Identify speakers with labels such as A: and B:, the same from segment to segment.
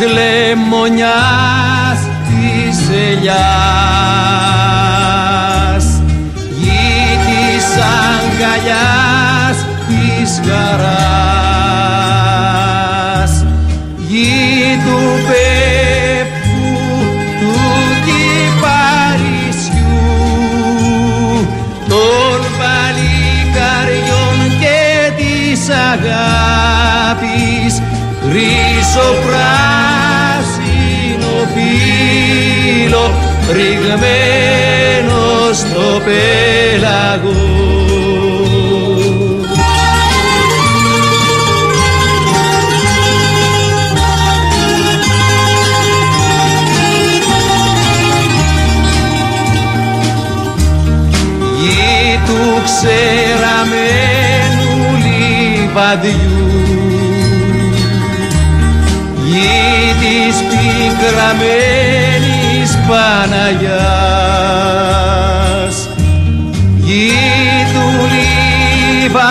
A: της λεμονιάς της ελιάς. Γη της αγκαλιάς της χαράς γη του πέπου του κυπαρισιού των παλικαριών και της αγάπης χρυσοπράσινο ρηγμένος στο πέλαγο. Γη του ξεραμένου λιβαδιού. Γη της πικραμένης Παναγιάς. Γη του λιβαδικού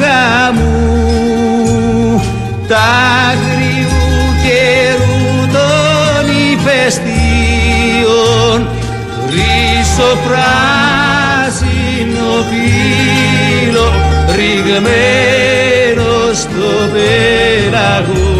A: χαμού τα αγριού καιρού των ηφαιστείων χρυσοπράσινο φύλλο ρηγμένο στο πέλαγο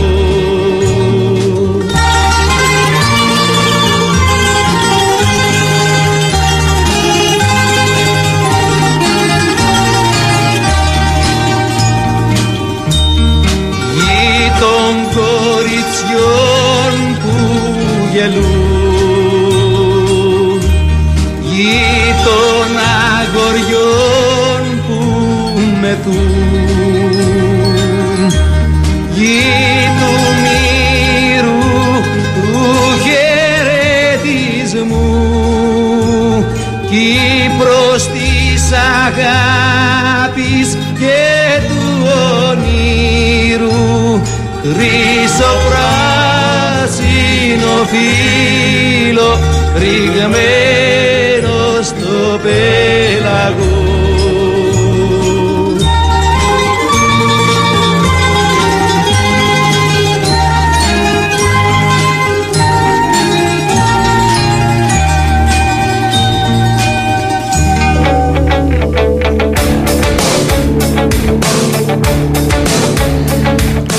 A: φύλλο ρηγμένο στο πέλαγο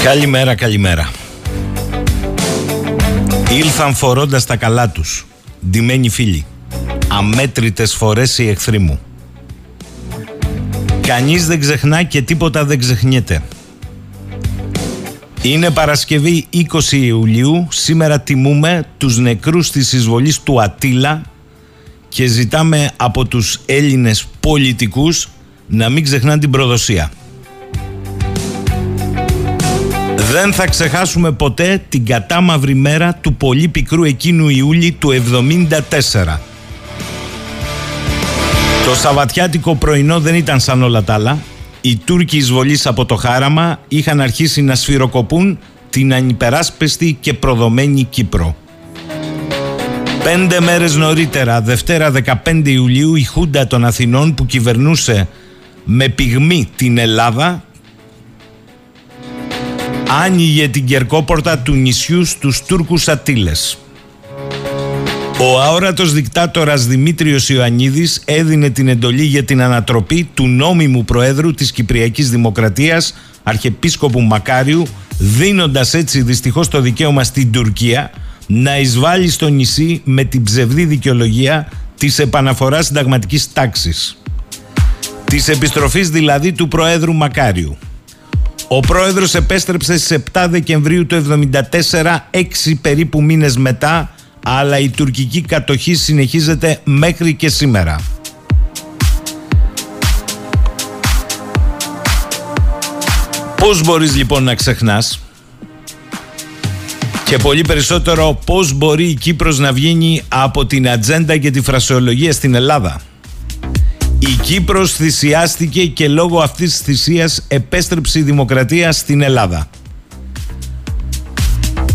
B: Καλημέρα, καλημέρα. Ήλθαν φορώντας τα καλά τους, ντυμένοι φίλοι. Αμέτρητες φορές οι εχθροί μου. Κανείς δεν ξεχνά και τίποτα δεν ξεχνιέται. Είναι Παρασκευή 20 Ιουλίου, σήμερα τιμούμε τους νεκρούς της εισβολής του Ατήλα και ζητάμε από τους Έλληνες πολιτικούς να μην ξεχνάνε την προδοσία. Δεν θα ξεχάσουμε ποτέ την κατάμαυρη μέρα του πολύ πικρού εκείνου Ιούλη του 74. Το Σαββατιάτικο πρωινό δεν ήταν σαν όλα τα άλλα. Οι Τούρκοι εισβολείς από το χάραμα είχαν αρχίσει να σφυροκοπούν την ανυπεράσπιστη και προδομένη Κύπρο. Πέντε μέρες νωρίτερα, Δευτέρα 15 Ιουλίου, η Χούντα των Αθηνών που κυβερνούσε με πυγμή την Ελλάδα άνοιγε την κερκόπορτα του νησιού στους Τούρκους Ατήλες. Ο αόρατος δικτάτορας Δημήτριος Ιωαννίδης έδινε την εντολή για την ανατροπή του νόμιμου Προέδρου της Κυπριακής Δημοκρατίας, Αρχιεπίσκοπου Μακάριου, δίνοντας έτσι δυστυχώς το δικαίωμα στην Τουρκία να εισβάλλει στο νησί με την ψευδή δικαιολογία της επαναφοράς συνταγματικής τάξης. Της επιστροφής δηλαδή του Προέδρου Μακάριου. Ο πρόεδρος επέστρεψε στις 7 Δεκεμβρίου του 1974, έξι περίπου μήνες μετά, αλλά η τουρκική κατοχή συνεχίζεται μέχρι και σήμερα. Πώς μπορείς λοιπόν να ξεχνάς και πολύ περισσότερο πώς μπορεί η Κύπρος να βγαίνει από την ατζέντα και τη φρασεολογία στην Ελλάδα; Η Κύπρος θυσιάστηκε και λόγω αυτής της θυσίας επέστρεψε η δημοκρατία στην Ελλάδα.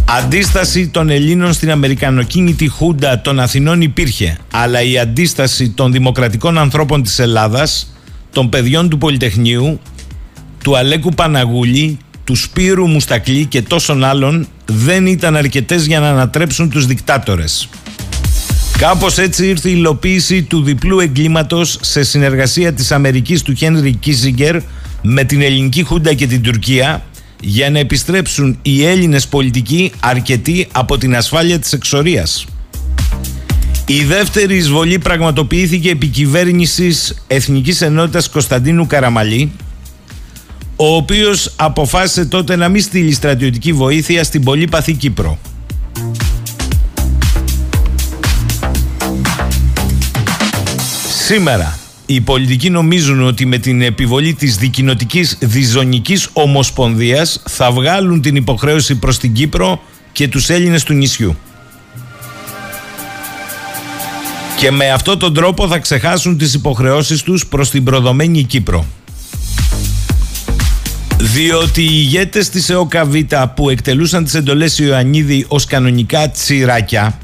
B: Αντίσταση των Ελλήνων στην Αμερικανοκίνητη Χούντα των Αθηνών υπήρχε, αλλά η αντίσταση των δημοκρατικών ανθρώπων της Ελλάδας, των παιδιών του Πολυτεχνείου, του Αλέκου Παναγούλη, του Σπύρου Μουστακλή και τόσων άλλων δεν ήταν αρκετές για να ανατρέψουν τους δικτάτορες. Κάπως έτσι ήρθε η υλοποίηση του διπλού εγκλήματος σε συνεργασία της Αμερικής του Χένρι Κίσιγκερ με την ελληνική Χούντα και την Τουρκία για να επιστρέψουν οι Έλληνες πολιτικοί αρκετοί από την ασφάλεια της εξορίας. Η δεύτερη εισβολή πραγματοποιήθηκε επί κυβέρνησης Εθνικής Ενότητας Κωνσταντίνου Καραμαλή ο οποίος αποφάσισε τότε να μην στείλει στρατιωτική βοήθεια στην πολύπαθη Κύπρο. Σήμερα οι πολιτικοί νομίζουν ότι με την επιβολή της δικοινοτικής διζωνικής ομοσπονδίας θα βγάλουν την υποχρέωση προς την Κύπρο και τους Έλληνες του νησιού. Και με αυτόν τον τρόπο θα ξεχάσουν τις υποχρεώσεις τους προς την προδομένη Κύπρο. Διότι οι ηγέτες της ΕΟΚΑΒ που εκτελούσαν τις εντολές Ιωαννίδη ως κανονικά τσιράκια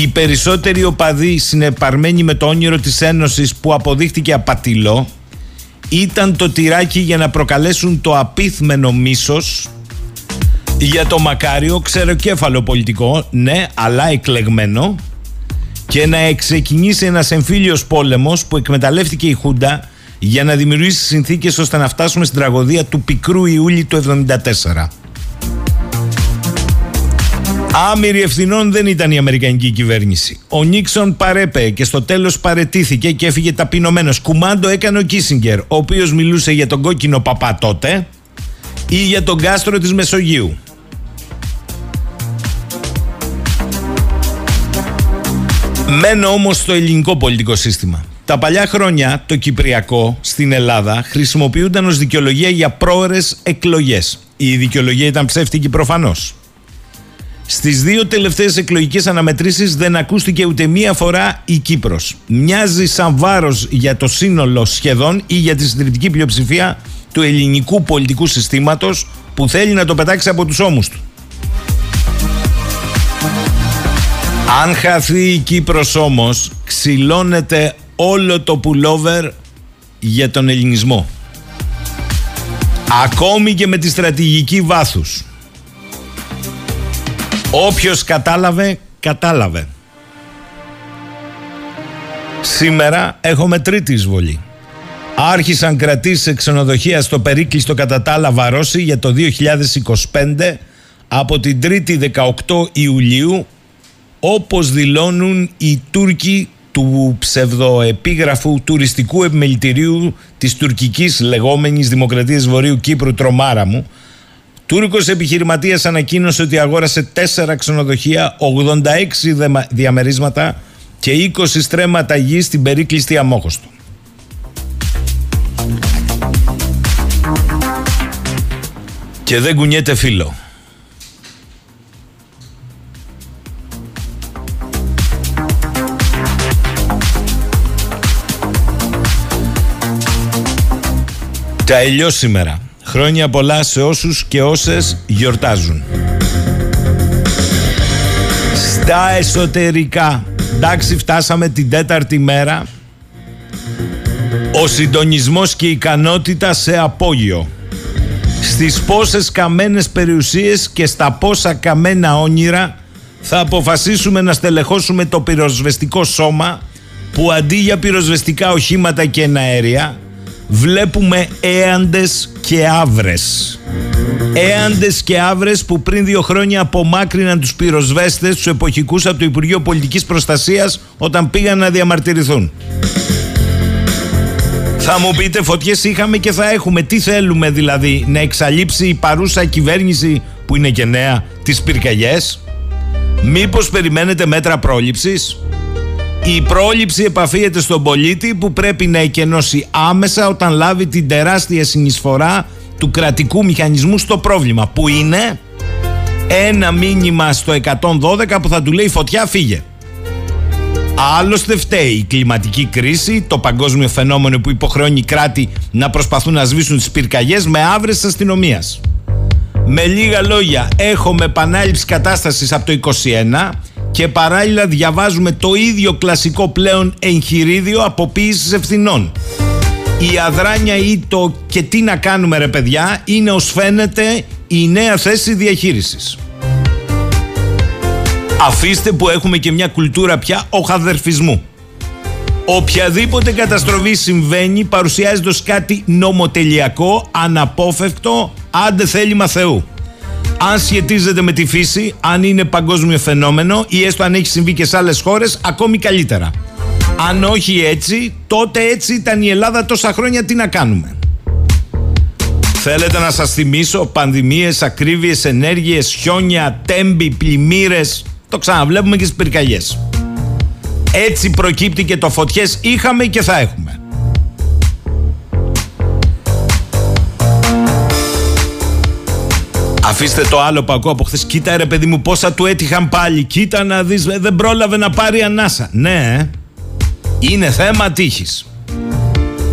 B: οι περισσότεροι οπαδοί συνεπαρμένοι με το όνειρο της Ένωσης που αποδείχτηκε απατηλό ήταν το τυράκι για να προκαλέσουν το απίθμενο μίσος για το μακάριο ξεροκέφαλο πολιτικό, ναι, αλλά εκλεγμένο και να ξεκινήσει ένας εμφύλιος πόλεμος που εκμεταλλεύτηκε η Χούντα για να δημιουργήσει συνθήκες ώστε να φτάσουμε στην τραγωδία του πικρού Ιούλη του 1974. Άμυρη ευθυνών δεν ήταν η Αμερικανική κυβέρνηση. Ο Νίξον παρέπε και στο τέλος παρετήθηκε και έφυγε ταπεινωμένος. Κουμάντο έκανε ο Κίσιγκερ, ο οποίος μιλούσε για τον κόκκινο παπά τότε ή για τον κάστρο της Μεσογείου. Μένω όμως στο ελληνικό πολιτικό σύστημα. Τα παλιά χρόνια το Κυπριακό στην Ελλάδα χρησιμοποιούνταν ως δικαιολογία για πρόορες εκλογές. Η δικαιολογία ήταν ψεύτικη προφανώς. Στις δύο τελευταίες εκλογικές αναμετρήσεις δεν ακούστηκε ούτε μία φορά η Κύπρος. Μοιάζει σαν βάρος για το σύνολο σχεδόν ή για τη συντριπτική πλειοψηφία του ελληνικού πολιτικού συστήματος που θέλει να το πετάξει από τους ώμους του. Αν χαθεί η Κύπρος όμως, ξυλώνεται όλο το πουλόβερ για τον ελληνισμό. Ακόμη και με τη στρατηγική βάθους. Όποιος κατάλαβε, κατάλαβε. Σήμερα έχουμε τρίτη εισβολή. Άρχισαν κρατήσεις σε ξενοδοχεία στο περίκλειστο κατά τα άλλα Βαρόση για το 2025 από την 3η 18 Ιουλίου όπως δηλώνουν οι Τούρκοι του ψευδοεπίγραφου τουριστικού επιμελητηρίου της τουρκικής λεγόμενης Δημοκρατίας Βορείου Κύπρου Τρομάρα μου Τούρκος επιχειρηματίας ανακοίνωσε ότι αγόρασε 4 ξενοδοχεία, 86 διαμερίσματα και 20 στρέμματα γης στην περίκλειστη αμόχωστο. Και δεν κουνιέται φίλο. Τα ελιό σήμερα. Χρόνια πολλά σε όσους και όσες γιορτάζουν. Στα εσωτερικά. Εντάξει φτάσαμε την τέταρτη μέρα. Ο συντονισμός και η ικανότητα σε απόγειο. Στις πόσες καμένες περιουσίες και στα πόσα καμένα όνειρα θα αποφασίσουμε να στελεχώσουμε το πυροσβεστικό σώμα που αντί για πυροσβεστικά οχήματα και αέρια βλέπουμε έαντες και άβρες. Έαντες και άβρες που πριν δύο χρόνια απομάκρυναν τους πυροσβέστες τους εποχικούς από το Υπουργείο Πολιτικής Προστασίας όταν πήγαν να διαμαρτυρηθούν. Θα μου πείτε φωτιές είχαμε και θα έχουμε. Τι θέλουμε δηλαδή να εξαλείψει η παρούσα κυβέρνηση που είναι και νέα τις πυρκαγιές; Μήπως περιμένετε μέτρα πρόληψης; Η πρόληψη επαφίεται στον πολίτη που πρέπει να εκενώσει άμεσα όταν λάβει την τεράστια συνεισφορά του κρατικού μηχανισμού στο πρόβλημα που είναι ένα μήνυμα στο 112 που θα του λέει φωτιά φύγε. Άλλωστε φταίει η κλιματική κρίση, το παγκόσμιο φαινόμενο που υποχρεώνει κράτη να προσπαθούν να σβήσουν τις πυρκαγιές με άβρες της αστυνομίας. Με λίγα λόγια, έχουμε επανάληψη κατάστασης από το 21 και παράλληλα διαβάζουμε το ίδιο κλασικό πλέον εγχειρίδιο αποποίησης ευθυνών. η αδράνεια ή το και τι να κάνουμε ρε παιδιά είναι ως φαίνεται η νέα θέση διαχείρισης. Αφήστε που έχουμε και μια κουλτούρα πια οχαδερφισμού. Οποιαδήποτε καταστροφή συμβαίνει παρουσιάζεται ως κάτι νομοτελειακό, αναπόφευκτο, άντε θέλημα Θεού. Αν σχετίζεται με τη φύση, αν είναι παγκόσμιο φαινόμενο ή έστω αν έχει συμβεί και σε άλλες χώρες, ακόμη καλύτερα. Αν όχι έτσι, τότε έτσι ήταν η Ελλάδα τόσα χρόνια, τι να κάνουμε. Θέλετε να σας θυμίσω πανδημίες, ακρίβειες, ενέργειες, χιόνια, τέμπη, πλημμύρες; Το ξαναβλέπουμε και στις πυρκαγιές. Έτσι προκύπτει και το φωτιές είχαμε και θα έχουμε. Αφήστε το άλλο που ακούω από χθες. Κοίτα ρε παιδί μου πόσα του έτυχαν πάλι. Κοίτα να δεις δεν πρόλαβε να πάρει ανάσα. Ναι, είναι θέμα τύχης.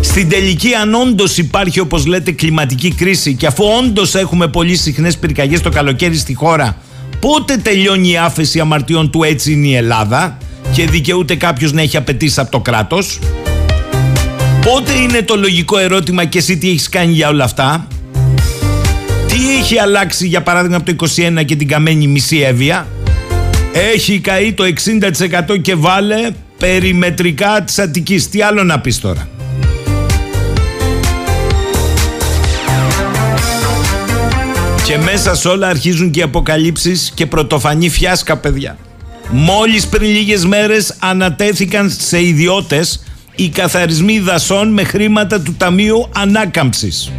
B: Στην τελική, αν όντως υπάρχει όπως λέτε κλιματική κρίση και αφού όντως έχουμε πολύ συχνές πυρκαγιές το καλοκαίρι στη χώρα, πότε τελειώνει η άφεση αμαρτιών του έτσι είναι η Ελλάδα και δικαιούται κάποιος να έχει απαιτήσει από το κράτος; Πότε είναι το λογικό ερώτημα και εσύ τι έχεις κάνει για όλα αυτά; Τι έχει αλλάξει για παράδειγμα από το 21 και την καμένη μισή έβεια. Έχει καεί το 60% και βάλε περιμετρικά της Αττικής. Τι άλλο να πεις τώρα; Και μέσα σε όλα αρχίζουν και οι αποκαλύψεις και πρωτοφανή φιάσκα παιδιά. Μόλις πριν λίγες μέρες ανατέθηκαν σε ιδιώτες οι καθαρισμοί δασών με χρήματα του Ταμείου Ανάκαμψης.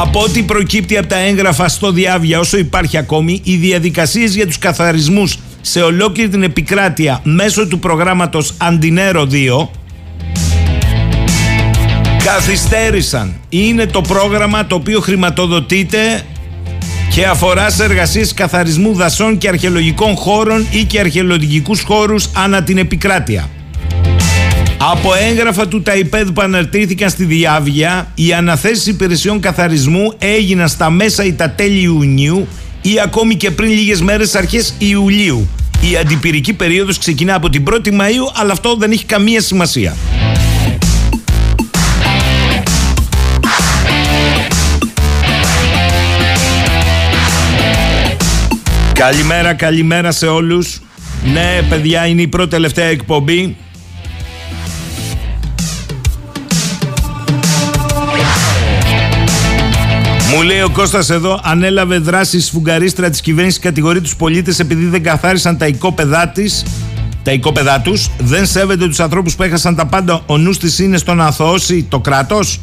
B: Από ό,τι προκύπτει από τα έγγραφα στο διάβια όσο υπάρχει ακόμη, οι διαδικασίες για τους καθαρισμούς σε ολόκληρη την επικράτεια μέσω του προγράμματος Αντινέρο 2 καθυστέρησαν. Είναι το πρόγραμμα το οποίο χρηματοδοτείται και αφορά σε εργασίες καθαρισμού δασών και αρχαιολογικών χώρων ή και αρχαιολογικούς χώρους ανά την επικράτεια. Από έγγραφα του ΤΑΙΠΕΔ που αναρτήθηκαν στη Διάβια, οι αναθέσεις υπηρεσιών καθαρισμού έγιναν στα μέσα ή τα τέλη Ιουνίου ή ακόμη και πριν λίγες μέρες αρχές Ιουλίου. Η αντιπυρική περίοδος ξεκινά από την 1η Μαΐου, αλλά αυτό δεν έχει καμία σημασία. Καλημέρα, καλημέρα σε όλους. Ναι, παιδιά, είναι η πρώτη τελευταία εκπομπή. Μου λέει ο Κώστας εδώ, ανέλαβε δράση σφουγγαρίστρα της κυβέρνησης, κατηγορεί τους πολίτες επειδή δεν καθάρισαν τα οικόπεδά της. Τα οικόπεδά τους, δεν σέβεται τους ανθρώπους που έχασαν τα πάντα. Ο νους της είναι στο να αθωώσει το κράτος.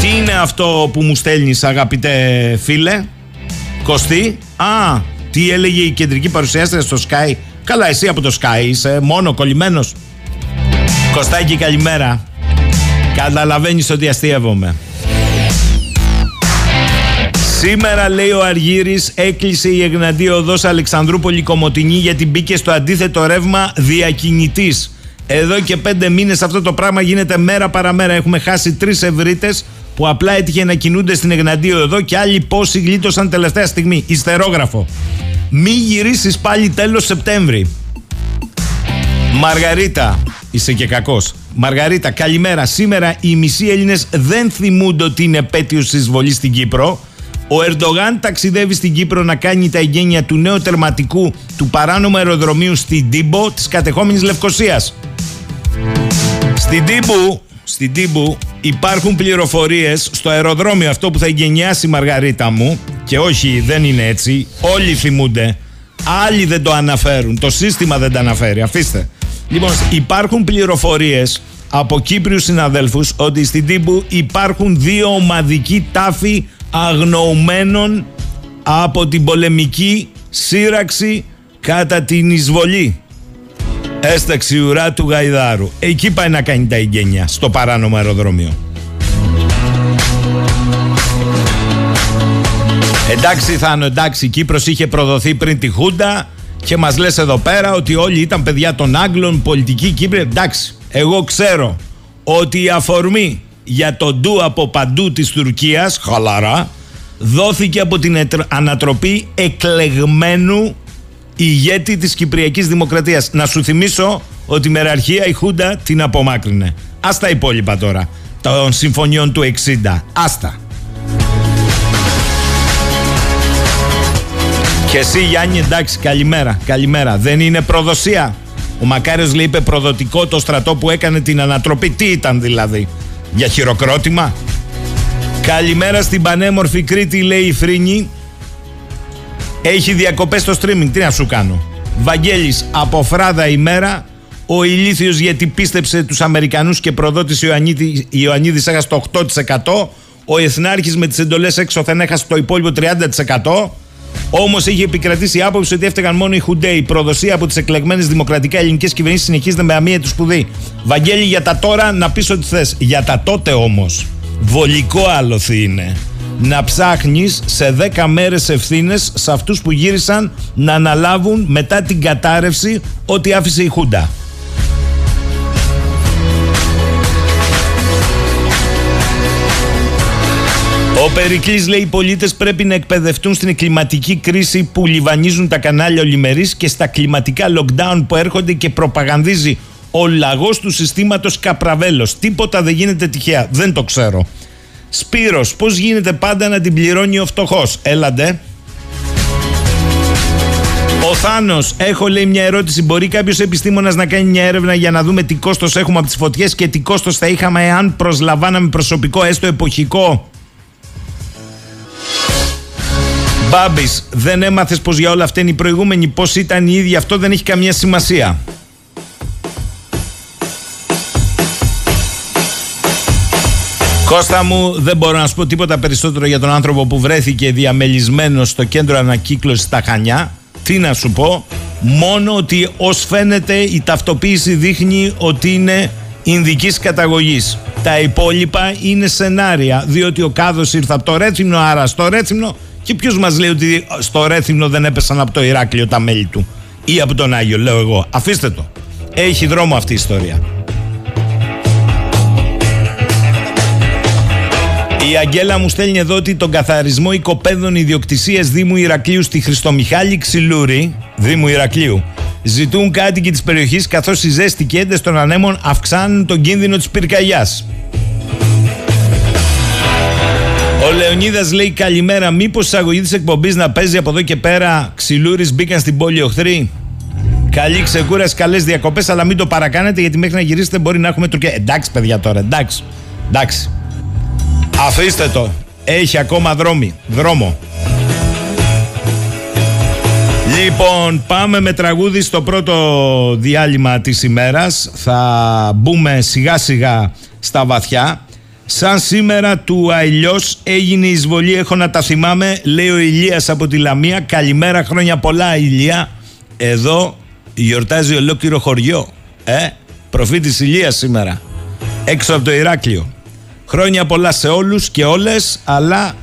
B: Τι είναι αυτό που μου στέλνεις, αγαπητέ φίλε, Κωστή; Α, τι έλεγε η κεντρική παρουσιάστρια στο Sky. Καλά, εσύ από το Sky είσαι μόνο κολλημένος. Κωστάκι, καλημέρα. Καταλαβαίνεις ότι αστείευομαι. Σήμερα λέει ο Αργύρης έκλεισε η Εγναντία οδός Αλεξανδρούπολη Κομωτινή γιατί μπήκε στο αντίθετο ρεύμα διακινητής. Εδώ και πέντε μήνες αυτό το πράγμα γίνεται μέρα παραμέρα. Έχουμε χάσει τρεις ευρύτες που απλά έτυχε να κινούνται στην Εγναντία εδώ και άλλοι πόσοι γλίτωσαν τελευταία στιγμή. Ιστερόγραφο. Μη γυρίσεις πάλι τέλος Σεπτέμβρη. Μαργαρίτα, είσαι και κακός. Μαργαρίτα, καλημέρα. Σήμερα οι μισοί Έλληνες δεν θυμούνται ότι είναι επέτειος εισβολής στην Κύπρο. Ο Ερντογάν ταξιδεύει στην Κύπρο να κάνει τα εγγένεια του νέου τερματικού του παράνομου αεροδρομίου στην Τίμπο της κατεχόμενης Λευκοσίας. Στην Τίμπου, στην Τίμπου υπάρχουν πληροφορίες στο αεροδρόμιο αυτό που θα εγγενιάσει η Μαργαρίτα μου και όχι δεν είναι έτσι, όλοι θυμούνται, άλλοι δεν το αναφέρουν, το σύστημα δεν τα αναφέρει, αφήστε. Λοιπόν, υπάρχουν πληροφορίες από Κύπριους συναδέλφους ότι στην Τίμπου υπάρχουν δύο ομαδικοί τάφοι αγνοουμένων από την πολεμική σύραξη κατά την εισβολή. Έσταξη ουρά του Γαϊδάρου. Εκεί πάει να κάνει τα εγγένεια, στο παράνομο αεροδρόμιο. Εντάξει Θάνο, εντάξει, η Κύπρος είχε προδοθεί πριν τη Χούντα και μας λες εδώ πέρα ότι όλοι ήταν παιδιά των Άγγλων, πολιτική Κύπρη. Εντάξει, εγώ ξέρω ότι η αφορμή για το ντου από παντού της Τουρκίας, χαλαρά, δόθηκε από την ανατροπή εκλεγμένου ηγέτη της Κυπριακής Δημοκρατίας. Να σου θυμίσω ότι η μεραρχία η Χούντα την απομάκρυνε. Ας τα υπόλοιπα τώρα. των συμφωνιών του 60. Άστα. Και εσύ Γιάννη εντάξει καλημέρα, καλημέρα. Δεν είναι προδοσία. Ο Μακάριος λέει είπε προδοτικό το στρατό που έκανε την ανατροπή. Τι ήταν δηλαδή, για χειροκρότημα. Καλημέρα στην πανέμορφη Κρήτη λέει η Φρίνη. Έχει διακοπές στο streaming, τι να σου κάνω. Βαγγέλης, από φράδα ημέρα, ο ηλίθιος γιατί πίστεψε τους Αμερικανούς και προδότησε Ιωαννίδη, Ιωαννίδης έχασε το 8%, ο Εθνάρχης με τις εντολές έξωθεν έχασε το υπόλοιπο 30%, Όμως είχε επικρατήσει η άποψη ότι έφταιγαν μόνο οι Χουντέοι. Η προδοσία από τις εκλεγμένες δημοκρατικά ελληνικές κυβερνήσεις συνεχίζεται με αμύωτη σπουδή. Βαγγέλη, για τα τώρα να πεις ό,τι θες. Για τα τότε όμως, βολικό άλοθη είναι να ψάχνεις σε 10 μέρες ευθύνες σε αυτούς που γύρισαν να αναλάβουν μετά την κατάρρευση ό,τι άφησε η Χούντα. Ο Περικλής λέει οι πολίτες πρέπει να εκπαιδευτούν στην κλιματική κρίση που λιβανίζουν τα κανάλια ολιμερής και στα κλιματικά lockdown που έρχονται και προπαγανδίζει ο λαγός του συστήματος Καπραβέλος. Τίποτα δεν γίνεται τυχαία. Δεν το ξέρω. Σπύρος, πώς γίνεται πάντα να την πληρώνει ο φτωχός; Έλαντε. Ο Θάνος, έχω λέει μια ερώτηση. Μπορεί κάποιος επιστήμονας να κάνει μια έρευνα για να δούμε τι κόστος έχουμε από τις φωτιές και τι κόστος θα είχαμε εάν προσλαμβάναμε προσωπικό, έστω εποχικό; Μπάμπης, δεν έμαθες πως για όλα αυτά είναι η προηγούμενη. Πώ ήταν η ίδια, αυτό δεν έχει καμία σημασία. Κώστα μου, δεν μπορώ να σου πω τίποτα περισσότερο για τον άνθρωπο που βρέθηκε διαμελισμένος στο κέντρο ανακύκλωσης στα Χανιά. Τι να σου πω, μόνο ότι ως φαίνεται η ταυτοποίηση δείχνει ότι είναι Ινδικής καταγωγής. Τα υπόλοιπα είναι σενάρια, διότι ο κάδος ήρθε από το Ρέθυμνο, άρα στο Ρέθυμνο και ποιος μας λέει ότι στο Ρέθυμνο δεν έπεσαν από το Ηράκλειο τα μέλη του ή από τον Άγιο, λέω εγώ. Αφήστε το. Έχει δρόμο αυτή η ιστορία. Η Αγγέλα μου στέλνει εδώ ότι τον καθαρισμό οικοπαίδων ιδιοκτησίας Δήμου Ηρακλείου στη Χριστομιχάλη Ξυλούρη, Δήμου Ηρακλείου, ζητούν κάτοικοι της περιοχής καθώς οι ζέστη και έντες των ανέμων αυξάνουν τον κίνδυνο της πυρκαγιάς. Ο Λεωνίδας λέει καλημέρα. Μήπως η εισαγωγή της εκπομπής να παίζει από εδώ και πέρα ξυλούρης μπήκαν στην πόλη οχθροί. Καλή ξεκούραση, καλές διακοπές, αλλά μην το παρακάνετε γιατί μέχρι να γυρίσετε μπορεί να έχουμε Τουρκία. Εντάξει, παιδιά τώρα, εντάξει. Εντάξει. Αφήστε το. Έχει ακόμα δρόμη, δρόμο. Λοιπόν, πάμε με τραγούδι στο πρώτο διάλειμμα της ημέρας. Θα μπούμε σιγά σιγά στα βαθιά. Σαν σήμερα του Αηλιός έγινε η εισβολή, έχω να τα θυμάμαι, λέει ο Ηλίας από τη Λαμία. Καλημέρα, χρόνια πολλά Ηλία. Εδώ γιορτάζει ολόκληρο χωριό. Ε, προφήτης Ηλίας σήμερα. Έξω από το Ηράκλειο. Χρόνια πολλά σε όλους και όλες, αλλά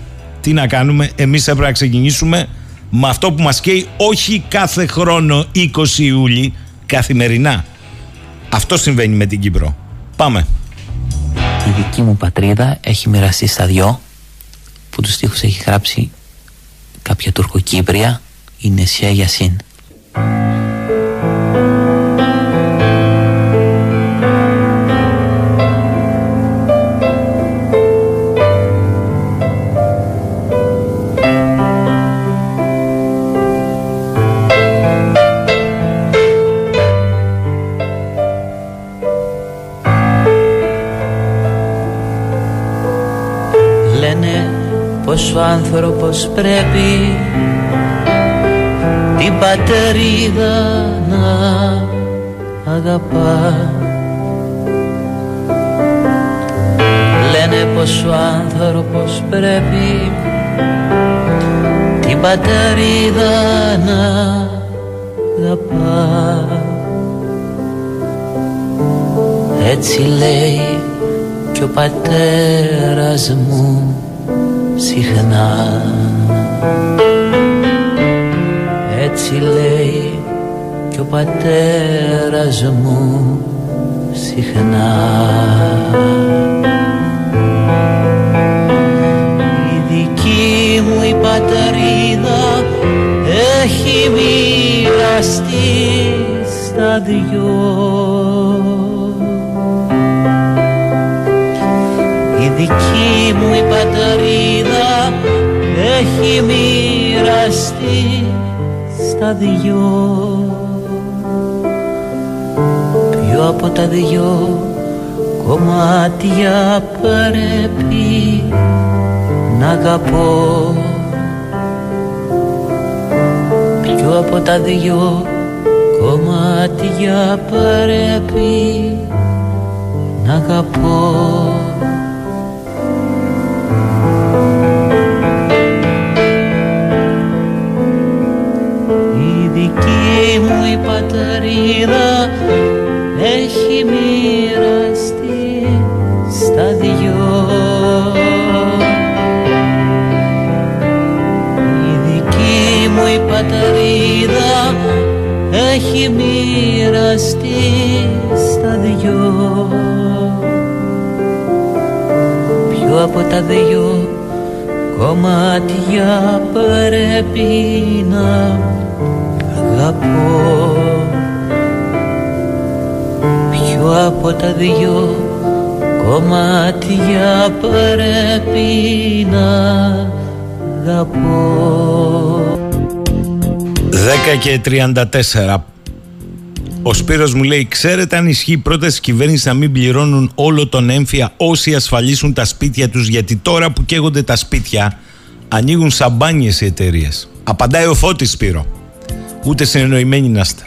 B: τι να κάνουμε, εμείς έπρεπε να ξεκινήσουμε με αυτό που μας καίει όχι κάθε χρόνο 20 Ιούλη, καθημερινά. Αυτό συμβαίνει με την Κύπρο. Πάμε.
C: Η δική μου πατρίδα έχει μοιραστεί στα δυο, που τους στίχους έχει γράψει κάποια τουρκοκύπρια, η Νεσιά Γιασίν. Άνθρωπος πρέπει την πατερίδα να αγαπάς. Λένε πως ο άνθρωπος πρέπει την πατερίδα να αγαπάς. Έτσι λέει και ο πατέρας μου συχνά έτσι λέει και ο πατέρας μου συχνά Η δική μου η πατρίδα έχει μοιραστεί στα δυο. Μου η πατρίδα έχει μοιραστεί στα δυο. Ποιο από τα δυο κομμάτια πρέπει να αγαπώ; Ποιο από τα δυο κομμάτια πρέπει να αγαπώ; Δική μου η πατρίδα έχει μοιραστεί στα δυο. Η δική μου η πατρίδα έχει μοιραστεί στα δυο. Ποιο από τα δυο κομμάτια πρέπει να αγαπώ Ποιο από τα δυο κομμάτια πρέπει να αγαπώ
B: 10 και 34. Ο Σπύρος μου λέει: Ξέρετε αν ισχύει η πρόταση της κυβέρνησης να μην πληρώνουν όλο τον έμφυα όσοι ασφαλίσουν τα σπίτια τους γιατί τώρα που καίγονται τα σπίτια ανοίγουν σαμπάνιες οι εταιρείες. Απαντάει ο Φώτης Σπύρο. Ούτε συνεννοημένοι να είστε.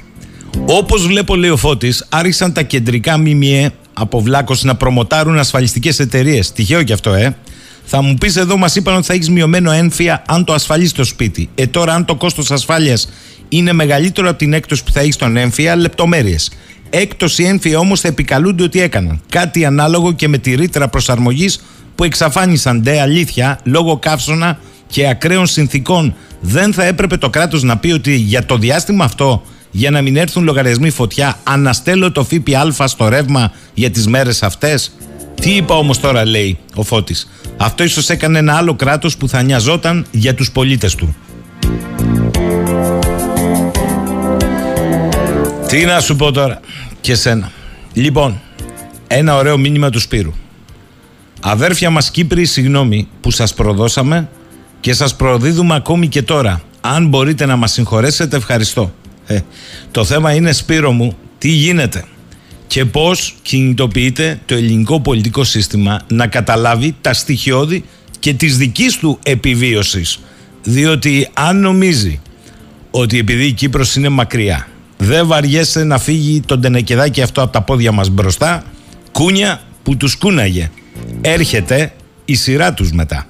B: Όπως βλέπω, λέει ο Φώτης, άρχισαν τα κεντρικά ΜΜΕ από βλάκος να προμοτάρουν ασφαλιστικές εταιρείες. Τυχαίο κι αυτό, ε. Θα μου πεις εδώ, μας είπαν ότι θα έχεις μειωμένο ένφια αν το ασφαλίσει το σπίτι. Ε, τώρα, αν το κόστος ασφάλειας είναι μεγαλύτερο από την έκπτωση που θα έχεις στον έμφυα, λεπτομέρειες. Έκπτωση έμφυα όμως θα επικαλούνται ότι έκαναν. Κάτι ανάλογο και με τη ρήτρα προσαρμογής που εξαφάνισαν ντε αλήθεια λόγω καύσωνα και ακραίων συνθήκων. Δεν θα έπρεπε το κράτος να πει ότι για το διάστημα αυτό, για να μην έρθουν λογαριασμοί φωτιά, αναστέλω το ΦΠΑ στο ρεύμα για τις μέρες αυτές. Τι είπα όμως τώρα λέει ο Φώτης. Αυτό ίσως έκανε ένα άλλο κράτος που θα νοιαζόταν για τους πολίτες του. Τι να σου πω τώρα και σένα. Λοιπόν ένα ωραίο μήνυμα του Σπύρου. Αδέρφια μας Κύπροι συγγνώμη που σας προδώσαμε και σας προδίδουμε ακόμη και τώρα Αν μπορείτε να μας συγχωρέσετε ευχαριστώ ε, Το θέμα είναι Σπύρο μου τι γίνεται και πώς κινητοποιείται το ελληνικό πολιτικό σύστημα να καταλάβει τα στοιχειώδη και της δικής του επιβίωσης. Διότι αν νομίζει ότι επειδή η Κύπρος είναι μακριά δεν βαριέσαι να φύγει τον τενεκεδάκι αυτό από τα πόδια μας μπροστά κούνια που τους κούναγε. Έρχεται η σειρά τους μετά.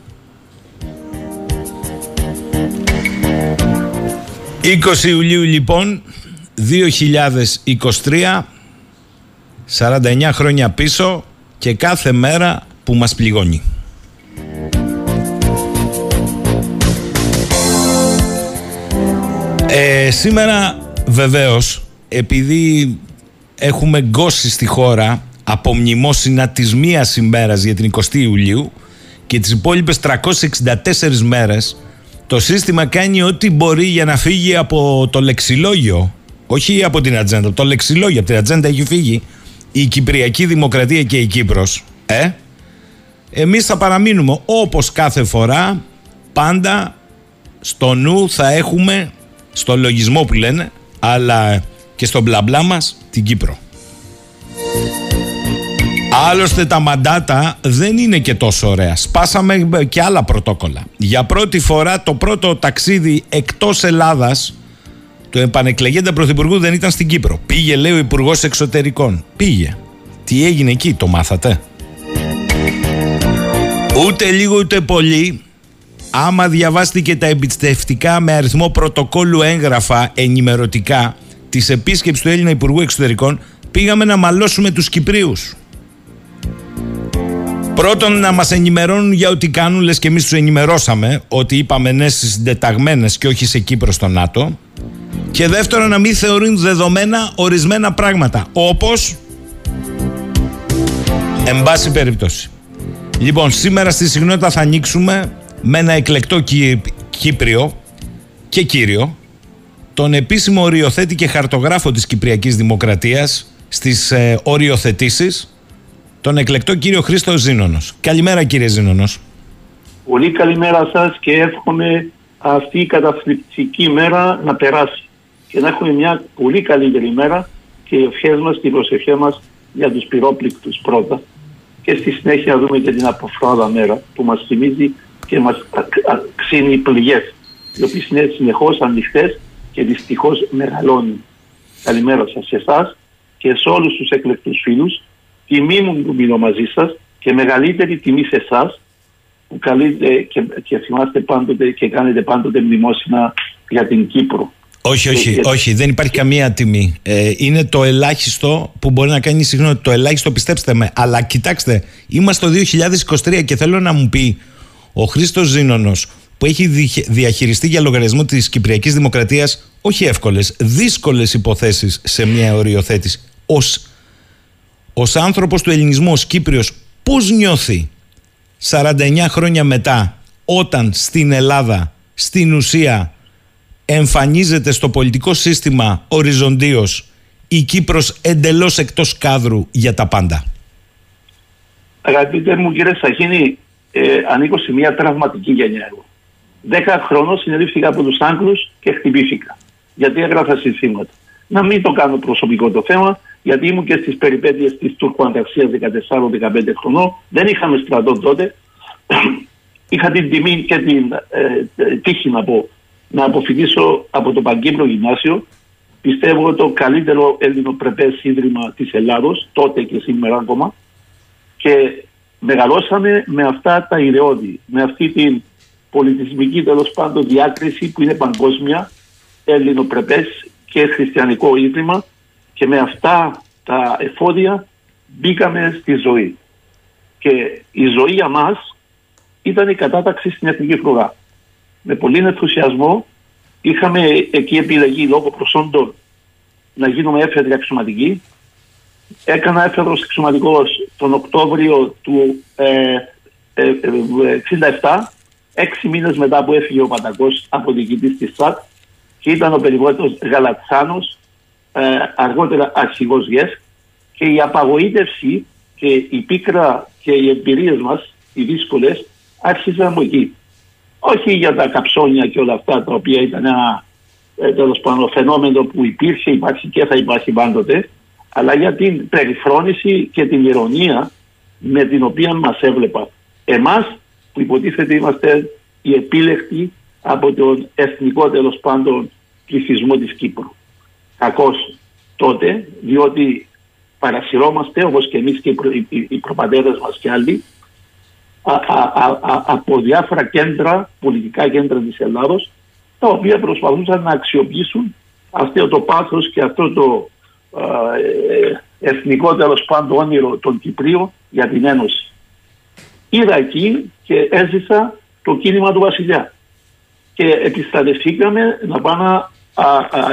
B: 20 Ιουλίου λοιπόν 2023 49 χρόνια πίσω και κάθε μέρα που μας πληγώνει. Ε, σήμερα βεβαίως επειδή έχουμε γκώσει στη χώρα από μνημόσυνα της μίας ημέρας για την 20η Ιουλίου και τις υπόλοιπες 364 μέρες το σύστημα κάνει ό,τι μπορεί για να φύγει από το λεξιλόγιο. Όχι από την ατζέντα, το λεξιλόγιο. Από την ατζέντα έχει φύγει η Κυπριακή Δημοκρατία και η Κύπρος ε, εμείς θα παραμείνουμε όπως κάθε φορά πάντα στο νου θα έχουμε στο λογισμό που λένε αλλά και στο μπλα μπλα μας την Κύπρο Άλλωστε τα μαντάτα δεν είναι και τόσο ωραία. Σπάσαμε και άλλα πρωτόκολλα. Για πρώτη φορά το πρώτο ταξίδι εκτός Ελλάδας του επανεκλεγέντα πρωθυπουργού δεν ήταν στην Κύπρο. Πήγε, λέει ο Υπουργός Εξωτερικών. Πήγε. Τι έγινε εκεί, το μάθατε; Ούτε λίγο ούτε πολύ, άμα διαβάστηκε τα εμπιστευτικά με αριθμό πρωτοκόλλου έγγραφα ενημερωτικά της επίσκεψης του Έλληνα Υπουργού Εξωτερικών, πήγαμε να μαλώσουμε τους Κυπρίους. Πρώτον, να μας ενημερώνουν για ό,τι κάνουν, λες και εμείς τους ενημερώσαμε ότι είπαμε ναι στις συντεταγμένες και όχι σε Κύπρο στο ΝΑΤΟ. Και δεύτερον, να μην θεωρούν δεδομένα ορισμένα πράγματα. Όπως. Εν πάση περιπτώσει. Λοιπόν, σήμερα στη συχνότητα θα ανοίξουμε με ένα εκλεκτό Κύπριο και κύριο τον επίσημο οριοθέτη και χαρτογράφο της Κυπριακής Δημοκρατίας στις ε, οριοθετήσεις τον εκλεκτό κύριο Χρήστο Ζήνονος. Καλημέρα κύριε Ζήνονος.
D: Πολύ καλή μέρα σας και εύχομαι αυτή η καταθλιπτική μέρα να περάσει και να έχουμε μια πολύ καλύτερη μέρα και οι ευχές μας και οι προσευχές μας για τους πυρόπληκτους πρώτα και στη συνέχεια δούμε και την αποφράδα μέρα που μας θυμίζει και μας ξύνει πληγές οι οποίες είναι συνεχώς ανοιχτές και δυστυχώς μεγαλώνουν. Καλημέρα σας σε εσάς και σε όλους τους εκλεκτούς φίλους. Τιμή μου που μιλώ μαζί σας και μεγαλύτερη τιμή σε εσάς που καλείτε και, και θυμάστε πάντοτε και κάνετε πάντοτε μνημόσυνα για την Κύπρο.
B: Όχι, όχι, όχι, δεν υπάρχει καμία τιμή. Ε, είναι το ελάχιστο που μπορεί να κάνει συχνότητα. Το ελάχιστο, πιστέψτε με. Αλλά κοιτάξτε, είμαστε το 2023 και θέλω να μου πει ο Χρήστος Ζήνονο, που έχει διαχειριστεί για λογαριασμό της Κυπριακής Δημοκρατίας όχι εύκολες, δύσκολες υποθέσεις σε μια οριοθέτηση. Ω ως άνθρωπος του ελληνισμού, ως Κύπριος, πώς νιώθει 49 χρόνια μετά όταν στην Ελλάδα στην ουσία εμφανίζεται στο πολιτικό σύστημα οριζοντίως η Κύπρος εντελώς εκτός κάδρου για τα πάντα;
D: Αγαπητέ μου κύριε Σαχίνη, ε, ανήκω σε μια τραυματική γενιά εγώ. Δέκα χρόνων συνελήφθηκα από τους Άγγλους και χτυπήθηκα. Γιατί έγραφα συνθήματα. Να μην το κάνω προσωπικό το θέμα, γιατί ήμουν και στις περιπέτειες της Τουρκοανταξίας 14-15 χρονών. Δεν είχαμε στρατό τότε. Είχα την τιμή και την ε, τύχη να πω να αποφυγήσω από το Παγκύπρο Γυμνάσιο. Πιστεύω το καλύτερο ελληνοπρεπές ίδρυμα της Ελλάδος, τότε και σήμερα ακόμα. Και μεγαλώσαμε με αυτά τα ιδεώδη, με αυτή την πολιτισμική τέλος πάντων διάκριση που είναι παγκόσμια, ελληνοπρεπές και χριστιανικό ίδρυμα και με αυτά τα εφόδια μπήκαμε στη ζωή. Και η ζωή για μας ήταν η κατάταξη στην εθνική φρουρά με πολύ ενθουσιασμό είχαμε εκεί επιλεγεί λόγω προσόντων να γίνουμε έφεδροι αξιωματικοί. Έκανα έφεδρος αξιωματικός τον Οκτώβριο του ε, ε, 67, έξι μήνες μετά που έφυγε ο Παντακός από διοικητής της ΣΑΤ και ήταν ο περιβόητος Γαλατσάνος, ε, αργότερα αρχηγός ΓΕΣ και η απαγοήτευση και η πίκρα και οι εμπειρίες μας, οι δύσκολες, άρχισαν από εκεί όχι για τα καψόνια και όλα αυτά τα οποία ήταν ένα ε, τέλος πάντων φαινόμενο που υπήρχε, υπάρχει και θα υπάρχει πάντοτε, αλλά για την περιφρόνηση και την ηρωνία με την οποία μας έβλεπα. Εμάς που υποτίθεται είμαστε οι επίλεκτοι από τον εθνικό τέλος πάντων πληθυσμό της Κύπρου. Κακώς τότε, διότι παρασυρώμαστε όπως και εμείς και οι, οι, οι προπαντέρες μας και άλλοι από διάφορα κέντρα, πολιτικά κέντρα της Ελλάδος, τα οποία προσπαθούσαν να αξιοποιήσουν αυτό το πάθος και αυτό το ε, εθνικό τέλος πάντων όνειρο των Κυπρίων για την Ένωση. Είδα εκεί και έζησα το κίνημα του Βασιλιά και επιστρατευθήκαμε να πάμε να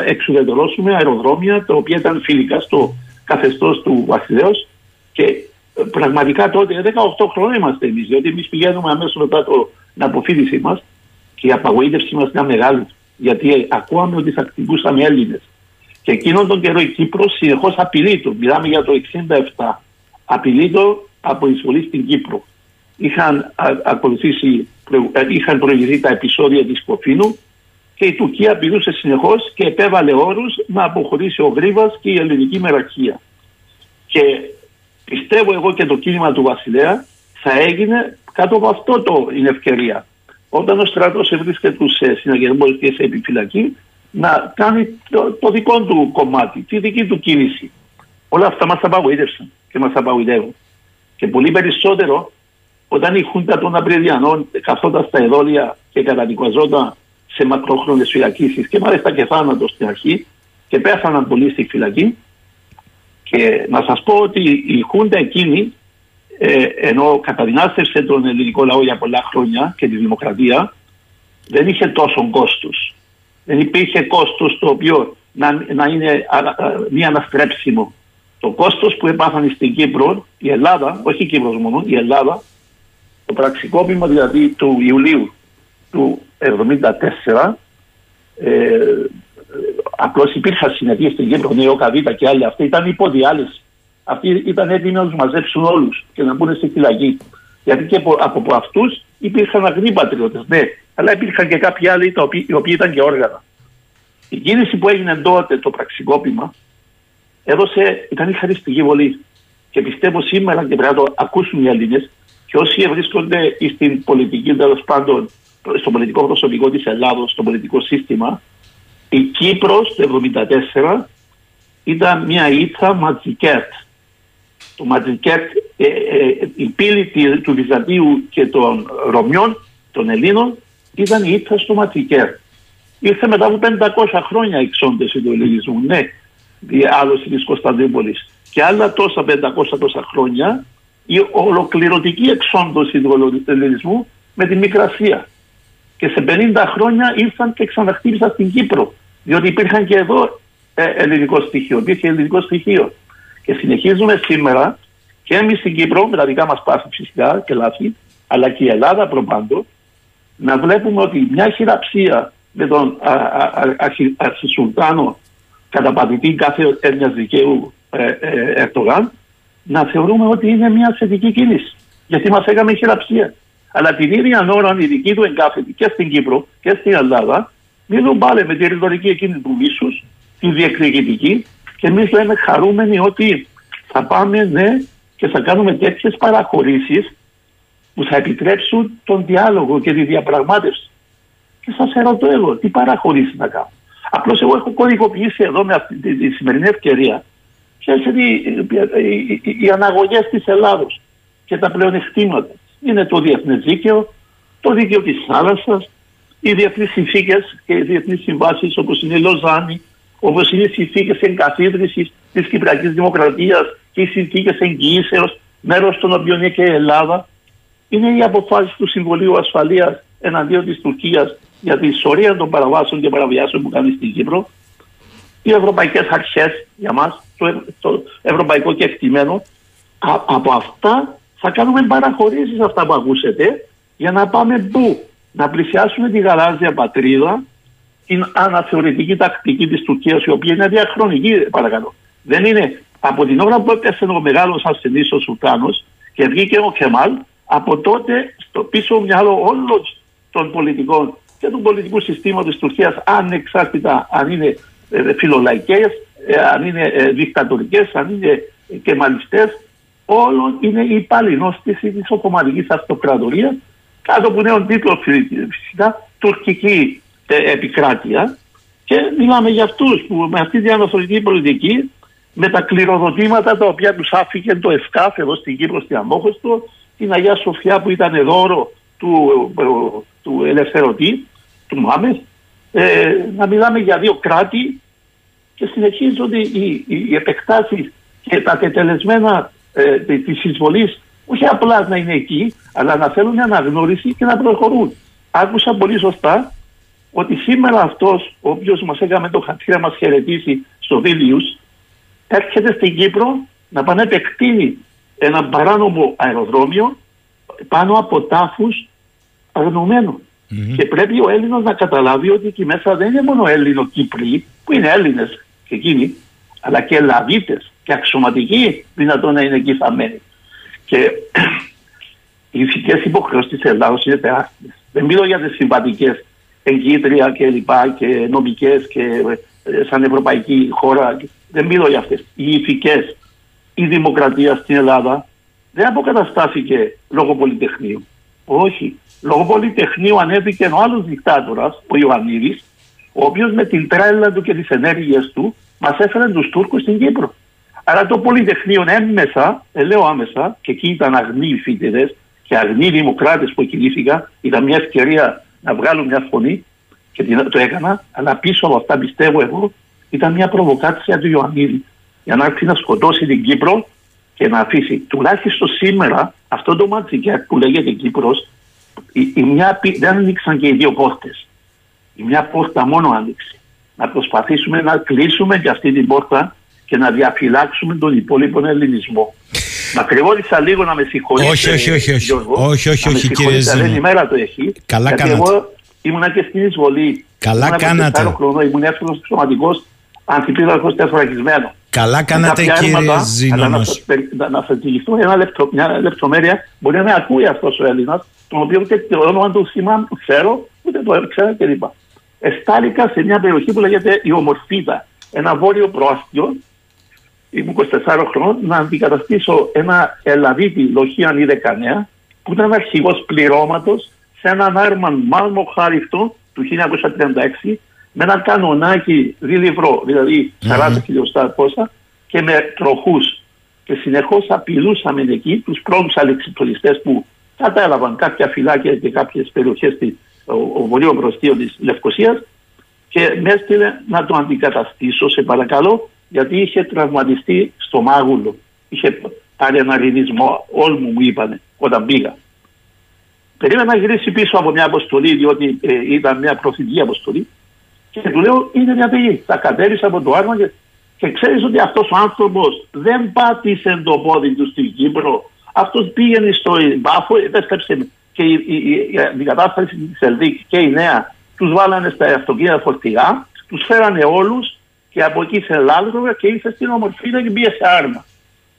D: εξουδετερώσουμε αεροδρόμια τα οποία ήταν φιλικά στο καθεστώς του Βασιλέως και πραγματικά τότε 18 χρόνια είμαστε εμείς, διότι εμείς πηγαίνουμε αμέσως μετά το, την αποφύτισή μας και η απαγοήτευσή μας ήταν μεγάλη. Γιατί ακούαμε ότι θα χτυπούσαμε Έλληνες. Και εκείνον τον καιρό η Κύπρος συνεχώς απειλείτο. Μιλάμε για το 67. Απειλείτο από εισβολή στην Κύπρο. Είχαν, ακολουθήσει, ε, είχαν προηγηθεί τα επεισόδια της Κοφίνου και η Τουρκία απειλούσε συνεχώς και επέβαλε όρους να αποχωρήσει ο Γρήβα και η ελληνική μεραρχία. Και πιστεύω εγώ και το κίνημα του Βασιλέα θα έγινε κάτω από αυτό το είναι ευκαιρία. Όταν ο στρατός βρίσκεται σε συναγερμός και σε επιφυλακή, να κάνει το, το, δικό του κομμάτι, τη δική του κίνηση. Όλα αυτά μας απαγοήτευσαν και μας απαγοητεύουν. Και πολύ περισσότερο όταν η Χούντα των Απριδιανών καθόταν στα εδόλια και καταδικαζόταν σε μακρόχρονε φυλακίσεις και μάλιστα και θάνατο στην αρχή και πέθαναν πολλοί στη φυλακή, και να σας πω ότι η Χούντα εκείνη, ε, ενώ καταδυνάστευσε τον ελληνικό λαό για πολλά χρόνια και τη δημοκρατία, δεν είχε τόσο κόστος. Δεν υπήρχε κόστος το οποίο να, να είναι μη αναστρέψιμο. Το κόστος που έπαθαν στην Κύπρο, η Ελλάδα, όχι η Κύπρος μόνο, η Ελλάδα, το πραξικόπημα δηλαδή του Ιουλίου του 1974, ε, Απλώς υπήρχαν συνεδρίε στην Κύπρο, Νέο Καβίτα και άλλοι. Αυτοί ήταν υποδιάλυση. Αυτοί ήταν έτοιμοι να τους μαζέψουν όλους και να μπουν στη φυλακή. Γιατί και από, από αυτούς υπήρχαν αγνοί πατριώτες, ναι, αλλά υπήρχαν και κάποιοι άλλοι οι οποίοι ήταν και όργανα. Η κίνηση που έγινε τότε, το πραξικόπημα, έδωσε, ήταν η χαριστική βολή. Και πιστεύω σήμερα και πρέπει να το ακούσουν οι Έλληνες και όσοι βρίσκονται στην πολιτική, τέλος πάντων, στο πολιτικό προσωπικό της Ελλάδος, στο πολιτικό σύστημα, η Κύπρος το 1974 ήταν μια ήττα ματζικέτ. Το ματζικέτ, ε, ε, η πύλη του Βυζαντίου και των Ρωμιών, των Ελλήνων, ήταν η ήττα στο ματζικέτ. Ήρθε μετά από 500 χρόνια η εξόντωση του ελληνισμού, ναι, διάλωση της Κωνσταντινούπολης. Και άλλα τόσα 500 τόσα χρόνια η ολοκληρωτική εξόντωση του ελληνισμού με τη Μικρασία. Και σε 50 χρόνια ήρθαν και ξαναχτύπησαν στην Κύπρο. Διότι υπήρχαν και εδώ ε, ελληνικό στοιχείο. Υπήρχε ελληνικό στοιχείο. Και συνεχίζουμε σήμερα και εμείς στην Κύπρο, με τα δικά μας πάθη φυσικά και λάθη, αλλά και η Ελλάδα προπάντω, να βλέπουμε ότι μια χειραψία με τον αρχισουλτάνο καταπατητή κάθε έννοια δικαίου ε, ε, Ερτογάν, να θεωρούμε ότι είναι μια θετική κίνηση. Γιατί μας έκαμε χειραψία. Αλλά την ίδια ώρα η δική του εγκάθετη και στην Κύπρο και στην Ελλάδα μιλούν πάλι με τη ρητορική εκείνη του μίσους, τη διεκδικητική και εμείς λέμε χαρούμενοι ότι θα πάμε ναι και θα κάνουμε τέτοιες παραχωρήσεις που θα επιτρέψουν τον διάλογο και τη διαπραγμάτευση. Και σας ερωτώ εγώ, τι παραχωρήσεις να κάνω. Απλώς εγώ έχω κωδικοποιήσει εδώ με αυτή τη, τη σημερινή ευκαιρία ποιες είναι οι, οι, οι αναγωγές της Ελλάδος και τα πλεονεκτήματα. Είναι το διεθνές δίκαιο, το δίκαιο της θάλασσας, οι διεθνείς συνθήκες και οι διεθνείς συμβάσεις όπως είναι η Λοζάνη, όπως είναι οι συνθήκες εγκαθίδρυσης της Κυπριακής Δημοκρατίας και οι συνθήκες εγγυήσεως, μέρος των οποίων είναι και η Ελλάδα. Είναι οι αποφάσει του Συμβουλίου Ασφαλείας εναντίον της Τουρκίας για τη σωρία των παραβάσεων και παραβιάσεων που κάνει στην Κύπρο. Οι ευρωπαϊκές αρχές για μας, το, το ευρωπαϊκό κεκτημένο. από αυτά θα κάνουμε παραχωρήσεις αυτά που ακούσετε για να πάμε πού; Να πλησιάσουμε τη γαλάζια πατρίδα, την αναθεωρητική τακτική της Τουρκίας, η οποία είναι διαχρονική, παρακαλώ. Δεν είναι από την ώρα που έπεσε ο μεγάλος ασθενή ο Σουλτάνος και βγήκε ο Κεμάλ, από τότε στο πίσω μυαλό όλων των πολιτικών και του πολιτικού συστήματος της Τουρκίας, ανεξάρτητα αν είναι ε, φιλολαϊκές, ε, αν είναι ε, δικτατορικές, αν είναι κεμαλιστές, όλων είναι η υπαλληνόστηση της Οθωμανικής Αυτοκρατορίας κάτω από νέον τίτλο φυσικά τουρκική ε, επικράτεια. Και μιλάμε για αυτούς που με αυτή την αναθωρητική πολιτική με τα κληροδοτήματα τα οποία τους άφηκε το ΕΦΚΑΦ εδώ στην Κύπρο στην Αμόχωστο την Αγία Σοφιά που ήταν δώρο του, ε, του ελευθερωτή του Μάμες ε, να μιλάμε για δύο κράτη και συνεχίζονται οι, οι, οι επεκτάσεις και τα τετελεσμένα ε, της εισβολής όχι απλά να είναι εκεί, αλλά να θέλουν αναγνώριση και να προχωρούν. Άκουσα πολύ σωστά ότι σήμερα αυτός ο οποίος μας έκανε το χαρτί να μας χαιρετήσει στο Βίλιου, έρχεται στην Κύπρο να πάνε επεκτείνει ένα παράνομο αεροδρόμιο πάνω από τάφους αγνωμένων. Mm-hmm. Και πρέπει ο Έλληνος να καταλάβει ότι εκεί μέσα δεν είναι μόνο Έλληνο-Κύπροι, που είναι Έλληνες και εκείνοι, αλλά και Ελλαδίτε και αξιωματικοί δυνατόν να είναι εκεί θαμένοι. Και οι ηθικέ υποχρεώσεις της Ελλάδος είναι τεράστιες. Δεν μιλώ για τις συμβατικές εγκύτρια και λοιπά και νομικές και ε, σαν ευρωπαϊκή χώρα. Δεν μιλώ για αυτές. Οι ηθικές, η δημοκρατία στην Ελλάδα δεν αποκαταστάθηκε λόγω πολυτεχνείου. Όχι. Λόγω πολυτεχνείου ανέβηκε ο άλλος δικτάτορας, ο Ιωαννίδης, ο οποίος με την τρέλα του και τις ενέργειες του μας έφερε τους Τούρκους στην Κύπρο. Άρα το Πολυτεχνείο έμεσα, ε, λέω άμεσα, και εκεί ήταν αγνοί φοιτητές και αγνοί δημοκράτες που κινήθηκαν, ήταν μια ευκαιρία να βγάλουν μια φωνή και το έκανα, αλλά πίσω από αυτά πιστεύω εγώ ήταν μια προβοκάτσια του Ιωαννίδη για να έρθει να σκοτώσει την Κύπρο και να αφήσει τουλάχιστον σήμερα αυτό το ματσικιάκ που λέγεται Κύπρος, η, η μια, δεν ανοίξαν και οι δύο πόρτες. Η μια πόρτα μόνο άνοιξε. Να προσπαθήσουμε να κλείσουμε και αυτή την πόρτα και να διαφυλάξουμε τον υπόλοιπο ελληνισμό. Μακρηγόρησα λίγο να με συγχωρείτε.
B: Όχι, όχι, όχι. όχι. Γιώργο, όχι, όχι, όχι κύριε
D: Δεν η μέρα το έχει.
B: Καλά
D: γιατί
B: κάνατε.
D: Εγώ ήμουν και στην εισβολή.
B: Καλά
D: ήμουν
B: κάνατε.
D: Χρόνο, ήμουν εύκολο σωματικό αντιπίδαρχος τεθωρακισμένος.
B: Καλά κάνατε κύριε Ζήνονος.
D: Να, να, σας διηγηθώ ένα λεπτο, μια λεπτομέρεια. Μπορεί να με ακούει αυτός ο Έλληνας, τον οποίο ούτε το όνομα του θυμάμαι, ξέρω, ούτε το ξέρω κλπ. Εστάληκα σε μια περιοχή που λέγεται η Ομορφίδα, ένα βόρειο πρόαστιο, ήμουν 24 χρόνων, να αντικαταστήσω ένα Ελλαδίτη λοχείαν ή 19, που ήταν αρχηγός πληρώματος σε έναν άρμα μάλμο χάριφτο του 1936, με ένα κανονάκι δίλιβρο, δηλαδή 40 mm-hmm. χιλιοστά πόσα, και με τροχούς. Και συνεχώς απειλούσαμε εκεί τους πρώτους αλεξιπτολιστές που κατέλαβαν κάποια φυλάκια και κάποιες περιοχές ο, ο βορείο προστίο της Λευκοσίας και με έστειλε να το αντικαταστήσω σε παρακαλώ γιατί είχε τραυματιστεί στο μάγουλο. Είχε πάρει ένα ριδισμό, όλοι μου είπανε όταν πήγα. Περίμενα να γυρίσει πίσω από μια αποστολή, διότι ε, ήταν μια προφητική αποστολή. Και του λέω: Είναι μια πηγή. Θα κατέβει από το άρμα και, και ξέρεις ότι αυτός ο άνθρωπος δεν πάτησε το πόδι του στην Κύπρο. Αυτός πήγαινε στο μπάφο, επέστρεψε και η, η, η, η αντικατάσταση της Ελδίκ και η νέα τους βάλανε στα αυτοκίνητα φορτηγά, τους φέρανε όλους και από εκεί σε Λάλγροβα και ήρθε στην Ομορφίνα και πήγε σε άρμα.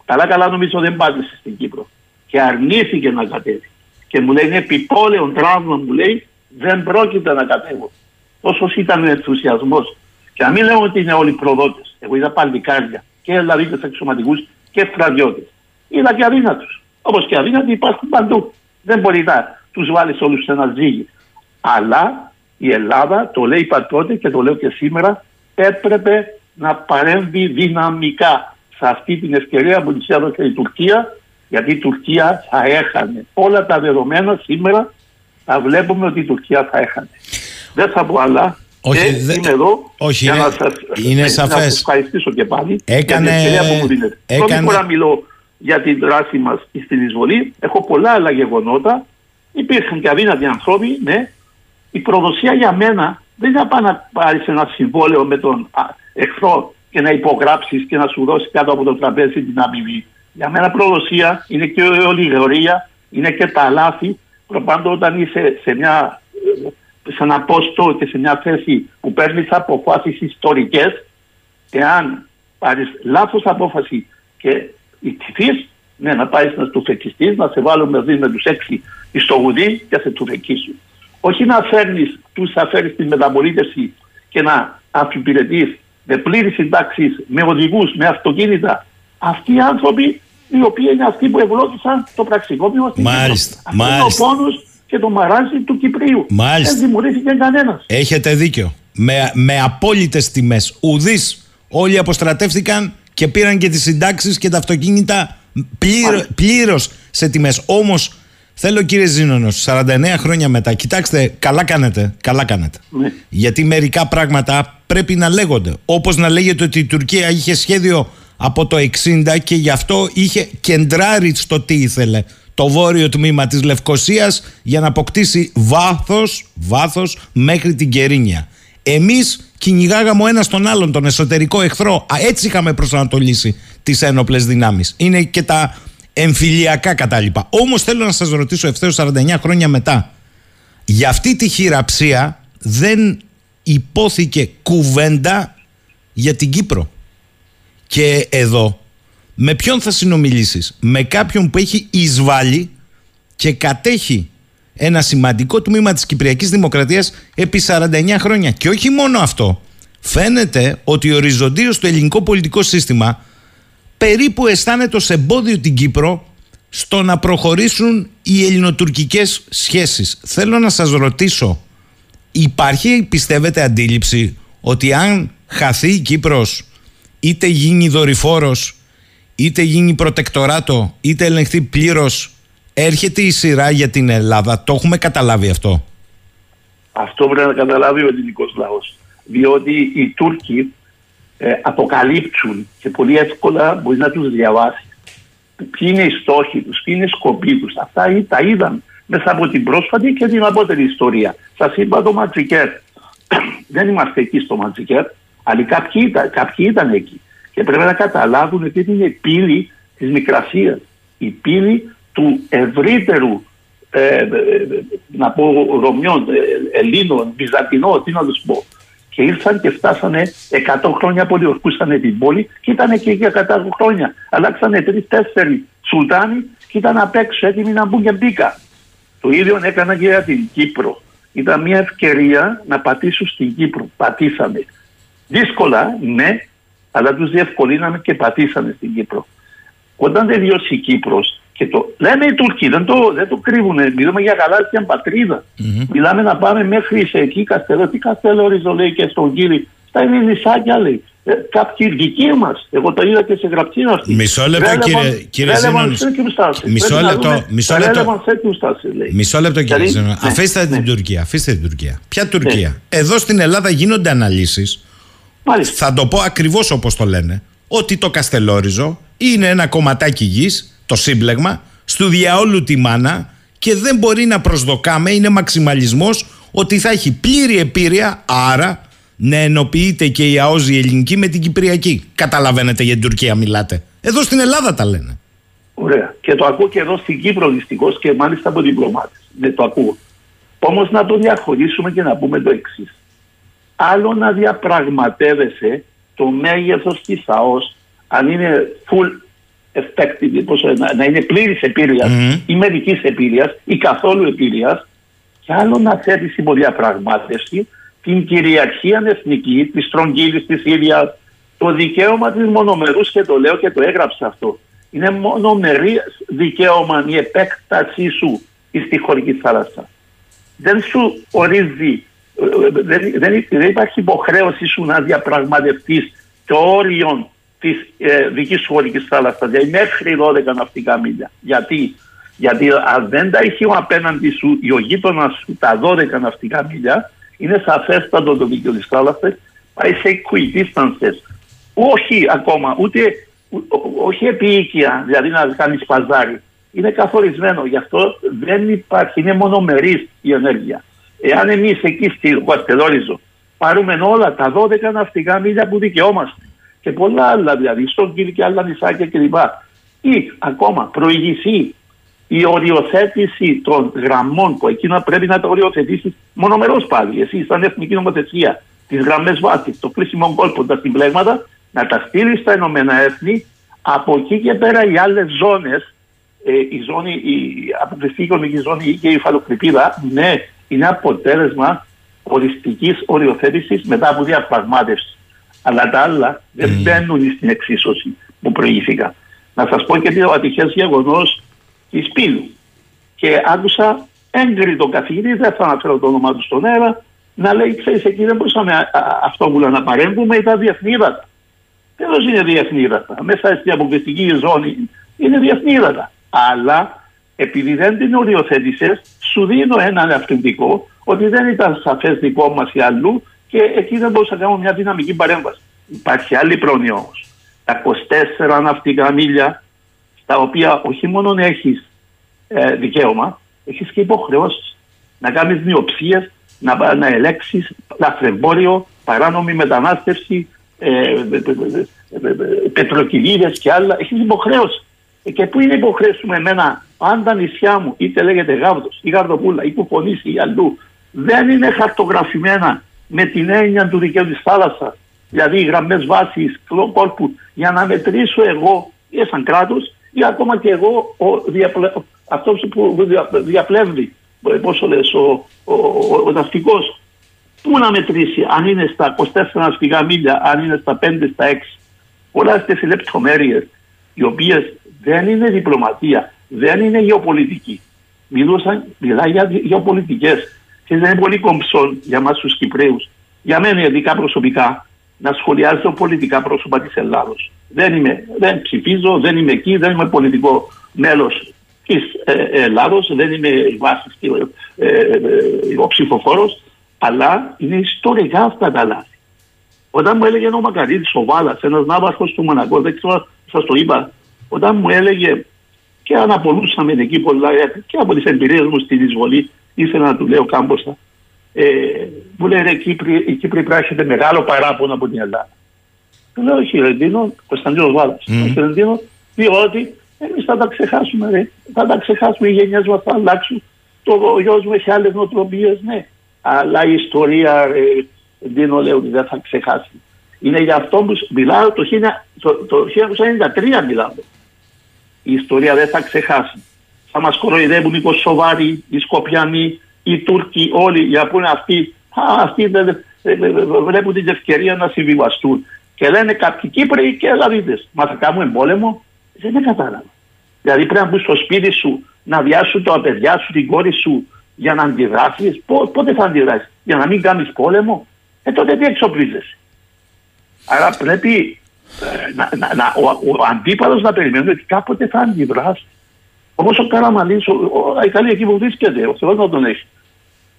D: Καλά, καλά νομίζω δεν πάτησε στην Κύπρο. Και αρνήθηκε να κατέβει. Και μου λέει είναι επιπόλαιο τραύμα, μου λέει, δεν πρόκειται να κατέβω. Όσος ήταν ο ενθουσιασμός. Και να μην λέω ότι είναι όλοι προδότες. Εγώ είδα παλικάρια και δηλαδή αξιωματικού και στρατιώτες. Είδα και αδύνατους. Όπως και αδύνατοι υπάρχουν παντού. Δεν μπορεί να τους βάλεις όλους σε ένα ζύγι. Αλλά η Ελλάδα, το λέει τότε και το λέω και σήμερα, έπρεπε να παρέμβει δυναμικά σε αυτή την ευκαιρία που της έδωσε η Τουρκία, γιατί η Τουρκία θα έχανε. Όλα τα δεδομένα σήμερα θα βλέπουμε ότι η Τουρκία θα έχανε. Δεν θα πω άλλα.
B: Όχι,
D: και δε... είμαι εδώ
B: όχι,
D: για
B: είναι,
D: να σας,
B: είναι
D: να
B: σαφές.
D: σας ευχαριστήσω και πάλι
B: Έκανε...
D: για την ευκαιρία που μου δίνετε.
B: Έκανε...
D: Πρώτη φορά μιλώ για την δράση μας στην εισβολή. Έχω πολλά άλλα γεγονότα. Υπήρχαν και αδύνατοι άνθρωποι, ναι. Η προδοσία για μένα δεν είναι να να πάρεις ένα συμβόλαιο με τον εχθρό και να υπογράψεις και να σου δώσει κάτω από το τραπέζι την αμοιβή. Για μένα προδοσία είναι και η ολιγορία, είναι και τα λάθη. Προπάντων όταν είσαι σε ένα, σε ένα πόστο και σε μια θέση που παίρνεις αποφάσεις ιστορικές, εάν πάρεις λάθος απόφαση και ιτηθεί, ναι, να πάεις να τους φεκιστεί, να σε βάλουν μαζί με τους έξι στο γουδί και θα τους φεκίσουν. Όχι να φέρνεις, τους θα φέρεις την μεταπολίτευση και να αφιπηρετείς με πλήρης συντάξεις, με οδηγούς, με αυτοκίνητα. Αυτοί οι άνθρωποι οι οποίοι είναι αυτοί που ευλόγησαν το πραξικόπημα στην
B: Μάλιστα.
D: Κύπρο.
B: Μάλιστα.
D: Αυτό είναι ο πόνος και το μαράζι του Κυπρίου.
B: Μάλιστα.
D: Δεν δημιουργήθηκε κανένας.
B: Έχετε δίκιο. Με, με απόλυτες τιμές. Ουδή. Όλοι αποστρατεύτηκαν και πήραν και τις συντάξεις και τα αυτοκίνητα πλήρως σε τιμές. Όμως θέλω κύριε Ζήνονο, 49 χρόνια μετά, κοιτάξτε, καλά κάνετε. Καλά κάνετε.
D: Ναι.
B: Γιατί μερικά πράγματα πρέπει να λέγονται. Όπως να λέγεται ότι η Τουρκία είχε σχέδιο από το 60 και γι' αυτό είχε κεντράρει στο τι ήθελε το βόρειο τμήμα της Λευκοσίας για να αποκτήσει βάθος, βάθος μέχρι την Κερίνια. Εμείς κυνηγάγαμε ο ένας τον άλλον τον εσωτερικό εχθρό. Α, έτσι είχαμε προσανατολίσει τις ένοπλες δυνάμεις. Είναι και τα εμφυλιακά κατάλοιπα. Όμως θέλω να σας ρωτήσω ευθέως 49 χρόνια μετά. Για αυτή τη χειραψία δεν υπόθηκε κουβέντα για την Κύπρο. Και εδώ με ποιον θα συνομιλήσεις; Με κάποιον που έχει εισβάλει και κατέχει ένα σημαντικό τμήμα της Κυπριακής Δημοκρατίας επί 49 χρόνια. Και όχι μόνο αυτό. Φαίνεται ότι οριζοντίως το ελληνικό πολιτικό σύστημα περίπου αισθάνεται ως εμπόδιο την Κύπρο στο να προχωρήσουν οι ελληνοτουρκικές σχέσεις. Θέλω να σας ρωτήσω, υπάρχει πιστεύετε αντίληψη ότι αν χαθεί η Κύπρος είτε γίνει δορυφόρος είτε γίνει προτεκτοράτο είτε ελεγχθεί πλήρως έρχεται η σειρά για την Ελλάδα. Το έχουμε καταλάβει αυτό.
D: Αυτό πρέπει να καταλάβει ο ελληνικός λαός. Διότι οι Τούρκοι ε, αποκαλύπτουν και πολύ εύκολα μπορεί να τους διαβάσει ποιοι είναι οι στόχοι τους, ποιοι είναι οι σκοποί τους. Αυτά ή- τα είδαν μέσα από την πρόσφατη και την απότερη ιστορία. Σας είπα το Ματζικέρ. Δεν είμαστε εκεί στο Ματζικέρ, αλλά κάποιοι ήταν, κάποιοι ήταν εκεί. Και πρέπει να καταλάβουν ότι είναι η πύλη της Μικρασίας. Η πύλη του ευρύτερου ε, ε, ε, να πω Ρωμιών, ε, Ελλήνων, Βυζαντινών, τι να τους πω. Και Και ήρθαν και φτάσανε 100 χρόνια που διορκούσαν την πόλη και ήταν και για 100 χρόνια. Αλλάξανε τρει-τέσσερι σουλτάνοι και ήταν απ' έξω έτοιμοι να μπουν και μπήκα. Το ίδιο έκανα και για την Κύπρο. Ήταν μια ευκαιρία να πατήσουν στην Κύπρο. Πατήσαμε. Δύσκολα, ναι, αλλά τους διευκολύναμε και πατήσαμε στην Κύπρο. Όταν τελειώσει η Κύπρος και το λένε οι Τούρκοι, δεν το, δεν το κρύβουν. Μιλάμε για γαλάζια πατρίδα. Mm-hmm. Μιλάμε να πάμε μέχρι σε εκεί Καστελό. Τι Καστελόριζο λέει και στον κύριο. Στα είναι νησάκια λέει. Ε, κάποιοι δικοί μας. Εγώ το είδα και σε γραψή αυτή.
B: Μισό λεπτό κύριε, κύριε Ζήνων. Μισό λεπτό. Μισό λεπτό. Μισό λεπτό κύριε δηλαδή, Ζήνων. Ναι, αφήστε ναι. την Τουρκία. Αφήστε την Τουρκία. Ποια ναι. Τουρκία; Ναι. Εδώ στην Ελλάδα γίνονται αναλύσεις. Θα το πω ακριβώς όπως το λένε. Ότι το Καστελόριζο είναι ένα κομματάκι γης το σύμπλεγμα, στου διαόλου τη μάνα και δεν μπορεί να προσδοκάμε, είναι μαξιμαλισμός ότι θα έχει πλήρη επίρρεια, άρα να ενοποιείται και η ΑΟΖ ελληνική με την Κυπριακή. Καταλαβαίνετε για την Τουρκία μιλάτε. Εδώ στην Ελλάδα τα λένε.
D: Ωραία. Και το ακούω και εδώ στην Κύπρο δυστυχώς και μάλιστα από διπλωμάτες. Ναι, το ακούω. Όμως να το διαχωρίσουμε και να πούμε το εξής. Άλλο να διαπραγματεύεσαι το μέγεθος της ΑΟΣ, αν είναι full effective, πώς, να, να είναι πλήρης επίρρεια mm-hmm. ή μερικής επίρρεια ή καθόλου επίρρεια, και άλλο να θέτει υποδιαπραγμάτευση την κυριαρχία εθνικής της τρογγύλη της ίδιας, το δικαίωμα της μονομερούς και το λέω και το έγραψα αυτό. Είναι μονομερή δικαίωμα η επέκτασή σου στη χωρική θάλασσα. Δεν σου ορίζει, δεν, δεν, δεν υπάρχει υποχρέωση σου να διαπραγματευτείς το όριο της ε, δικής σου χωρική θάλασσας, δηλαδή μέχρι 12 ναυτικά μίλια. Γιατί, γιατί αν δεν τα είχε ο απέναντι σου ή ο γείτονας σου τα 12 ναυτικά μίλια, είναι σαφέστατο το δίκαιο της θάλασσας, πάει σε equidistances. Όχι ακόμα, ούτε όχι επίοικια, δηλαδή να κάνεις παζάρι. Είναι καθορισμένο, γι' αυτό δεν υπάρχει, είναι μονομερής η ενέργεια. Εάν εμείς εκεί στη Γουαστελόριζο πάρουμε όλα τα 12 ναυτικά μίλια που δικαιόμαστε και πολλά άλλα δηλαδή, στον κύριο και άλλα νησάκια κλπ. Ή ακόμα προηγηθεί η οριοθέτηση των γραμμών που εκείνα πρέπει να τα οριοθετήσει μονομερός πάλι. Εσύ, σαν εθνική νομοθεσία, τις γραμμές βάσης, το κλείσιμο κόλπο, τα συμπλέγματα, να τα στείλει στα Ηνωμένα Έθνη. Από εκεί και πέρα οι άλλες ζώνες, ε, η ζώνη, η αποκλειστική οικονομική ζώνη ή και η υφαλοκρηπίδα, ναι, είναι αποτέλεσμα οριστικής οριοθέτησης μετά από διαπραγμάτευσης. Αλλά τα άλλα δεν mm. μπαίνουν στην εξίσωση που προηγήθηκα. Να σας πω και το ατυχές γεγονός της Πύλου. Και άκουσα έγκριτο καθηγητή, δεν θα αναφέρω το όνομα του στον αέρα, να λέει: Ξέρεις, εκεί δεν μπορούσαμε αυτόβουλα να παρέμβουμε, ήταν διεθνή ύδατα. Τέλος είναι διεθνή ύδατα. Μέσα στην αποκλειστική ζώνη είναι διεθνή ύδατα. Αλλά επειδή δεν την οριοθέτησες, σου δίνω έναν αυθεντικό ότι δεν ήταν σαφές δικό μας ή αλλού και εκεί δεν μπορούσα να κάνω μια δυναμική παρέμβαση. Υπάρχει άλλη πρόνοια όμως. Τα 24 ναυτικά μίλια, στα οποία όχι μόνο έχεις ε, δικαίωμα, έχεις και υποχρεώσεις να κάνεις διοψίε, να, να ελέξει λαθρεμπόριο, παράνομη μετανάστευση, ε, πετροκυλίδες και άλλα. Έχεις υποχρέωση. Ε, και πού είναι υποχρέωση μου εμένα, αν τα νησιά μου, είτε λέγεται Γάβδο ή Γαρδοπούλα ή Κουφονίση ή αλλού, δεν είναι χαρτογραφημένα με την έννοια του δικαίου της θάλασσας, δηλαδή οι γραμμές βάσης κόλπου, για να μετρήσω εγώ ή σαν κράτος ή ακόμα και εγώ ο διαπλε... αυτός που διαπλεύει, πόσο λες, ο, ο, ο, ο ναυτικό. Πού να μετρήσει, αν είναι στα 24 ναυτικά μίλια, αν είναι στα 5, στα 6. Όλα αυτές οι λεπτομέρειες, οι οποίες δεν είναι διπλωματία, δεν είναι γεωπολιτική. Μιλούσαν, μιλάει για γεωπολιτικές και δεν είναι πολύ κομψό για εμά τους Κυπρέου, για μένα ειδικά προσωπικά, να σχολιάζω πολιτικά πρόσωπα της Ελλάδος. Δεν, είμαι, δεν ψηφίζω, δεν είμαι εκεί, δεν είμαι πολιτικό μέλος της ε, Ελλάδος, δεν είμαι βάση ε, ε, ο ψηφοφόρος, αλλά είναι ιστορικά αυτά τα λάθη. Όταν μου έλεγε ο Μακαρίτη, ο Βάλας, ένας ναύαρχος του Μονακό, δεν ξέρω, σας το είπα, όταν μου έλεγε και αναπολούσαμε εκεί πολλά και από τις εμπειρίες μου στην εισβολή, ήθελα να του λέω κάμποσα. Ε, μου λέει ρε Κύπρη, η Κύπρη πράσινε μεγάλο παράπονο από την Ελλάδα. Του λέω όχι Ρεντίνο, Κωνσταντίνος Βάλλας. Mm. Όχι Ρεντίνο, διότι εμείς θα τα ξεχάσουμε, ρε. Θα τα ξεχάσουμε, οι γενιές μας θα αλλάξουν. Το γιος μου έχει άλλες νοοτροπίες, ναι. Αλλά η ιστορία, ρε, Δίνω λέω ότι δεν θα ξεχάσει. Είναι για αυτό που μιλάω το, 1993 το, 1993 μιλάω. Η ιστορία δεν θα ξεχάσει. Θα μας κοροϊδεύουν οι Κωσοβάροι, οι Σκοπιανοί, οι Τούρκοι, όλοι για που είναι αυτοί. Α, αυτοί δεν, βλέπουν την ευκαιρία να συμβιβαστούν. Και λένε κάποιοι Κύπροι και Ελλαδίτες. Μα θα κάνουμε πόλεμο. Δεν είναι κατάλαβα. Δηλαδή πρέπει να μπουν στο σπίτι σου να βιάσουν τα παιδιά σου, την κόρη σου για να αντιδράσεις. Πότε θα αντιδράσεις, Για να μην κάνεις πόλεμο. Ε, τότε τι εξοπλίζεσαι. Άρα πρέπει ε, να, να, να, ο, ο αντίπαλος να περιμένει ότι κάποτε θα αντιδράσει. Όπω ο Καραμαλής, η Ιταλία εκεί που βρίσκεται, ο Θεός να τον έχει.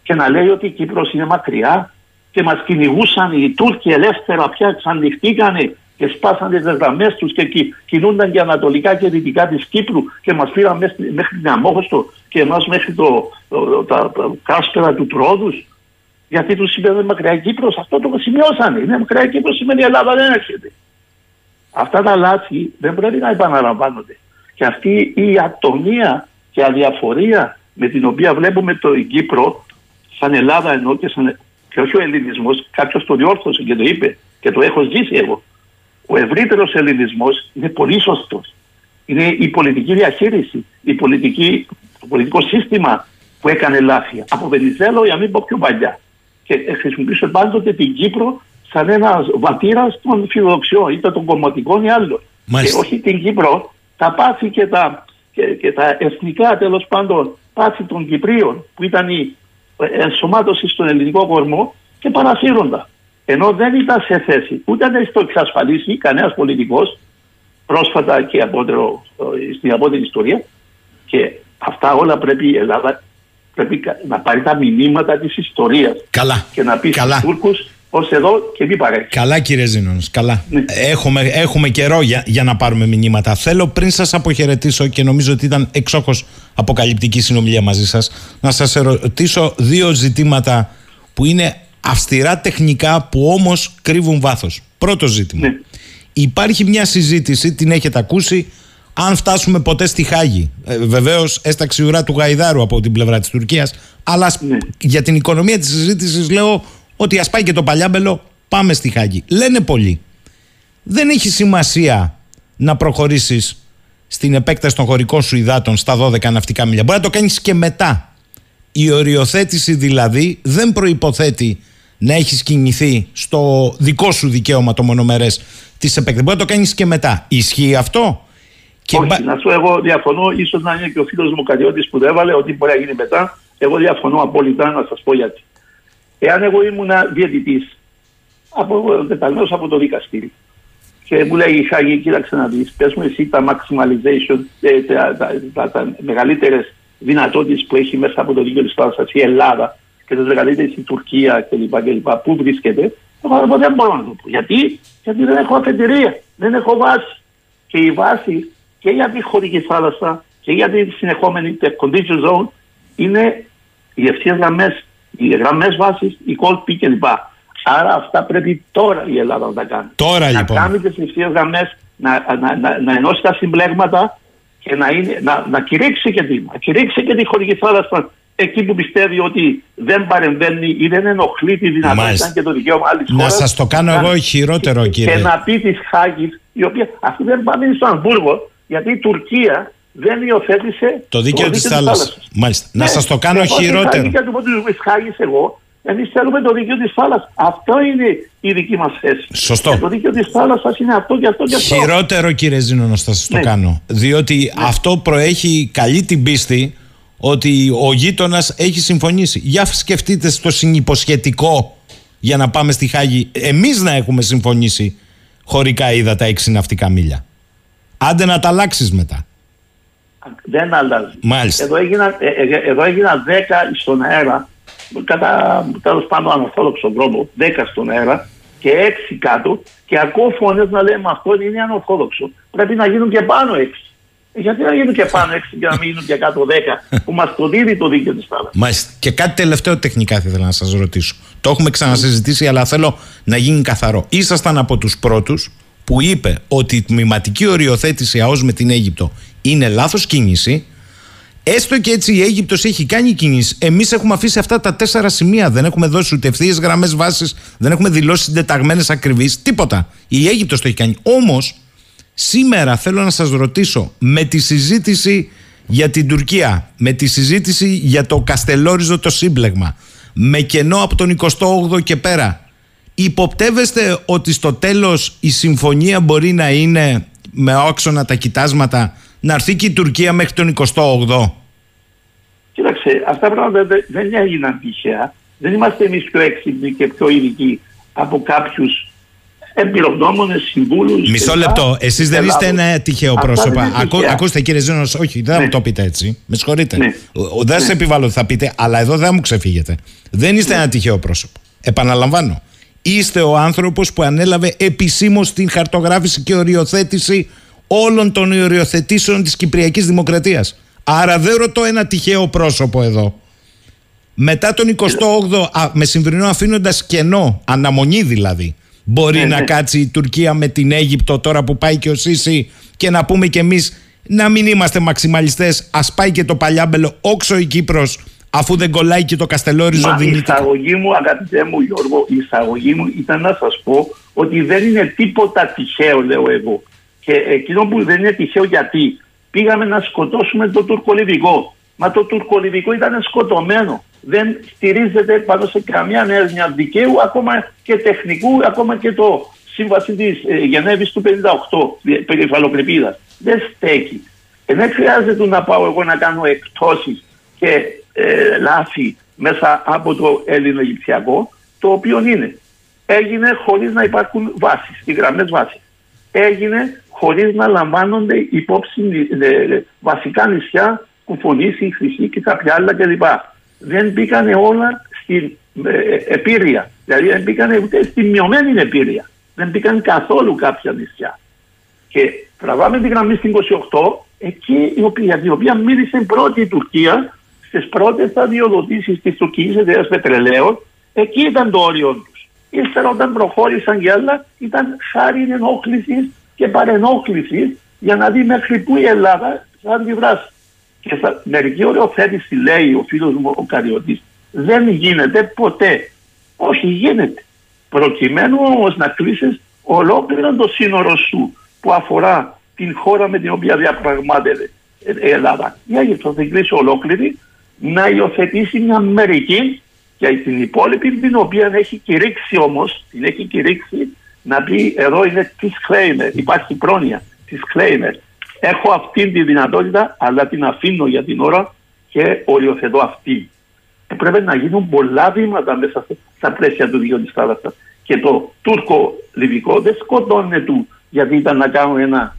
D: Και να λέει ότι η Κύπρος είναι μακριά και μας κυνηγούσαν οι Τούρκοι ελεύθερα πια, ξανοιχτήκανε και σπάσανε τις γραμμές τους και κινούνταν και ανατολικά και δυτικά της Κύπρου και μας πήραν μέχρι την Αμόχωστο και εμάς μέχρι το, το, τα, τα κάσπερα του Τρόδους. Γιατί τους σημαίνει μακριά Κύπρος, αυτό το σημειώσανε. Είναι μακριά Κύπρος σημαίνει η Ελλάδα δεν έρχεται. Αυτά τα λάθη δεν πρέπει να επαναλαμβάνονται. Και αυτή η ατομία και αδιαφορία με την οποία βλέπουμε το Κύπρο σαν Ελλάδα ενώ και, σαν, και όχι ο ελληνισμός, κάποιος το διόρθωσε και το είπε και το έχω ζήσει εγώ. Ο ευρύτερος ελληνισμός είναι πολύ σωστός. Είναι η πολιτική διαχείριση, η πολιτική, το πολιτικό σύστημα που έκανε λάθη. Από Βενιζέλο για μην πω πιο παλιά. Και χρησιμοποιήσω πάντοτε την Κύπρο σαν ένα βατήρας των φιλοδοξιών, είτε των κομματικών ή άλλων. Και όχι την Κύπρο, τα πάθη και τα, και, και τα εθνικά τέλος πάντων πάθη των Κυπρίων που ήταν η ενσωμάτωση στον ελληνικό κορμό και παρασύροντα. Ενώ δεν ήταν σε θέση ούτε να το εξασφαλίσει κανένας πολιτικός πρόσφατα και απότερο, ε, στην απότερη ιστορία. Και αυτά όλα πρέπει η Ελλάδα πρέπει να πάρει τα μηνύματα της ιστορίας.
B: Καλά.
D: Και να πει στους Τούρκους ως εδώ και μην παρέχει.
B: Καλά, κύριε Ζήνων. Καλά. Ναι. Έχουμε, έχουμε καιρό για, για να πάρουμε μηνύματα. Θέλω πριν σας αποχαιρετήσω και νομίζω ότι ήταν εξόχως αποκαλυπτική συνομιλία μαζί σας, να σας ερωτήσω δύο ζητήματα που είναι αυστηρά τεχνικά που όμως κρύβουν βάθος. Πρώτο ζήτημα. Ναι. Υπάρχει μια συζήτηση, την έχετε ακούσει, αν φτάσουμε ποτέ στη Χάγη. Ε, Βεβαίως, έσταξε η ουρά του Γαϊδάρου από την πλευρά της Τουρκίας. Αλλά ναι. για την οικονομία της συζήτησης λέω ότι ας πάει και το παλιάμπελο, πάμε στη Χάγη. Λένε πολλοί. Δεν έχει σημασία να προχωρήσεις στην επέκταση των χωρικών σου υδάτων στα 12 ναυτικά μίλια. Μπορεί να το κάνεις και μετά. Η οριοθέτηση δηλαδή δεν προϋποθέτει να έχεις κινηθεί στο δικό σου δικαίωμα το μονομερές της επέκτασης. Μπορεί να το κάνεις και μετά. Ισχύει αυτό;
D: Και Όχι, να σου εγώ διαφωνώ, ίσως να είναι και ο φίλος μου Καριώτη που δεν έβαλε ότι μπορεί να γίνει μετά. Εγώ διαφωνώ απόλυτα να σας πω γιατί. Εάν εγώ ήμουν διαιτητής, από, από το δικαστήριο, και μου λέει η Χάγη, κοίταξε να δεις, πες μου εσύ τα maximalization, ε, τα, τα, τα, τα μεγαλύτερες δυνατότητες που έχει μέσα από το δίκαιο της θάλασσας η Ελλάδα και τις μεγαλύτερες η Τουρκία κλπ. Πού βρίσκεται, εγώ δεν μπορώ να το πω. Γιατί, Γιατί δεν έχω αφεντηρία, δεν έχω βάση. Και η βάση και για τη χωρική θάλασσα και για τη συνεχόμενη condition zone είναι οι ευθείε γραμμές οι γραμμές βάσης, η κόλπη κλπ. Άρα αυτά πρέπει τώρα η Ελλάδα να τα κάνει.
B: Τώρα
D: να
B: λοιπόν.
D: Να κάνει τις ευθείε γραμμές, να, να, να, να, ενώσει τα συμπλέγματα και να, είναι, να, να κηρύξει και τη, να κηρύξει και τη χωρική θάλασσας εκεί που πιστεύει ότι δεν παρεμβαίνει ή δεν ενοχλεί τη δυνατότητα και το δικαίωμα άλλης χώρας.
B: Να σας το κάνω εγώ χειρότερο, κύριε.
D: Και να πει της Χάγης, η οποία αυτή δεν πάει στο Αμβούργο, γιατί η Τουρκία δεν υιοθέτησε
B: το δίκαιο της θάλασσας. Μάλιστα. Ναι, να σας το κάνω χειρότερο.
D: Και του πω του εγώ, εμείς θέλουμε το δίκαιο της θάλασσας. Αυτό είναι η δική μας θέση.
B: Σωστό. Και
D: το δίκαιο της θάλασσας είναι αυτό και αυτό και αυτό.
B: Χειρότερο, κύριε Ζήνονο, θα σας το ναι. κάνω. Διότι ναι. αυτό προέχει καλή την πίστη ότι ο γείτονας έχει συμφωνήσει. Για σκεφτείτε στο συνυποσχετικό για να πάμε στη Χάγη, εμείς να έχουμε συμφωνήσει χωρικά είδα τα έξι ναυτικά μίλια. Άντε να τα αλλάξεις μετά.
D: Δεν αλλάζει.
B: Μάλιστα.
D: Εδώ έγιναν, ε, ε, εδώ έγιναν 10 στον αέρα, κατά τέλος πάντων ανορθόδοξο τρόπο, 10 στον αέρα και 6 κάτω και ακούω φωνές να λέμε αυτό είναι ανορθόδοξο. Πρέπει να γίνουν και πάνω 6. Ε, γιατί να γίνουν και πάνω 6 και να μην γίνουν και κάτω 10 που μας το δίνει το δίκαιο της θάλασσας.
B: Μάλιστα. Και κάτι τελευταίο τεχνικά θα ήθελα να σας ρωτήσω. Το έχουμε ξανασυζητήσει, αλλά θέλω να γίνει καθαρό. Ήσασταν από τους πρώτους που είπε ότι η τμηματική οριοθέτηση ΑΟΣ με την Αίγυπτο είναι λάθος κίνηση Έστω και έτσι η Αίγυπτος έχει κάνει κίνηση. Εμείς έχουμε αφήσει αυτά τα τέσσερα σημεία. Δεν έχουμε δώσει ούτε ευθείε γραμμές βάσης, δεν έχουμε δηλώσει συντεταγμένες ακριβείς. Τίποτα. Η Αίγυπτος το έχει κάνει. Όμως, σήμερα θέλω να σας ρωτήσω, με τη συζήτηση για την Τουρκία, με τη συζήτηση για το Καστελόριζο το σύμπλεγμα, με κενό από τον 28ο και πέρα, υποπτεύεστε ότι στο τέλος η συμφωνία μπορεί να είναι με όξονα τα κοιτάσματα να έρθει και η Τουρκία μέχρι τον 28ο.
D: Κοίταξε, αυτά τα πράγματα δεν, δεν έγιναν τυχαία. Δεν είμαστε εμείς πιο έξυπνοι και πιο ειδικοί από κάποιους εμπειρογνώμονες, συμβούλους.
B: Μισό λεπτό. Εσείς δεν είστε ένα τυχαίο πρόσωπο. Ακού, ακούστε κύριε Ζήνος, όχι, δεν θα ναι. μου το πείτε έτσι. Με συγχωρείτε. Ναι. Δεν ναι. σα επιβάλλω ότι θα πείτε, αλλά εδώ δεν μου ξεφύγετε. Δεν είστε ναι. ένα τυχαίο πρόσωπο. Επαναλαμβάνω. Είστε ο άνθρωπος που ανέλαβε επισήμως την χαρτογράφηση και οριοθέτηση όλων των οριοθετήσεων της Κυπριακής Δημοκρατίας. Άρα δεν ρωτώ ένα τυχαίο πρόσωπο εδώ. Μετά τον 28ο, με συμβρινό αφήνοντας κενό, αναμονή δηλαδή, μπορεί ναι, να ναι. κάτσει η Τουρκία με την Αίγυπτο τώρα που πάει και ο Σίση και να πούμε κι εμείς να μην είμαστε μαξιμαλιστές, ας πάει και το παλιάμπελο όξο η Κύπρος αφού δεν κολλάει και το Καστελόριζο
D: Μα η εισαγωγή μου, αγαπητέ μου Γιώργο, η εισαγωγή μου ήταν να σας πω ότι δεν είναι τίποτα τυχαίο, λέω εγώ. Και εκείνο που δεν είναι τυχαίο γιατί πήγαμε να σκοτώσουμε το τουρκολιβικό. Μα το τουρκολιβικό ήταν σκοτωμένο. Δεν στηρίζεται πάνω σε καμία έννοια δικαίου, ακόμα και τεχνικού, ακόμα και το σύμβαση της ε, Γενέβης του 58, περιφαλοκρηπίδας. Δεν στέκει. Ε, δεν χρειάζεται να πάω εγώ να κάνω εκτόσεις και ε, λάθη μέσα από το Έλληνο-Αιγυπτιακό, το οποίο είναι. Έγινε χωρίς να υπάρχουν βάσεις, οι γραμμές βάσει. Έγινε χωρίς να λαμβάνονται υπόψη ε, ε, βασικά νησιά, Κουφονήσι, Χρυσή και κάποια άλλα κλπ. Δεν μπήκαν όλα στην ε, Επίρρεια. Δηλαδή δεν μπήκαν ούτε στη μειωμένη Επίρρεια. Δεν μπήκαν καθόλου κάποια νησιά. Και τραβάμε τη γραμμή στην 28, εκεί η οποία, η οποία μίλησε πρώτη η Τουρκία στι πρώτες σταδιοδοτήσει της τουρκικής εταιρεία πετρελαίων, εκεί ήταν το όριο τους. Ύστερα, όταν προχώρησαν και άλλα, ήταν χάρη ενόχλησης και παρενόχλησης για να δει μέχρι πού η Ελλάδα θα αντιδράσει. Και στα μερική οριοθέτηση λέει ο φίλος μου ο Καριωτή, δεν γίνεται ποτέ. Όχι γίνεται. Προκειμένου όμως να κλείσεις ολόκληρο το σύνορο σου που αφορά την χώρα με την οποία διαπραγμάτευε η Ελλάδα. Η Αίγυπτο θα κλείσει ολόκληρη να υιοθετήσει μια μερική για την υπόλοιπη την οποία έχει κηρύξει όμως, την έχει κηρύξει να πει εδώ είναι disclaimer, υπάρχει πρόνοια, disclaimer. Έχω αυτή τη δυνατότητα αλλά την αφήνω για την ώρα και οριοθετώ αυτή. Ε, πρέπει να γίνουν πολλά βήματα μέσα στα πλαίσια του δυο της θάλασσας. Και το τούρκο-λιβικό δεν σκοτώνεται του γιατί ήταν να κάνω ένα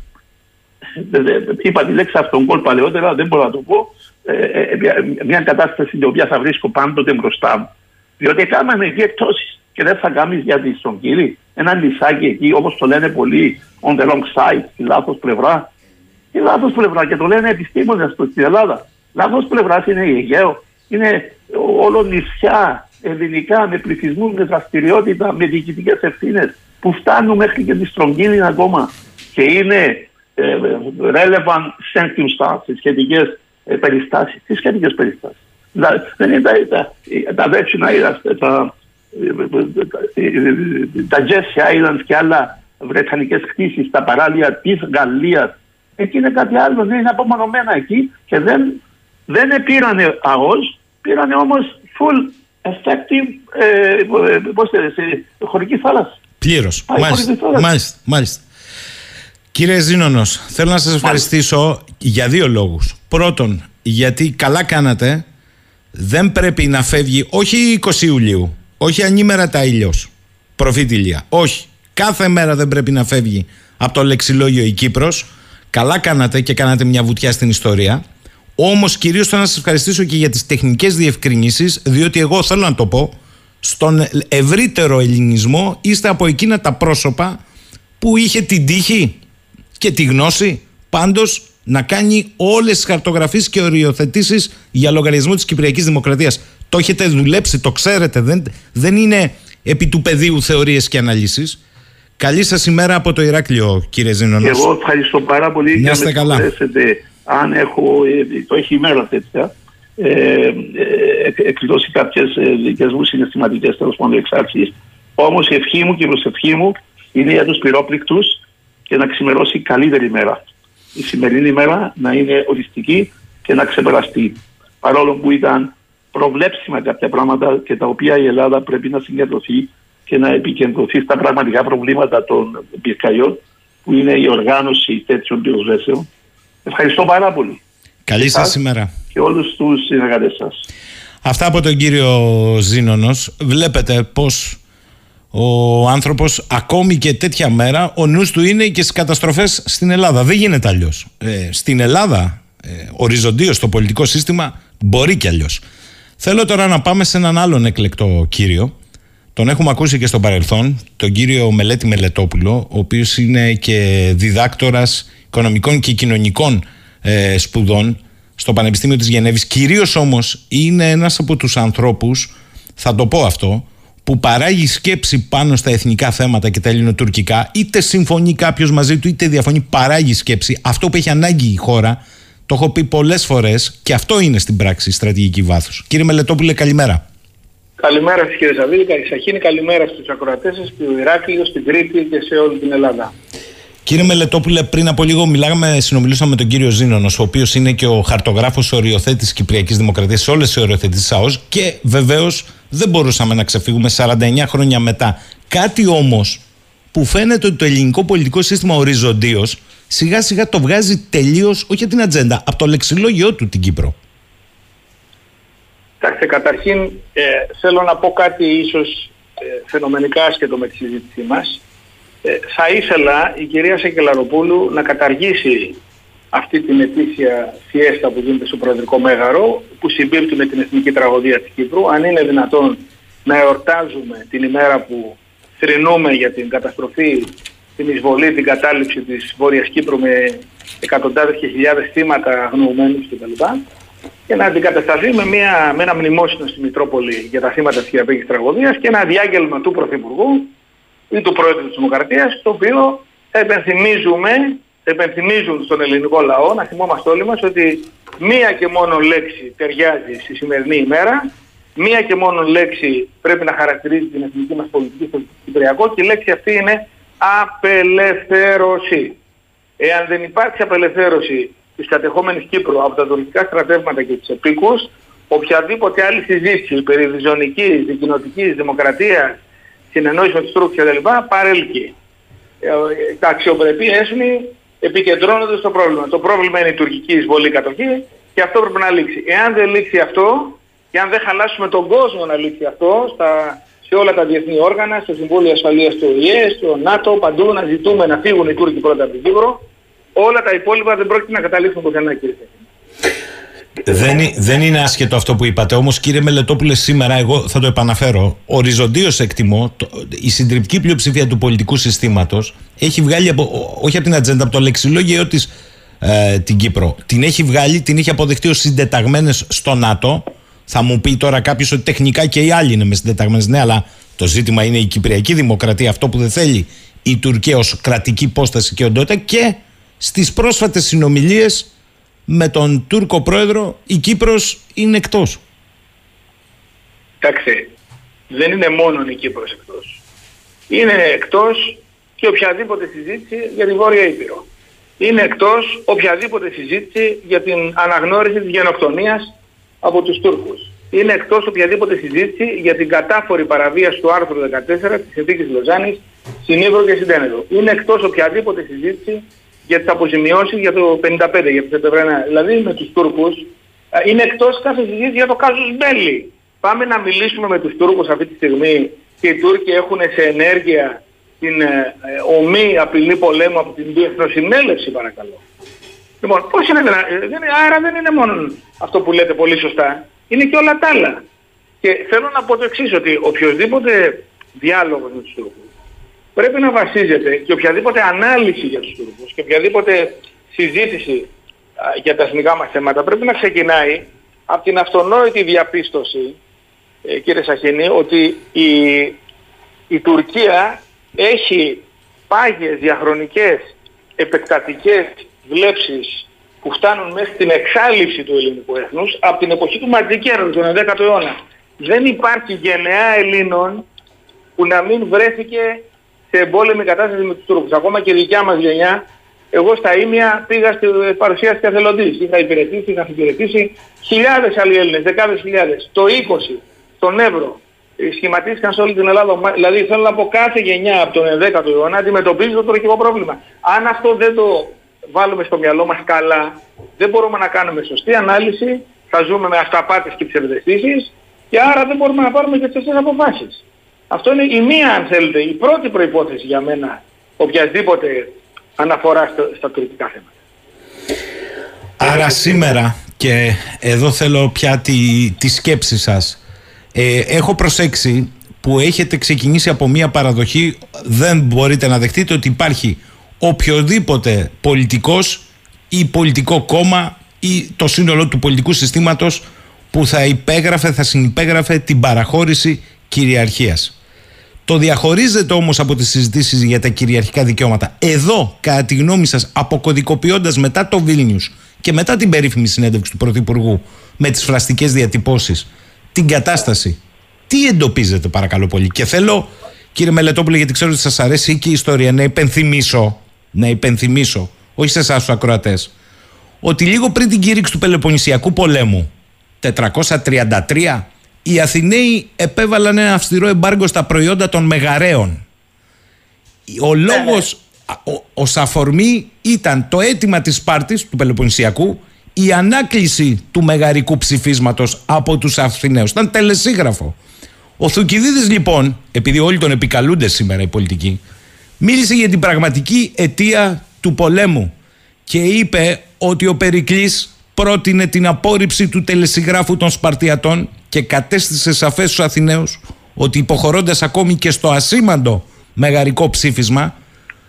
D: είπα τη λέξη αυτόν κόλ παλαιότερα, δεν μπορώ να το πω, ε, ε, ε, μια κατάσταση την οποία θα βρίσκω πάντοτε μπροστά μου. Διότι κάναμε εκεί εκτόσεις και δεν θα κάνεις γιατί στον κύριο ένα λυσάκι εκεί, όπως το λένε πολλοί, on the wrong side, στη λάθος πλευρά. Η λάθος πλευρά και το λένε επιστήμονες στην Ελλάδα. Λάθος πλευρά είναι η Αιγαίο, είναι όλο νησιά ελληνικά με πληθυσμούς, με δραστηριότητα, με διοικητικές ευθύνες που φτάνουν μέχρι και τη Στρογγύλη ακόμα και είναι ε, relevant circumstances, σχετικές ε, περιστάσεις. Τις σχετικέ περιστάσεις. Δεν είναι τα, τα, τα είδα, τα, τα Jersey Islands και άλλα βρετανικές κτίσει, τα παράλια της Γαλλίας. Εκεί είναι κάτι άλλο, δεν είναι απομονωμένα εκεί και δεν, δεν πήρανε ΑΟΣ, πήρανε όμως full effective ε, πώς χωρική θάλασσα.
B: Πλήρως. Μάλιστα, μάλιστα, μάλιστα. Κύριε Ζήνονος, θέλω να σας ευχαριστήσω για δύο λόγους. Πρώτον, γιατί καλά κάνατε, δεν πρέπει να φεύγει όχι 20 Ιουλίου, όχι ανήμερα τα ήλιος, προφήτηλια, όχι. Κάθε μέρα δεν πρέπει να φεύγει από το λεξιλόγιο η Κύπρος. Καλά κάνατε και κάνατε μια βουτιά στην ιστορία. Όμως, κυρίως θέλω να σας ευχαριστήσω και για τις τεχνικές διευκρινήσεις, διότι εγώ θέλω να το πω, στον ευρύτερο ελληνισμό είστε από εκείνα τα πρόσωπα που είχε την τύχη και τη γνώση πάντως να κάνει όλες τις χαρτογραφίες και οριοθετήσεις για λογαριασμό της Κυπριακής Δημοκρατίας. Το έχετε δουλέψει, το ξέρετε, δεν, δεν είναι επί του πεδίου θεωρίες και αναλύσεις. Καλή σας ημέρα από το Ηράκλειο, κύριε Ζήνονος.
D: Εγώ ευχαριστώ πάρα πολύ
B: για να
D: μπορέσετε αν έχω, ε, το έχει η μέρα τέτοια, ε, ε, εκδώσει κάποιες ε, δικές μου συναισθηματικές τέλος πάντων εξάρτησεις. Όμως η ευχή μου και η προσευχή μου είναι για τους πυρόπληκτους και να ξημερώσει καλύτερη μέρα. Η σημερινή μέρα να είναι οριστική και να ξεπεραστεί. Παρόλο που ήταν προβλέψιμα κάποια πράγματα και τα οποία η Ελλάδα πρέπει να συγκεντρωθεί και να επικεντρωθεί στα πραγματικά προβλήματα των πυρκαγιών που είναι η οργάνωση τέτοιων πυροσβέσεων. Ευχαριστώ πάρα πολύ.
B: Καλή σας ημέρα.
D: Και όλους τους συνεργατές σας.
B: Αυτά από τον κύριο Ζήνονος. Βλέπετε πως ο άνθρωπος ακόμη και τέτοια μέρα ο νους του είναι και στις καταστροφές στην Ελλάδα. Δεν γίνεται αλλιώς. Ε, στην Ελλάδα, ε, οριζοντίως στο πολιτικό σύστημα, μπορεί και αλλιώς. Θέλω τώρα να πάμε σε έναν άλλον εκλεκτό κύριο. Τον έχουμε ακούσει και στο παρελθόν, τον κύριο Μελέτη Μελετόπουλο, ο οποίος είναι και διδάκτορας οικονομικών και κοινωνικών ε, σπουδών στο Πανεπιστήμιο της Γενέβης. Κυρίως όμως είναι ένας από τους ανθρώπους, θα το πω αυτό, που παράγει σκέψη πάνω στα εθνικά θέματα και τα ελληνοτουρκικά, είτε συμφωνεί κάποιος μαζί του, είτε διαφωνεί, παράγει σκέψη. Αυτό που έχει ανάγκη η χώρα, το έχω πει πολλές φορές και αυτό είναι στην πράξη η στρατηγική βάθου. Κύριε Μελετόπουλε, καλημέρα.
E: Καλημέρα σας κύριε Σαββίδη, Σαχίνη, καλημέρα στους ακροατές σας, του Ηράκλειο, στην Κρήτη και σε όλη την Ελλάδα.
B: Κύριε Μελετόπουλε, πριν από λίγο μιλάγαμε, συνομιλούσαμε με τον κύριο Ζήνονο, ο οποίος είναι και ο χαρτογράφος οριοθέτης τη Κυπριακής Δημοκρατίας σε όλες τις οριοθετήσει ΑΟΣ και βεβαίως δεν μπορούσαμε να ξεφύγουμε 49 χρόνια μετά. Κάτι όμως που φαίνεται ότι το ελληνικό πολιτικό σύστημα οριζοντίως σιγά σιγά το βγάζει τελείως, όχι από την ατζέντα, από το λεξιλόγιο του την Κύπρο.
E: Κοιτάξτε, καταρχήν ε, θέλω να πω κάτι ίσως ε, φαινομενικά άσχετο με τη συζήτησή μας. Ε, θα ήθελα η κυρία Σεκελαροπούλου να καταργήσει αυτή την ετήσια φιέστα που γίνεται στο Προεδρικό Μέγαρο που συμπίπτει με την εθνική τραγωδία της Κύπρου. Αν είναι δυνατόν να εορτάζουμε την ημέρα που θρυνούμε για την καταστροφή, την εισβολή, την κατάληψη της Βόρειας Κύπρου με εκατοντάδες και χιλιάδες θύματα αγνοωμένους κτλ. Και να αντικατασταθεί με, μια, με ένα μνημόσυνο στη Μητρόπολη για τα θύματα της Κυριακής τραγωδίας και ένα διάγγελμα του Πρωθυπουργού ή του Πρόεδρου της Δημοκρατίας, το οποίο επενθυμίζουμε, επενθυμίζουν στον ελληνικό λαό, να θυμόμαστε όλοι μας, ότι μία και μόνο λέξη ταιριάζει στη σημερινή ημέρα, μία και μόνο λέξη πρέπει να χαρακτηρίζει την εθνική μας πολιτική στο Κυπριακό και η λέξη αυτή είναι απελευθέρωση. Εάν δεν υπάρξει απελευθέρωση της κατεχόμενης Κύπρου από τα τουρκικά στρατεύματα και τους επίκους, οποιαδήποτε άλλη συζήτηση περί διζωνικής, δικοινοτικής, δημοκρατίας, συνεννόηση με τους Τούρκους κτλ. παρέλκει. Ε, τα αξιοπρεπή έθνη επικεντρώνονται στο πρόβλημα. Το πρόβλημα είναι η τουρκική εισβολή κατοχή και αυτό πρέπει να λήξει. Εάν δεν λήξει αυτό και αν δεν χαλάσουμε τον κόσμο να λήξει αυτό στα, σε όλα τα διεθνή όργανα, στο Συμβούλιο Ασφαλείας του ΟΗΕ, στο ΝΑΤΟ, παντού να ζητούμε να φύγουν οι Τούρκοι πρώτα από την Κύπρο, όλα τα υπόλοιπα δεν πρόκειται να καταλήξουν πουθενά κύριε
B: δεν, δεν είναι άσχετο αυτό που είπατε. Όμως, κύριε Μελετόπουλε, σήμερα εγώ θα το επαναφέρω. Οριζοντίως εκτιμώ, το, η συντριπτική πλειοψηφία του πολιτικού συστήματος έχει βγάλει, από, όχι από την ατζέντα, από το λεξιλόγιο της ε, την Κύπρο. Την έχει βγάλει, την έχει αποδεχτεί ως συντεταγμένες στο ΝΑΤΟ. Θα μου πει τώρα κάποιος ότι τεχνικά και οι άλλοι είναι μες συντεταγμένες. Ναι, αλλά το ζήτημα είναι η Κυπριακή Δημοκρατία, αυτό που δεν θέλει η Τουρκία ως κρατική υπόσταση και οντότητα και στις πρόσφατες συνομιλίες με τον Τούρκο πρόεδρο η Κύπρος είναι εκτός.
E: Κοιτάξτε, δεν είναι μόνο η Κύπρος εκτός. Είναι εκτός και οποιαδήποτε συζήτηση για τη Βόρεια Ήπειρο. Είναι εκτός οποιαδήποτε συζήτηση για την αναγνώριση της γενοκτονίας από τους Τούρκους. Είναι εκτός οποιαδήποτε συζήτηση για την κατάφορη παραβίαση του άρθρου 14 της Συνθήκης Λοζάνης στην Ήπειρο και στην Τένεδο. Είναι εκτός οποιαδήποτε συζήτηση για τις αποζημιώσεις για το 55, για το Σεπτεμβρένα. Δηλαδή με τους Τούρκους είναι εκτός κάθε συζήτηση για το κάζος Μπέλη. Πάμε να μιλήσουμε με τους Τούρκους αυτή τη στιγμή και οι Τούρκοι έχουν σε ενέργεια την ε, ε ομή απειλή πολέμου από την Διεθνοσυνέλευση παρακαλώ. Λοιπόν, πώς είναι δηλαδή, άρα δεν είναι μόνο αυτό που λέτε πολύ σωστά, είναι και όλα τα άλλα. Και θέλω να πω το εξής, ότι οποιοδήποτε διάλογος με τους Τούρκους πρέπει να βασίζεται και οποιαδήποτε ανάλυση για τους Τούρκους και οποιαδήποτε συζήτηση για τα εθνικά μας θέματα πρέπει να ξεκινάει από την αυτονόητη διαπίστωση, ε, κύριε Σαχίνη, ότι η, η Τουρκία έχει πάγιες διαχρονικές επεκτατικές βλέψεις που φτάνουν μέχρι την εξάλληψη του ελληνικού έθνους από την εποχή του Ματζικέρου, τον 11ο αιώνα. Δεν υπάρχει γενεά Ελλήνων που να μην βρέθηκε σε εμπόλεμη κατάσταση με τους Τούρκους. Ακόμα και η δικιά μας γενιά, εγώ στα Ήμια πήγα στη παρουσίαση εθελοντής. Είχα υπηρετήσει, είχα υπηρετήσει χιλιάδες άλλοι Έλληνες, δεκάδες χιλιάδες. Το 20, στον Εύρο, σχηματίστηκαν σε όλη την Ελλάδα. Δηλαδή θέλω να πω κάθε γενιά από τον 11ο αιώνα αντιμετωπίζει το τουρκικό πρόβλημα. Αν αυτό δεν το βάλουμε στο μυαλό μας καλά, δεν μπορούμε να κάνουμε σωστή ανάλυση, θα ζούμε με αυταπάτες και ψευδεστήσεις και άρα δεν μπορούμε να πάρουμε και τις αποφάσεις. Αυτό είναι η μία, αν θέλετε, η πρώτη προϋπόθεση για μένα οποιασδήποτε αναφορά στο, στα τουρκικά θέματα.
B: Άρα σήμερα, και εδώ θέλω πια τη, τη σκέψη σας, ε, έχω προσέξει που έχετε ξεκινήσει από μια παραδοχή, δεν μπορείτε να δεχτείτε ότι υπάρχει οποιοδήποτε πολιτικός ή πολιτικό κόμμα ή το σύνολο του πολιτικού συστήματος που θα υπέγραφε, θα συνυπέγραφε την παραχώρηση κυριαρχίας. Το διαχωρίζετε όμως από τις συζητήσεις για τα κυριαρχικά δικαιώματα. Εδώ, κατά τη γνώμη σας, αποκωδικοποιώντας μετά το Βίλνιους και μετά την περίφημη συνέντευξη του Πρωθυπουργού με τις φραστικές διατυπώσεις, την κατάσταση, τι εντοπίζετε παρακαλώ πολύ. Και θέλω, κύριε Μελετόπουλο, γιατί ξέρω ότι σας αρέσει και η ιστορία, να υπενθυμίσω, να υπενθυμίσω, όχι σε εσάς τους ακροατές, ότι λίγο πριν την κήρυξη του Πελοποννησιακού πολέμου, 433, οι Αθηναίοι επέβαλαν ένα αυστηρό εμπάργκο στα προϊόντα των μεγαρέων. Ο ναι, λόγος, ναι. ο, ο σαφορμή ήταν το αίτημα της Σπάρτης του Πελοποννησιακού η ανάκληση του μεγαρικού ψηφίσματος από τους Αθηναίους. Ήταν τελεσίγραφο. Ο Θουκυδίδης λοιπόν, επειδή όλοι τον επικαλούνται σήμερα οι πολιτικοί, μίλησε για την πραγματική αιτία του πολέμου και είπε ότι ο Περικλής πρότεινε την απόρριψη του τελεσυγράφου των Σπαρτιατών και κατέστησε σαφές στους Αθηναίους ότι υποχωρώντας ακόμη και στο ασήμαντο μεγαρικό ψήφισμα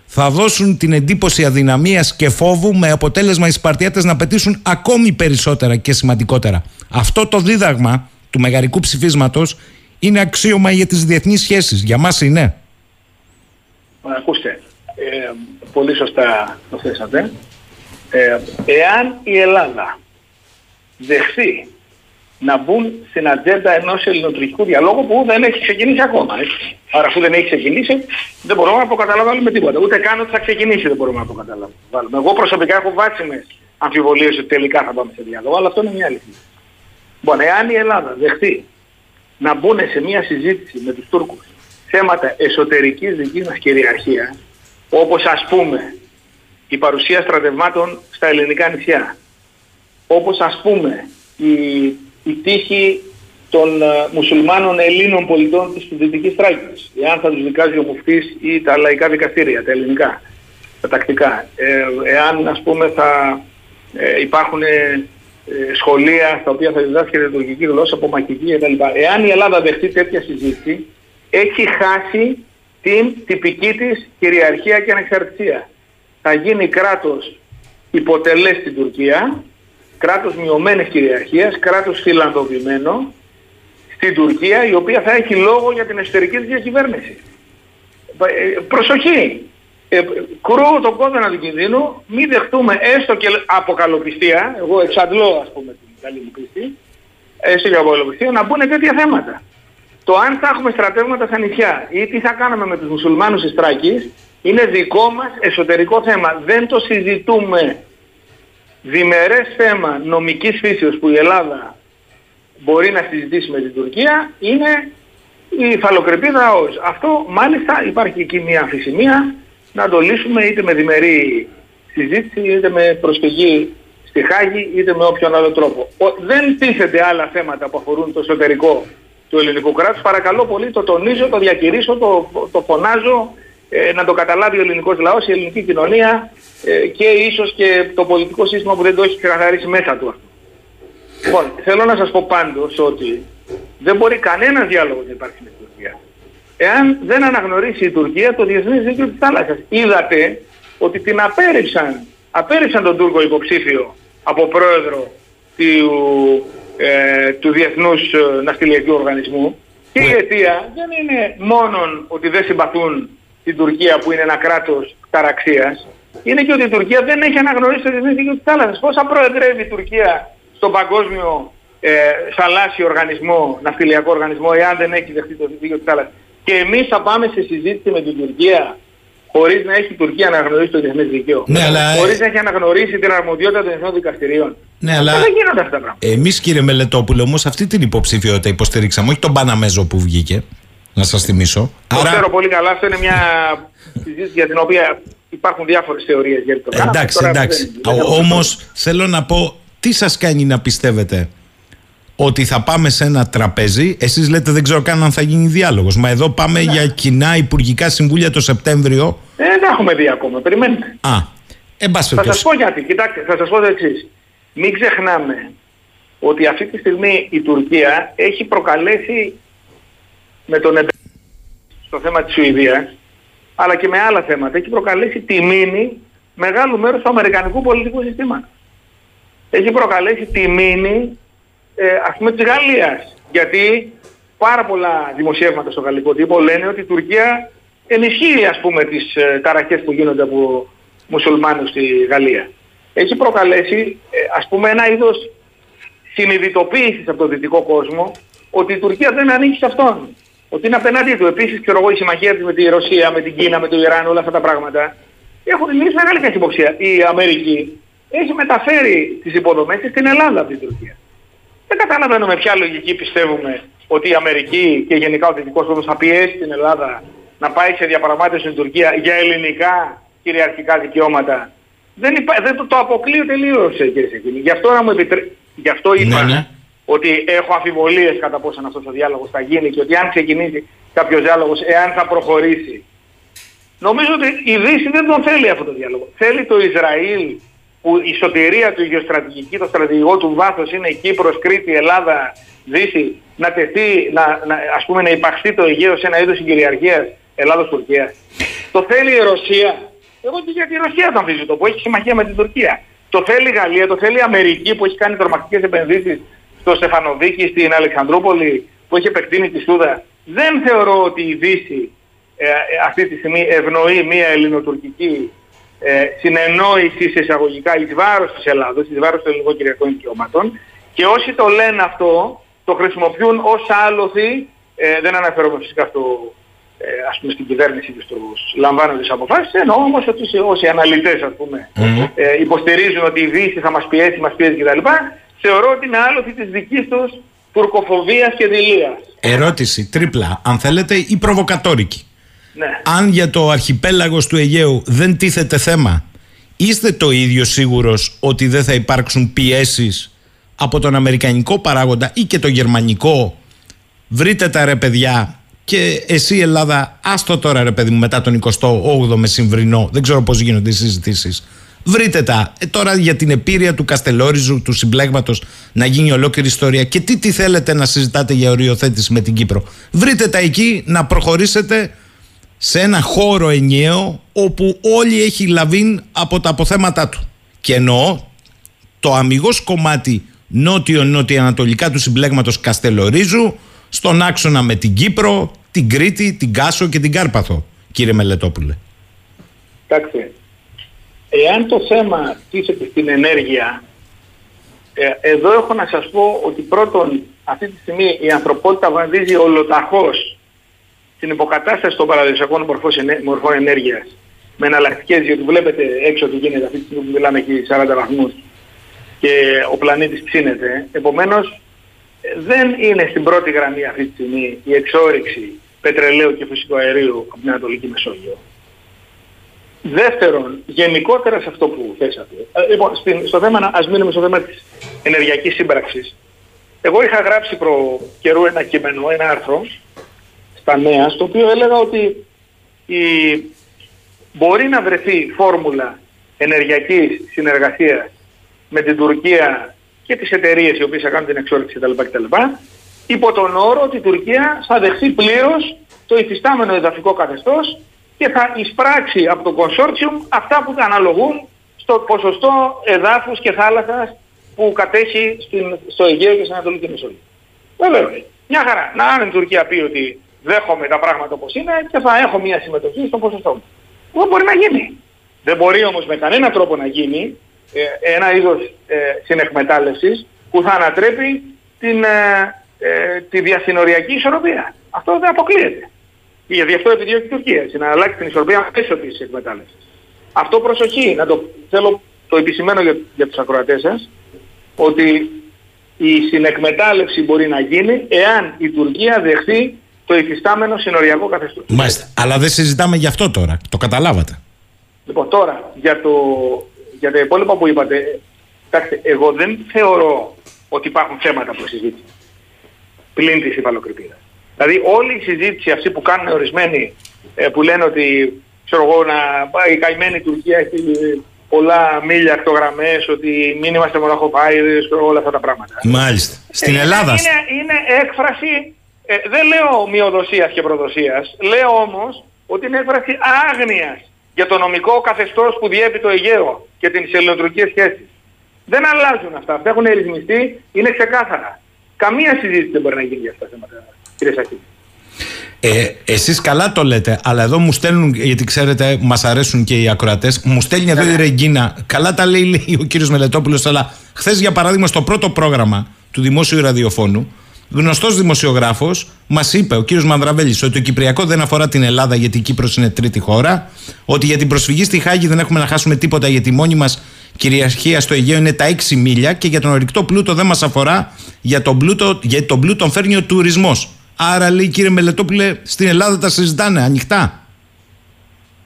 B: θα δώσουν την εντύπωση αδυναμίας και φόβου με αποτέλεσμα οι Σπαρτιάτες να πετήσουν ακόμη περισσότερα και σημαντικότερα. Αυτό το δίδαγμα του μεγαρικού ψηφίσματος είναι αξίωμα για τις διεθνείς σχέσεις. Για μας είναι.
E: Ακούστε, ε, πολύ σωστά το θέσατε. Ε, εάν η Ελλάδα δεχθεί να μπουν στην ατζέντα ενός ελληνοτουρκικού διαλόγου που δεν έχει ξεκινήσει ακόμα. Έτσι. Άρα αφού δεν έχει ξεκινήσει δεν μπορούμε να αποκαταλάβουμε τίποτα. Ούτε καν ότι θα ξεκινήσει δεν μπορούμε να αποκαταλάβουμε. Εγώ προσωπικά έχω βάσιμες αμφιβολίες ότι τελικά θα πάμε σε διάλογο, αλλά αυτό είναι μια αλήθεια. Λοιπόν, εάν η Ελλάδα δεχτεί να μπουν σε μια συζήτηση με τους Τούρκους θέματα εσωτερικής δικής μας κυριαρχίας, όπως ας πούμε η παρουσία στρατευμάτων στα ελληνικά νησιά, όπως ας πούμε η, η τύχη των uh, μουσουλμάνων Ελλήνων πολιτών της Δυτικής Θράκης, εάν θα τους δικάζει ο Μουφτής ή τα λαϊκά δικαστήρια, τα ελληνικά, τα τακτικά, ε, εάν ας πούμε θα ε, υπάρχουν ε, σχολεία στα οποία θα διδάσκεται τουρκική γλώσσα από μακητή κτλ. Εάν η Ελλάδα δεχτεί τέτοια συζήτηση, έχει χάσει την τυπική της κυριαρχία και ανεξαρτησία. Θα γίνει κράτος υποτελές στην Τουρκία, κράτος μειωμένης κυριαρχίας, κράτος φιλανδοποιημένο στην Τουρκία, η οποία θα έχει λόγο για την εσωτερική της διακυβέρνηση. Ε, προσοχή! Ε, κρούω τον κόδωνα του κινδύνου, μην δεχτούμε έστω και από καλοπιστία, εγώ εξαντλώ ας πούμε την καλή μου πίστη, έστω και από καλοπιστία, να μπουν τέτοια θέματα. Το αν θα έχουμε στρατεύματα στα νησιά ή τι θα κάνουμε με τους μουσουλμάνους της Τράκης είναι δικό μας εσωτερικό θέμα. Δεν το συζητούμε διμερές θέμα νομικής φύσεως που η Ελλάδα μπορεί να συζητήσει με την Τουρκία είναι η φαλοκρηπίδα ως. Αυτό μάλιστα υπάρχει εκεί μια αμφισημία να το λύσουμε είτε με διμερή συζήτηση είτε με προσφυγή στη Χάγη είτε με όποιον άλλο τρόπο. Δεν τίθεται άλλα θέματα που αφορούν το εσωτερικό του ελληνικού κράτους. Παρακαλώ πολύ το τονίζω, το διακηρύσω, το, το φωνάζω ε, να το καταλάβει ο ελληνικός λαός, η ελληνική κοινωνία ε, και ίσως και το πολιτικό σύστημα που δεν το έχει ξεκαθαρίσει μέσα του αυτό. Λοιπόν, θέλω να σας πω πάντως ότι δεν μπορεί κανένας διάλογος να υπάρχει με την Τουρκία. Εάν δεν αναγνωρίσει η Τουρκία το διεθνές δίκαιο της θάλασσας. Είδατε ότι την απέρριψαν, απέρριψαν τον Τούρκο υποψήφιο από πρόεδρο του, ε, του Διεθνούς ε, Ναυτιλιακού Οργανισμού και η ναι. αιτία δεν είναι μόνο ότι δεν συμπαθούν την Τουρκία που είναι ένα κράτος ταραξίας, είναι και ότι η Τουρκία δεν έχει αναγνωρίσει το Διεθνές Δίκαιο της Θάλασσας. Πόσα προεδρεύει η Τουρκία στον παγκόσμιο ε, θαλάσσιο οργανισμό, ναυτιλιακό οργανισμό, εάν δεν έχει δεχτεί το Δίκαιο της Θάλασσας; Και εμείς θα πάμε σε συζήτηση με την Τουρκία χωρίς να έχει η Τουρκία αναγνωρίσει το Διεθνές Δίκαιο.
B: Ναι, αλλά-
E: Χωρίς να έχει αναγνωρίσει την αρμοδιότητα των Εθνών Δικαστηρίων.
B: Ναι, αλλά
E: Δεν γίνονται αυτά τα πράγματα.
B: εμείς κύριε Μελετόπουλο, όμως αυτή την υποψηφιότητα υποστηρίξαμε, όχι τον Παναμέζο που βγήκε. Να σας θυμίσω.
E: Το ξέρω πολύ καλά, αυτό είναι μια συζήτηση για την οποία υπάρχουν διάφορες θεωρίες γιατί το κάναμε.
B: εντάξει,
E: Τώρα
B: εντάξει.
E: δεν- δεν-
B: Όμως θέλω να πω, τι σας κάνει να πιστεύετε; Ότι θα πάμε σε ένα τραπέζι; Εσείς λέτε δεν ξέρω καν αν θα γίνει διάλογος. Μα εδώ πάμε
E: Ναι.
B: για κοινά υπουργικά συμβούλια το Σεπτέμβριο.
E: Ε, δεν έχουμε δει ακόμα, περιμένετε.
B: Α, εν πάση
E: Θα
B: περιπτώσει.
E: σας πω γιατί, κοιτάξτε, θα σας πω το εξής. Μην ξεχνάμε ότι αυτή τη στιγμή η Τουρκία έχει προκαλέσει με τον Εμπε... στο θέμα της Σουηδίας, αλλά και με άλλα θέματα, έχει προκαλέσει τη μήνυ μεγάλου μέρους του αμερικανικού πολιτικού συστήματος. Έχει προκαλέσει τη μήνυ, ε, ας πούμε, της Γαλλίας. Γιατί πάρα πολλά δημοσιεύματα στο γαλλικό τύπο λένε ότι η Τουρκία ενισχύει, ας πούμε, τις ε, ταραχές που γίνονται από μουσουλμάνους στη Γαλλία. Έχει προκαλέσει, ε, ας πούμε, ένα είδος συνειδητοποίησης από τον δυτικό κόσμο ότι η Τουρκία δεν ανήκει σε αυτόν. Ότι είναι απέναντί του. Επίσης, ξέρω εγώ, η συμμαχία της με τη Ρωσία, με την Κίνα, με το Ιράν, όλα αυτά τα πράγματα έχουν δημιουργήσει μεγάλη καχυποψία. Η Αμερική έχει μεταφέρει τις υποδομές της στην Ελλάδα από την Τουρκία. Δεν καταλαβαίνω με ποια λογική πιστεύουμε ότι η Αμερική και γενικά ο δυτικός κόσμος θα πιέσει την Ελλάδα να πάει σε διαπραγμάτευση στην Τουρκία για ελληνικά κυριαρχικά δικαιώματα. Δεν, υπά... δεν το, το αποκλείω τελείως ε, κύριε Σεκίνη. Γι' αυτό, να μου επιτρέ... Γι αυτό είπα
B: Ναι, ναι.
E: Ότι έχω αμφιβολίες κατά πόσον αυτός ο διάλογος θα γίνει και ότι αν ξεκινήσει κάποιος διάλογος, εάν θα προχωρήσει. Νομίζω ότι η Δύση δεν τον θέλει αυτό το διάλογο. Θέλει το Ισραήλ που η σωτηρία του η γεωστρατηγική, το στρατηγικό του βάθος είναι η Κύπρος, Κρήτη, Ελλάδα, Δύση, να τεθεί, να, να, ας πούμε να υπαχθεί το Αιγαίο σε ένα είδος συγκυριαρχίας Ελλάδος-Τουρκίας. Το θέλει η Ρωσία. Εγώ και για τη Ρωσία το αμφισβητώ, που έχει συμμαχία με την Τουρκία. Το θέλει η Γαλλία, το θέλει η Αμερική που έχει κάνει τρομακτικές επενδύσεις στο Στεφανοδίκη, στην Αλεξανδρούπολη, που έχει επεκτείνει τη Σούδα. Δεν θεωρώ ότι η Δύση ε, ε, αυτή τη στιγμή ευνοεί μια ελληνοτουρκική ε, συνεννόηση σε εισαγωγικά εις βάρος της Ελλάδος, εις βάρος των ελληνικών κυριαρχικών δικαιωμάτων και όσοι το λένε αυτό το χρησιμοποιούν ως άλοθη, ε, δεν αναφέρομαι φυσικά στο, ε, ας πούμε στην κυβέρνηση και στους λαμβάνοντες αποφάσεις, εννοώ όμως ότι σε- όσοι αναλυτές ας πούμε ε, υποστηρίζουν ότι η Δύση θα μας πιέσει, μας πιέζει κτλ. Θεωρώ ότι είναι άλοθη της δικής τους τουρκοφοβίας και δηλίας.
B: Ερώτηση τρίπλα, αν θέλετε, ή προβοκατόρικη.
E: Ναι.
B: Αν για το αρχιπέλαγος του Αιγαίου δεν τίθεται θέμα, είστε το ίδιο σίγουρος ότι δεν θα υπάρξουν πιέσεις από τον αμερικανικό παράγοντα ή και το γερμανικό; Βρείτε τα ρε παιδιά και εσύ Ελλάδα, άστο τώρα ρε παιδί μου μετά τον 28ο μεσημβρινό, δεν ξέρω πώς γίνονται οι συζητήσεις. Βρείτε τα. Ε, τώρα για την επίρρεια του Καστελόριζου, του συμπλέγματος, να γίνει ολόκληρη ιστορία. Και τι, τι θέλετε να συζητάτε για οριοθέτηση με την Κύπρο. Βρείτε τα εκεί να προχωρήσετε σε ένα χώρο ενιαίο όπου όλοι έχει λαβήν από τα αποθέματα του. Και εννοώ το αμυγός κομμάτι νότιο-νότιο-ανατολικά του συμπλέγματος Καστελορίζου στον άξονα με την Κύπρο, την Κρήτη, την Κάσο και την Κάρπαθο, κύριε Μελετόπουλε.
E: Κοιτάξτε, εάν το θέμα τίθεται στην ενέργεια, ε, εδώ έχω να σας πω ότι πρώτον αυτή τη στιγμή η ανθρωπότητα βαδίζει ολοταχώς στην υποκατάσταση των παραδοσιακών μορφών, ενέ- μορφών ενέργειας με εναλλακτικές, διότι βλέπετε έξω τι γίνεται αυτή τη στιγμή που μιλάμε εκεί 40 βαθμούς και ο πλανήτης ψήνεται. Επομένως, ε, δεν είναι στην πρώτη γραμμή αυτή τη στιγμή η εξόριξη πετρελαίου και φυσικού αερίου από την Ανατολική Μεσόγειο. Δεύτερον, γενικότερα σε αυτό που θέσατε. Ε, Λοιπόν, στην, στο θέμα, να- ας μείνουμε στο θέμα της ενεργειακής σύμπραξης. Εγώ είχα γράψει προ καιρού ένα κείμενο, ένα άρθρο, στα νέα, στο οποίο έλεγα ότι η, μπορεί να βρεθεί φόρμουλα ενεργειακής συνεργασίας με την Τουρκία και τις εταιρείες οι οποίες θα κάνουν την εξόρυξη κτλ. κτλ. Υπό τον όρο ότι η Τουρκία θα δεχθεί πλήρως το υφιστάμενο εδαφικό καθεστώς και θα εισπράξει από το consortium αυτά που θα αναλογούν στο ποσοστό εδάφους και θάλασσας που κατέχει στην, στο Αιγαίο και στην Ανατολική Μεσόγειο. Βεβαίως. Μια χαρά. Να αν η Τουρκία πει ότι δέχομαι τα πράγματα όπως είναι και θα έχω μια συμμετοχή στο ποσοστό μου. Αυτό μπορεί να γίνει. Δεν μπορεί όμως με κανένα τρόπο να γίνει ε, ένα είδος ε, συνεκμετάλλευσης που θα ανατρέπει την, ε, ε, τη διασυνοριακή ισορροπία. Αυτό δεν αποκλείεται. Γιατί αυτό επιδιώκει η Τουρκία, να αλλάξει την ισορροπία μέσω της εκμετάλλευσης. Αυτό προσοχή, να το θέλω το επισημαίνω για, για τους ακροατές σας, ότι η συνεκμετάλλευση μπορεί να γίνει εάν η Τουρκία δεχθεί το υφιστάμενο συνοριακό καθεστώς.
B: Μάλιστα. Αλλά δεν συζητάμε γι' αυτό τώρα. Το καταλάβατε.
E: Λοιπόν, τώρα, για, το, για τα υπόλοιπα που είπατε, κοιτάξτε, εγώ δεν θεωρώ ότι υπάρχουν θέματα που συζήτηση πλην της υφαλοκρηπίδας. Δηλαδή όλη η συζήτηση αυτή που κάνουν ορισμένοι ε, που λένε ότι ξέρω εγώ, να, η καημένη Τουρκία έχει πολλά μίλια ακτογραμμές, ότι μην είμαστε μοναχοπάιδες, όλα αυτά τα πράγματα.
B: Μάλιστα. Στην Ελλάδα.
E: Είναι, είναι έκφραση, ε, δεν λέω μειοδοσίας και προδοσίας, λέω όμως ότι είναι έκφραση άγνοιας για το νομικό καθεστώς που διέπει το Αιγαίο και τις ελληνοτουρκικές σχέσεις. Δεν αλλάζουν αυτά. Αυτά έχουν ρυθμιστεί, είναι ξεκάθαρα. Καμία συζήτηση δεν μπορεί να γίνει για αυτά τα θέματα, κύριε Σακή.
B: Ε, εσείς καλά το λέτε, αλλά εδώ μου στέλνουν, γιατί ξέρετε, μας αρέσουν και οι ακροατές, μου στέλνει εδώ η Ρεγκίνα. Καλά τα λέει, λέει ο κύριος Μελετόπουλος, αλλά χθες για παράδειγμα στο πρώτο πρόγραμμα του Δημόσιου Ραδιοφώνου, γνωστός δημοσιογράφος μας είπε, ο κύριος Μανδραβέλης, ότι το Κυπριακό δεν αφορά την Ελλάδα γιατί η Κύπρος είναι τρίτη χώρα, ότι για την προσφυγή στη Χάγη δεν έχουμε να χάσουμε τίποτα γιατί η μόνη μας κυριαρχία στο Αιγαίο είναι τα 6 μίλια και για τον ορυκτό πλούτο δεν μας αφορά, για τον πλούτο, για τον πλούτο φέρνει ο τουρισμός. Άρα λέει κύριε Μελετόπουλε, στην Ελλάδα τα συζητάνε ανοιχτά;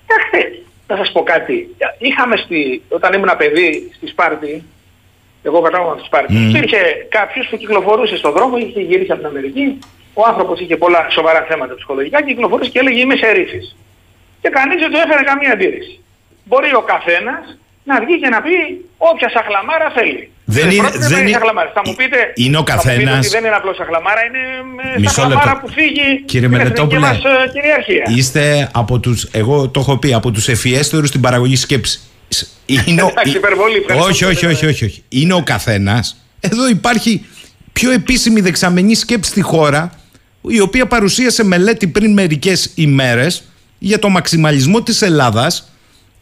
E: Κοιτάξτε, θα σας πω κάτι. Είχαμε στη, όταν ήμουν παιδί στη Σπάρτη, εγώ κατάγομαι από τη Σπάρτη, mm. υπήρχε κάποιος που κυκλοφορούσε στον δρόμο, είχε γυρίσει από την Αμερική, ο άνθρωπος είχε πολλά σοβαρά θέματα ψυχολογικά και κυκλοφορούσε και έλεγε Είμαι σε ρήφη. Και κανείς δεν του έφερε καμία αντίρρηση. Μπορεί ο καθένας να βγει και να πει όποια σαχλαμάρα θέλει.
B: Δεν είναι, δεν είναι,
E: Θα μου πείτε,
B: είναι ο καθένα.
E: ότι δεν είναι απλώς σαχλαμάρα, είναι ε, σαχλαμάρα που φύγει
B: Κύριε Μελετόπουλε,
E: μας ε, κυριαρχία.
B: Είστε από του, εγώ το έχω πει, από τους ευφιέστερου στην παραγωγή σκέψης.
E: Είναι ο, υπερβολή,
B: όχι, όχι, όχι, όχι, όχι. Είναι ο καθένας. Εδώ υπάρχει πιο επίσημη δεξαμενή σκέψη στη χώρα, η οποία παρουσίασε μελέτη πριν μερικές ημέρες για το μαξιμαλισμό της Ελλάδας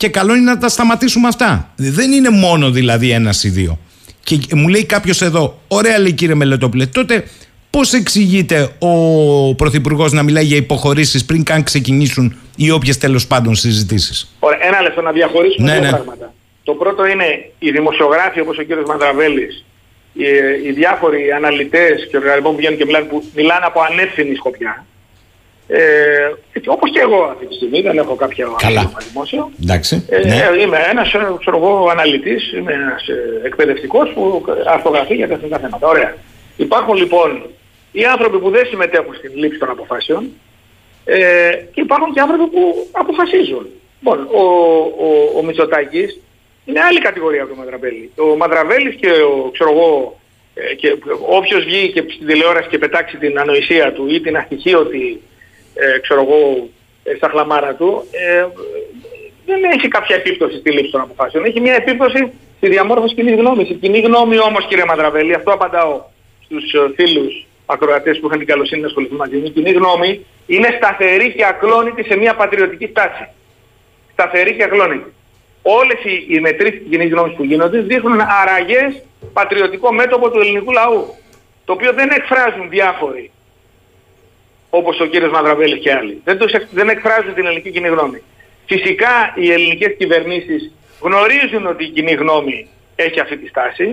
B: και καλό είναι να τα σταματήσουμε αυτά. Δεν είναι μόνο δηλαδή ένας ή δύο. Και μου λέει κάποιος εδώ, ωραία λέει κύριε Μελετόπουλε, τότε πώς εξηγείται ο Πρωθυπουργός να μιλάει για υποχωρήσεις πριν καν ξεκινήσουν οι όποιες τέλος πάντων συζητήσεις;
E: Ωραία, ένα λεπτό να διαχωρίσουμε ναι, δύο ναι. πράγματα. Το πρώτο είναι οι δημοσιογράφοι όπως ο κύριος Μανδραβέλης, οι, οι διάφοροι αναλυτές και οργανισμοί που βγαίνουν και μιλάνε, που μιλάνε από ανεύθυνη σκοπιά. Ε, όπως και εγώ αυτή τη στιγμή, δεν έχω κάποια
B: Καλά.
E: δημόσιο.
B: Εντάξει,
E: ε,
B: ναι.
E: Είμαι ένας ε, ξέρω εγώ, αναλυτής, είμαι ένας ε, εκπαιδευτικός που αυτογραφεί για τα εθνικά θέματα. Ωραία. Υπάρχουν λοιπόν οι άνθρωποι που δεν συμμετέχουν στην λήψη των αποφάσεων ε, και υπάρχουν και άνθρωποι που αποφασίζουν. Λοιπόν, ο, ο, ο Μητσοτάκης είναι άλλη κατηγορία από τον Μαδραβέλη. Ο Μαδραβέλης και ο, ξέρω εγώ, ε, και όποιος βγει και στην τηλεόραση και πετάξει την ανοησία του ή την αστοιχείωτη ε, ξέρω εγώ, ε, στα χλαμάρα του, ε, δεν έχει κάποια επίπτωση στη λήψη των αποφάσεων. Έχει μια επίπτωση στη διαμόρφωση κοινής γνώμης. Η κοινή γνώμη όμως κύριε Μαδραβέλη, αυτό απαντάω στους ε, φίλους ακροατές που είχαν την καλοσύνη να ασχοληθούν μαζί μου, η κοινή γνώμη είναι σταθερή και ακλόνητη σε μια πατριωτική στάση. Σταθερή και ακλόνητη. Όλες οι, οι μετρήσεις της κοινής γνώμης που γίνονται δείχνουν αραγές πατριωτικό μέτωπο του ελληνικού λαού. Το οποίο δεν εκφράζουν διάφοροι όπως ο κύριος Μαδραβέλης και άλλοι. Δεν, τους, δεν εκφράζουν την ελληνική κοινή γνώμη. Φυσικά οι ελληνικές κυβερνήσεις γνωρίζουν ότι η κοινή γνώμη έχει αυτή τη στάση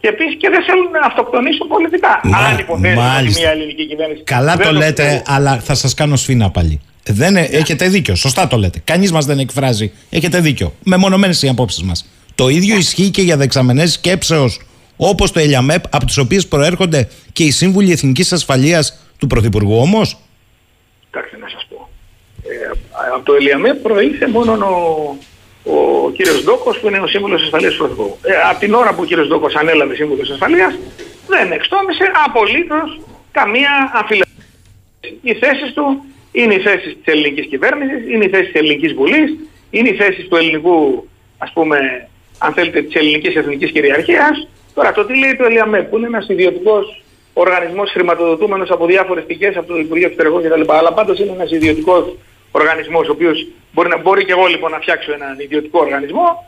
E: και επίσης και δεν θέλουν να αυτοκτονήσουν πολιτικά. Μα, Αν υποθέσουν ότι μια ελληνική κυβέρνηση...
B: Καλά το λέτε, αλλά θα σας κάνω σφίνα πάλι. Δεν, yeah. Έχετε δίκιο, σωστά το λέτε. Κανείς μας δεν εκφράζει. Έχετε δίκιο. Μεμονωμένες οι απόψεις μας. Το ίδιο ισχύει και για δεξαμενές σκέψεως όπως το ΕΛΙΑΜΕΠ, από τις οποίες προέρχονται και οι σύμβουλοι εθνικής ασφαλείας του Πρωθυπουργού όμως;
E: Κοιτάξτε να σας πω. Ε, από το ΕΛΙΑΜΕ προήλθε μόνο ο, ο κύριος Ντόκος που είναι ο σύμβουλος ασφαλείας του Πρωθυπουργού. Ε, από την ώρα που ο κύριος Ντόκος ανέλαβε σύμβουλος ασφαλείας δεν εξτόμησε απολύτως καμία αμφιλεγόμενη. Οι θέσεις του είναι οι θέσεις της ελληνικής κυβέρνησης, είναι οι θέσεις της ελληνικής βουλής, είναι οι θέσεις του ελληνικού, ας πούμε, αν θέλετε, της ελληνικής εθνικής κυριαρχίας. Τώρα το τι λέει το ΕΛΙΑΜΕ που είναι ένας ιδιωτικός οργανισμός χρηματοδοτούμενος από διάφορες πηγές, από το Υπουργείο Εξωτερικών κτλ. Αλλά πάντως είναι ένας ιδιωτικός οργανισμός, ο οποίος μπορεί, να, μπορεί και εγώ λοιπόν να φτιάξω έναν ιδιωτικό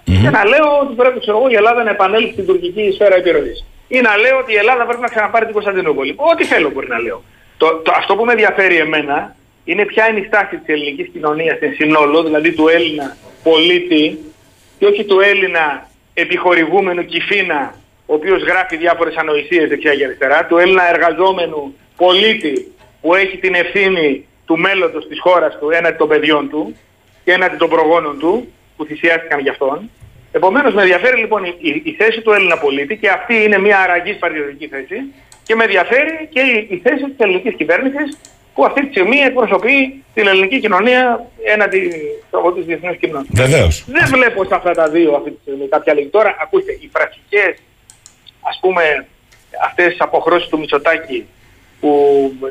E: και να λέω ότι πρέπει ξέρω εγώ, η Ελλάδα να επανέλθει στην τουρκική σφαίρα επιρροής. Ή να λέω ότι η Ελλάδα πρέπει να ξαναπάρει την Κωνσταντινούπολη. Ό,τι θέλω μπορεί να λέω. Το, το, αυτό που με ενδιαφέρει εμένα είναι ποια είναι η στάση της ελληνικής κοινωνίας στην συνόλο, δηλαδή του Έλληνα πολίτη και όχι του Έλληνα επιχορηγούμενου κυφίνα, ο οποίος γράφει διάφορες ανοησίες δεξιά και αριστερά, του Έλληνα εργαζόμενου πολίτη που έχει την ευθύνη του μέλλοντος της χώρας του έναντι των παιδιών του και έναντι των προγόνων του που θυσιάστηκαν για αυτόν. Επομένως με ενδιαφέρει λοιπόν η, η, η θέση του Έλληνα πολίτη και αυτή είναι μια αραγής παριωτική θέση και με ενδιαφέρει και η, η θέση της ελληνικής κυβέρνησης που αυτή τη στιγμή εκπροσωπεί την ελληνική κοινωνία έναντι τη διεθνού κοινωνία.
B: Βεβαίως.
E: Δεν βλέπω σε αυτά τα δύο αυτή τη στιγμή κάποια άλλη. Τώρα, ακούστε, οι πρακτικές, ας πούμε, αυτές τις αποχρώσεις του Μητσοτάκη που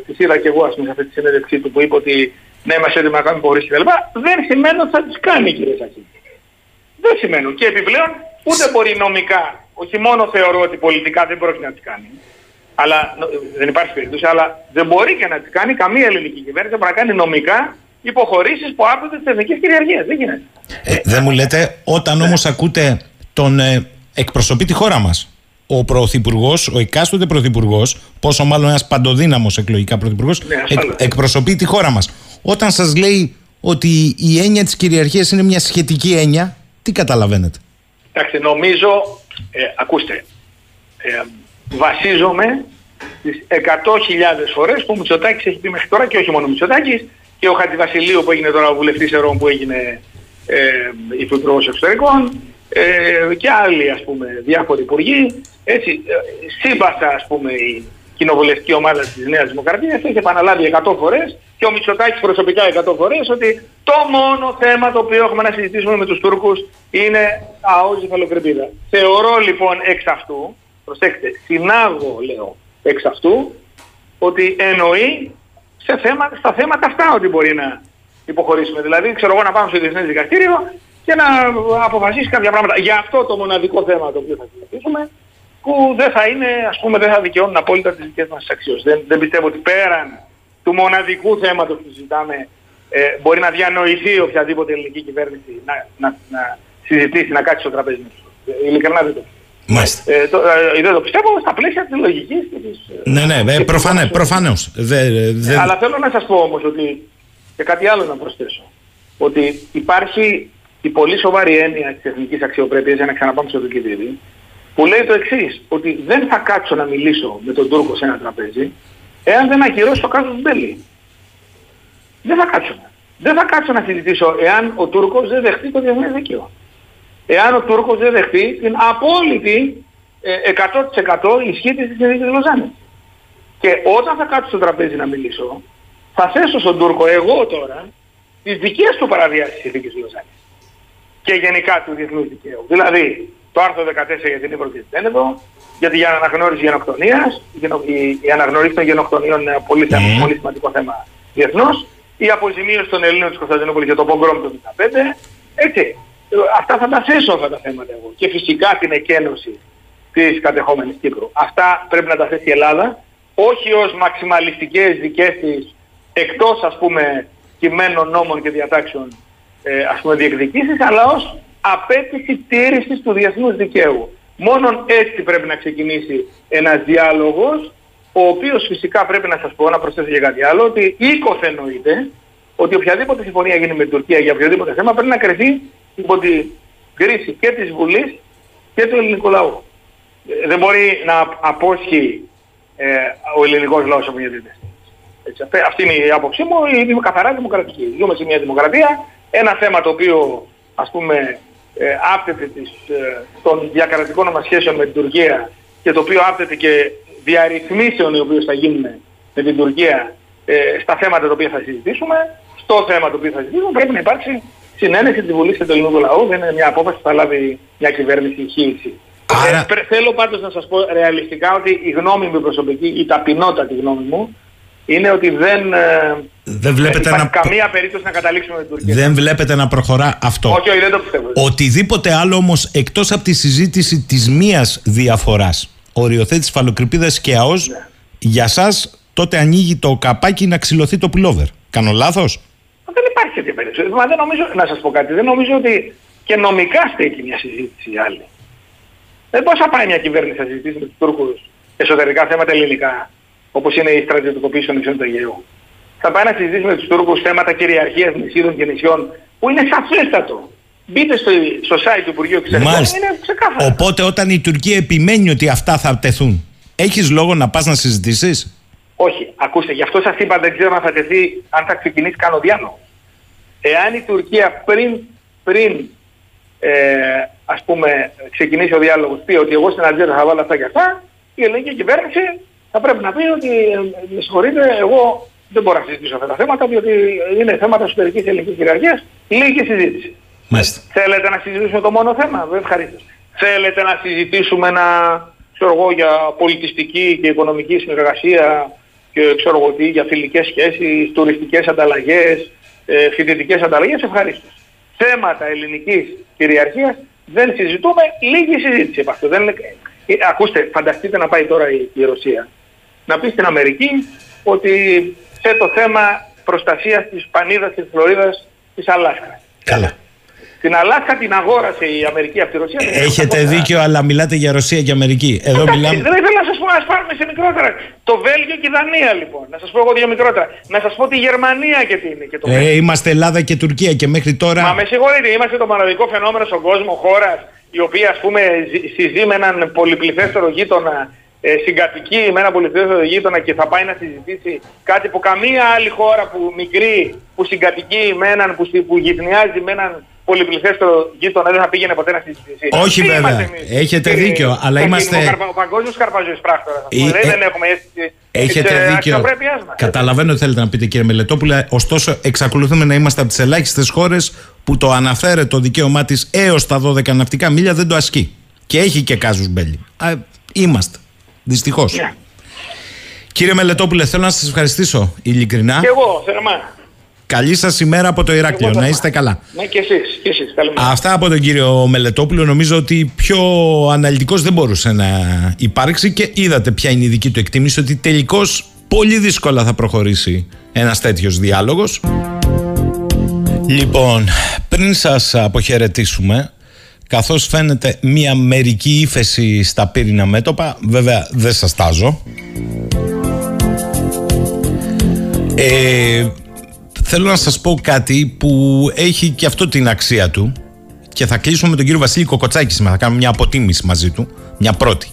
E: τις είδα και εγώ ας πούμε, σε αυτή τη συνέντευξή του που είπε ότι ναι, είμαστε έτοιμοι να κάνουμε υποχωρήσει κτλ. Δεν σημαίνει ότι θα τις κάνει, κύριε Σακή. Δεν σημαίνουν. Και επιπλέον ούτε μπορεί νομικά, όχι μόνο θεωρώ ότι πολιτικά δεν πρόκειται να τις κάνει, αλλά δεν υπάρχει περίπτωση, αλλά δεν μπορεί και να τις κάνει καμία ελληνική κυβέρνηση να κάνει νομικά υποχωρήσεις που άπτονται τη εθνική κυριαρχία. Δεν γίνεται.
B: Ε, δεν μου λέτε, όταν όμως ακούτε τον ε, εκπροσωπεί τη χώρα μας, ο πρωθυπουργός, ο εκάστοτε πρωθυπουργός, πόσο μάλλον ένας παντοδύναμος εκλογικά πρωθυπουργός,
E: Ναι,
B: εκ,
E: ασφαλώς.
B: εκπροσωπεί τη χώρα μας. Όταν σας λέει ότι η έννοια της κυριαρχίας είναι μια σχετική έννοια, τι καταλαβαίνετε;
E: Εντάξει, νομίζω, ε, ακούστε, ε, βασίζομαι στις 100.000 φορές που ο Μητσοτάκης έχει πει μέχρι τώρα και όχι μόνο ο Μητσοτάκης και ο Χατζηβασιλείου που έγινε τώρα ο βουλευτής ερών που έγινε ε, υπουργός εξωτερικών ε, και άλλοι ας πούμε διάφοροι υπουργοί. Έτσι, ε, σύμπαστα ας πούμε η κοινοβουλευτική ομάδα της Νέας Δημοκρατίας έχει επαναλάβει 100 φορές και ο Μητσοτάκης προσωπικά 100 φορές ότι το μόνο θέμα το οποίο έχουμε να συζητήσουμε με τους Τούρκους είναι ΑΟΣ Κεφαλοκρηπίδα. Θεωρώ λοιπόν εξ αυτού, προσέξτε, συνάγω λέω εξ αυτού ότι εννοεί σε θέμα, στα θέματα αυτά ότι μπορεί να υποχωρήσουμε. Δηλαδή, ξέρω εγώ να πάμε στο Διεθνές Δικαστήριο και να αποφασίσει κάποια πράγματα. Για αυτό το μοναδικό θέμα το οποίο θα συζητήσουμε, που δεν θα είναι, ας πούμε, δεν θα δικαιώνουν απόλυτα τις δικές μας αξίες. Δεν, δεν πιστεύω ότι πέραν του μοναδικού θέματος που συζητάμε ε, μπορεί να διανοηθεί οποιαδήποτε ελληνική κυβέρνηση να, να, να συζητήσει, να κάτσει στο τραπέζι μας. Ε, Ειλικρινά δεν το πιστεύω.
B: Μάλιστα.
E: Ε, το, ε, δεν το πιστεύω στα πλαίσια της λογικής και της... ε,
B: Ναι, ναι, ε,
E: και
B: προφανέ,
E: της-
B: προφανώς. Δε, δεν-
E: αλλά θέλω να σας πω όμως ότι και κάτι άλλο να προσθέσω. Ότι υπάρχει η πολύ σοβαρή έννοια της εθνικής αξιοπρέπειας, για να ξαναπάμε στο Τουρκίδη, που λέει το εξής, ότι δεν θα κάτσω να μιλήσω με τον Τούρκο σε ένα τραπέζι, εάν δεν ακυρώσει το κάτω Μπέλη. Δεν θα κάτσω. Δεν θα κάτσω να συζητήσω εάν ο Τούρκος δεν δεχτεί το διεθνές δίκαιο. Εάν ο Τούρκος δεν δεχτεί την απόλυτη ε, 100% ισχύ της συνθήκης Λοζάνης. Και όταν θα κάτσω στο τραπέζι να μιλήσω, θα θέσω στον Τούρκο εγώ τώρα τις δικές του παραβιάσεις της συνθήκης Λοζάνης. Και γενικά του διεθνούς δικαίου. Δηλαδή, το άρθρο 14 για την ύπαρξη της Τένεδο, για την αναγνώριση γενοκτονίας, η, γενο- η, η αναγνώριση των γενοκτονιών είναι ένα πολύ, θέμα,
B: Μμμ.
E: πολύ σημαντικό θέμα διεθνώς, η αποζημίωση των Ελλήνων της Κωνσταντινούπολης για το πογκρόμ του 1975, έτσι. Ε, Αυτά θα τα θέσω αυτά τα θέματα εγώ. Και φυσικά την εκένωση της κατεχόμενης Κύπρου. Αυτά πρέπει να τα θέσει η Ελλάδα, όχι ως μαξιμαλιστικές δικές της, εκτός ας πούμε κειμένων νόμων και διατάξεων ε, ας πούμε διεκδικήσεις, αλλά ως απέτηση τήρησης του διεθνούς δικαίου. Μόνον έτσι πρέπει να ξεκινήσει ένας διάλογος, ο οποίος φυσικά πρέπει να σας πω, να προσθέσω και κάτι άλλο, ότι οίκοθε εννοείται ότι οποιαδήποτε συμφωνία γίνει με την Τουρκία για οποιοδήποτε θέμα πρέπει να κρυθεί υπό την κρίση και της Βουλής και του ελληνικού λαού. Ε, Δεν μπορεί να απόσχει ε, ο ελληνικός λαός από μια τέτοια έτσι, αυτή- αυτή είναι η άποψή μου, είμαι καθαρά δημοκρατική. Ζούμε σε μια δημοκρατία, ένα θέμα το οποίο ας πούμε ε, άπτεται της, ε, των διακρατικών μας σχέσεων με την Τουρκία και το οποίο άπτεται και διαρρυθμίσεων οι οποίες θα γίνουν με την Τουρκία ε, στα θέματα τα οποία θα συζητήσουμε, στο θέμα το οποίο θα συζητήσουμε πρέπει να υπάρξει συνένεση της Βουλής και του ελληνικού λαού, δεν είναι μια απόφαση που θα λάβει μια κυβέρνηση χείριση.
B: Άρα-
E: Ε, πρε- θέλω πάντως να σας πω ρεαλιστικά ότι η γνώμη μου προσωπική, η ταπεινότατη γνώμη μου, είναι ότι δεν, ε,
B: δεν βλέπετε
E: υπάρχει
B: να...
E: καμία περίπτωση να καταλήξουμε με την Τουρκία.
B: Δεν βλέπετε να προχωρά αυτό.
E: Όχι, όχι, δεν το πιστεύω.
B: Οτιδήποτε άλλο όμως εκτός από τη συζήτηση της μίας διαφοράς οριοθέτηση φαλοκρηπίδας και ΑΟΣ για σας τότε ανοίγει το καπάκι να ξυλωθεί το πουλόβερ. Κάνω λάθος;
E: Δεν υπάρχει τέτοια περίπτωση. Μα δεν νομίζω, να σας πω κάτι, δεν νομίζω ότι και νομικά στέκει μια συζήτηση άλλη. Δεν πώς θα πάει μια κυβέρνηση να συζητήσει με τους Τούρκους εσωτερικά θέματα ελληνικά, όπως είναι η στρατιωτικοποίηση των νησιών του Αιγαίου. Θα πάει να συζητήσει με τους Τούρκους θέματα κυριαρχίας νησίδων και νησιών, που είναι σαφέστατο. Μπείτε στο, στο site του Υπουργείου Εξωτερικών, είναι ξεκάθαρο.
B: Οπότε όταν η Τουρκία επιμένει ότι αυτά θα τεθούν, έχεις λόγο να πας να συζητήσεις;
E: Όχι, ακούστε, γι' αυτό σας είπα δεν ξέρω αν θα τεθεί, αν θα ξεκινήσει κάνω διάλογο. Εάν η Τουρκία πριν, πριν ε, ας πούμε ξεκινήσει ο διάλογος πει ότι εγώ στην Ατζέντα θα βάλω αυτά και αυτά, η ελληνική κυβέρνηση θα πρέπει να πει ότι ε, με συγχωρείτε, εγώ δεν μπορώ να συζητήσω αυτά τα θέματα διότι είναι θέματα εσωτερικής ελληνικής κυριαρχίας, λίγη συζήτηση.
B: Μάλιστα.
E: Θέλετε να συζητήσουμε το μόνο θέμα, δεν ευχαρίστω. Θέλετε να συζητήσουμε να, ξέρω εγώ, για πολιτιστική και οικονομική συνεργασία και ξέρω εγώ τι, για φιλικές σχέσεις, τουριστικές ανταλλαγές, ε, φοιτητικές ανταλλαγές, ευχαρίστω. Θέματα ελληνικής κυριαρχίας δεν συζητούμε, λίγη συζήτηση από αυτό. Δεν είναι... ε, ακούστε, φανταστείτε να πάει τώρα η, η Ρωσία. Να πει στην Αμερική ότι σε το θέμα προστασίας της Πανίδας, της Φλωρίδας, της Αλάσκας.
B: Καλά.
E: Την Αλάσκα την αγόρασε η Αμερική από τη Ρωσία. την
B: Έχετε
E: αγόρασε.
B: δίκιο, αλλά μιλάτε για Ρωσία και Αμερική. Εδώ
E: Εντάξει,
B: μιλάμε.
E: Δεν ήθελα να σας πω, ας πάρουμε σε μικρότερα. Το Βέλγιο και η Δανία λοιπόν. Να σας πω εγώ δύο μικρότερα. Να σας πω τη Γερμανία και τι είναι. Και το
B: Ε, είμαστε Ελλάδα και Τουρκία και μέχρι τώρα.
E: Μα με συγχωρείτε, είμαστε το μοναδικό φαινόμενο στον κόσμο χώρας η οποία ας πούμε ζη- συζεί με έναν πολυπληθέστερο γείτονα, ε, συγκατοικεί με έναν πολυπληθέστερο γείτονα και θα πάει να συζητήσει κάτι που καμία άλλη χώρα που μικρή, που συγκατοικεί με έναν, που, συ- που γυπνιάζει με έναν πολυπληθέστερο γείτονα δεν θα πήγαινε ποτέ να συζητήσει.
B: Όχι,
E: Τι
B: βέβαια.
E: είμαστε εμείς,
B: Έχετε
E: κύριε
B: δίκιο, αλλά
E: Κοκκίνη,
B: είμαστε-
E: Ο, καρπα, ο παγκόσμιος καρπαζός πράκτορας. ας πούμε.
B: Ε,
E: Δεν-
B: ε,
E: δεν έχουμε αίσθηση
B: Έχετε
E: της, ε,
B: δίκιο.
E: αξιοπρέπειάς μας.
B: Καταλαβαίνω ότι θέλετε να πείτε κύριε Μελετόπουλα. Ωστόσο, εξακολουθούμε να είμαστε από τις ελάχιστες χώρες που το αναφέρεται το δικαίωμά της έως τα 12 ναυτικά μίλια δεν το ασκεί. Και έχει και κάζους μπέλη. Α, είμαστε. Δυστυχώς.
E: Ναι.
B: Κύριε Μελετόπουλε, θέλω να σας ευχαριστήσω ειλικρινά.
E: Και εγώ, θερμά.
B: Καλή σας ημέρα από το Ηράκλειο.
E: Εγώ
B: Να
E: θερμά.
B: είστε καλά.
E: Ναι, και εσείς. Και εσείς. Καλημέρα.
B: Αυτά από τον κύριο Μελετόπουλο. Νομίζω ότι πιο αναλυτικός δεν μπορούσε να υπάρξει και είδατε ποια είναι η δική του εκτίμηση ότι τελικώς πολύ δύσκολα θα προχωρήσει ένας τέτοιος διάλογος. Λοιπόν, πριν σας αποχαιρετήσουμε, καθώς φαίνεται μια μερική ύφεση στα πύρινα μέτωπα, βέβαια δεν σας τάζω, ε, θέλω να σας πω κάτι που έχει και αυτό την αξία του και θα κλείσουμε με τον κύριο Βασίλη Κοκοτσάκη σήμερα. Θα κάνουμε μια αποτίμηση μαζί του, μια πρώτη.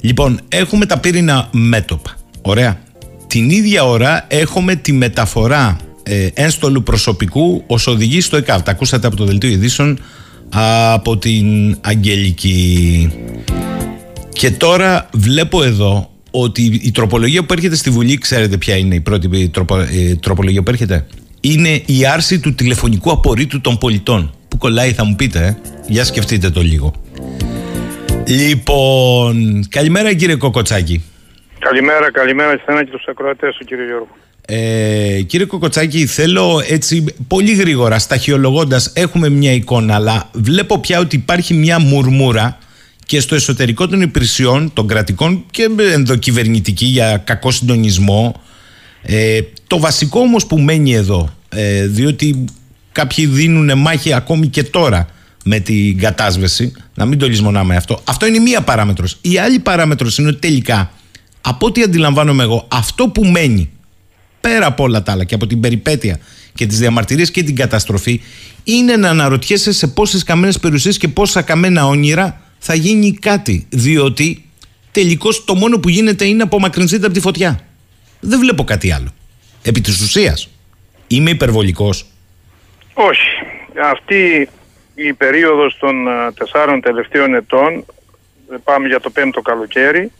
B: Λοιπόν, έχουμε τα πύρινα μέτωπα. Ωραία. Την ίδια ώρα έχουμε τη μεταφορά ε, ένστολου προσωπικού ως οδηγή στο ΕΚΑΒ. Τα ακούσατε από το Δελτίο Ειδήσεων από την Αγγελική. Και τώρα βλέπω εδώ ότι η τροπολογία που έρχεται στη Βουλή, ξέρετε ποια είναι η πρώτη τροπο- ε, τροπολογία που έρχεται. Είναι η άρση του τηλεφωνικού απορρίτου των πολιτών. Που κολλάει θα μου πείτε, ε. Για σκεφτείτε το λίγο. Λοιπόν, καλημέρα κύριε Κοκοτσάκη.
F: Καλημέρα, καλημέρα σε και τους ακροατές σου κύριε Γιώργο.
B: Ε, κύριε Κοκοτσάκη, θέλω έτσι πολύ γρήγορα, σταχυολογώντας, έχουμε μια εικόνα, αλλά βλέπω πια ότι υπάρχει μια μουρμούρα και στο εσωτερικό των υπηρεσιών, των κρατικών και ενδοκυβερνητική για κακό συντονισμό. Ε, το βασικό όμως που μένει εδώ, ε, διότι κάποιοι δίνουν μάχη ακόμη και τώρα με την κατάσβεση, να μην το λησμονάμε αυτό. Αυτό είναι μία παράμετρος. Η άλλη παράμετρος είναι ότι τελικά, από ό,τι αντιλαμβάνομαι εγώ, αυτό που μένει πέρα από όλα τα άλλα και από την περιπέτεια και τις διαμαρτυρίες και την καταστροφή είναι να αναρωτιέσαι σε πόσες καμένες περιουσίες και πόσα καμένα όνειρα θα γίνει κάτι διότι τελικώς το μόνο που γίνεται είναι να απομακρυνθείτε από τη φωτιά. Δεν βλέπω κάτι άλλο. Επί της ουσίας είμαι υπερβολικός.
F: Όχι. Αυτή η περίοδος των α, τεσσάρων τελευταίων ετών, ε, πάμε για το πέμπτο καλοκαίρι,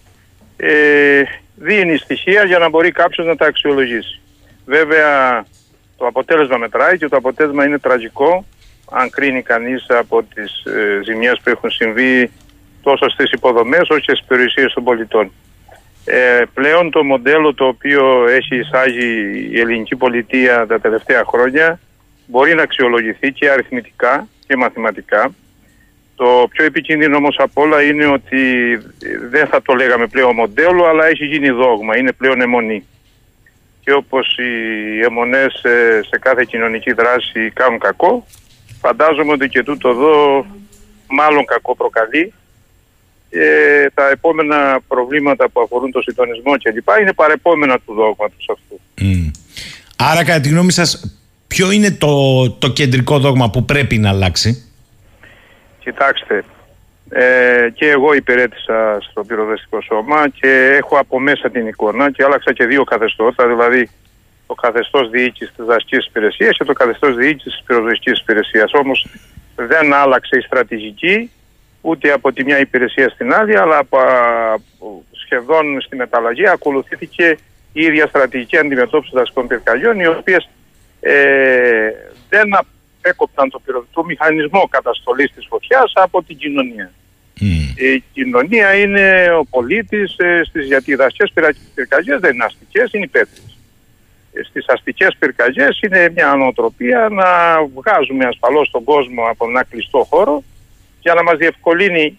F: ε, δίνει στοιχεία για να μπορεί κάποιος να τα αξιολογήσει. Βέβαια το αποτέλεσμα μετράει και το αποτέλεσμα είναι τραγικό αν κρίνει κανείς από τις ε, ζημιές που έχουν συμβεί τόσο στις υποδομές όσο και στις περιουσίες των πολιτών. Ε, πλέον το μοντέλο το οποίο έχει εισάγει η ελληνική πολιτεία τα τελευταία χρόνια μπορεί να αξιολογηθεί και αριθμητικά και μαθηματικά. Το πιο επικίνδυνο όμως απ' όλα είναι ότι δεν θα το λέγαμε πλέον μοντέλο αλλά έχει γίνει δόγμα, είναι πλέον αιμονή. και όπως οι αιμονές σε, σε κάθε κοινωνική δράση κάνουν κακό, φαντάζομαι ότι και τούτο εδώ μάλλον κακό προκαλεί και τα επόμενα προβλήματα που αφορούν το συντονισμό κλπ. είναι παρεπόμενα του δόγματος αυτού.
B: Μμ. Άρα, κατά τη γνώμη σας, ποιο είναι το, το κεντρικό δόγμα που πρέπει να αλλάξει;
F: Κοιτάξτε, ε, και εγώ υπηρέτησα στο πυροδεστικό σώμα και έχω από μέσα την εικόνα και άλλαξα και δύο καθεστώτα, δηλαδή το καθεστώς διοίκησης της δασικής υπηρεσίας και το καθεστώς διοίκησης της πυροδοτική υπηρεσίας. Όμως δεν άλλαξε η στρατηγική ούτε από τη μια υπηρεσία στην άλλη, αλλά από, από σχεδόν στη μεταλλαγή ακολουθήθηκε η ίδια στρατηγική αντιμετώπισης δασικών πυρκαγιών, οι οποίες ε, δεν έκοπταν το, πυρο- το μηχανισμό καταστολής της φωτιάς από την κοινωνία. Η κοινωνία είναι ο πολίτης ε, στις γιατί οι δασικές πυρα- πυρκαγιές δεν είναι αστικές, είναι υπεύθυνες. Ε, Στις αστικές πυρκαγιές είναι μια ανοτροπία να βγάζουμε ασφαλώς τον κόσμο από ένα κλειστό χώρο για να μας διευκολύνει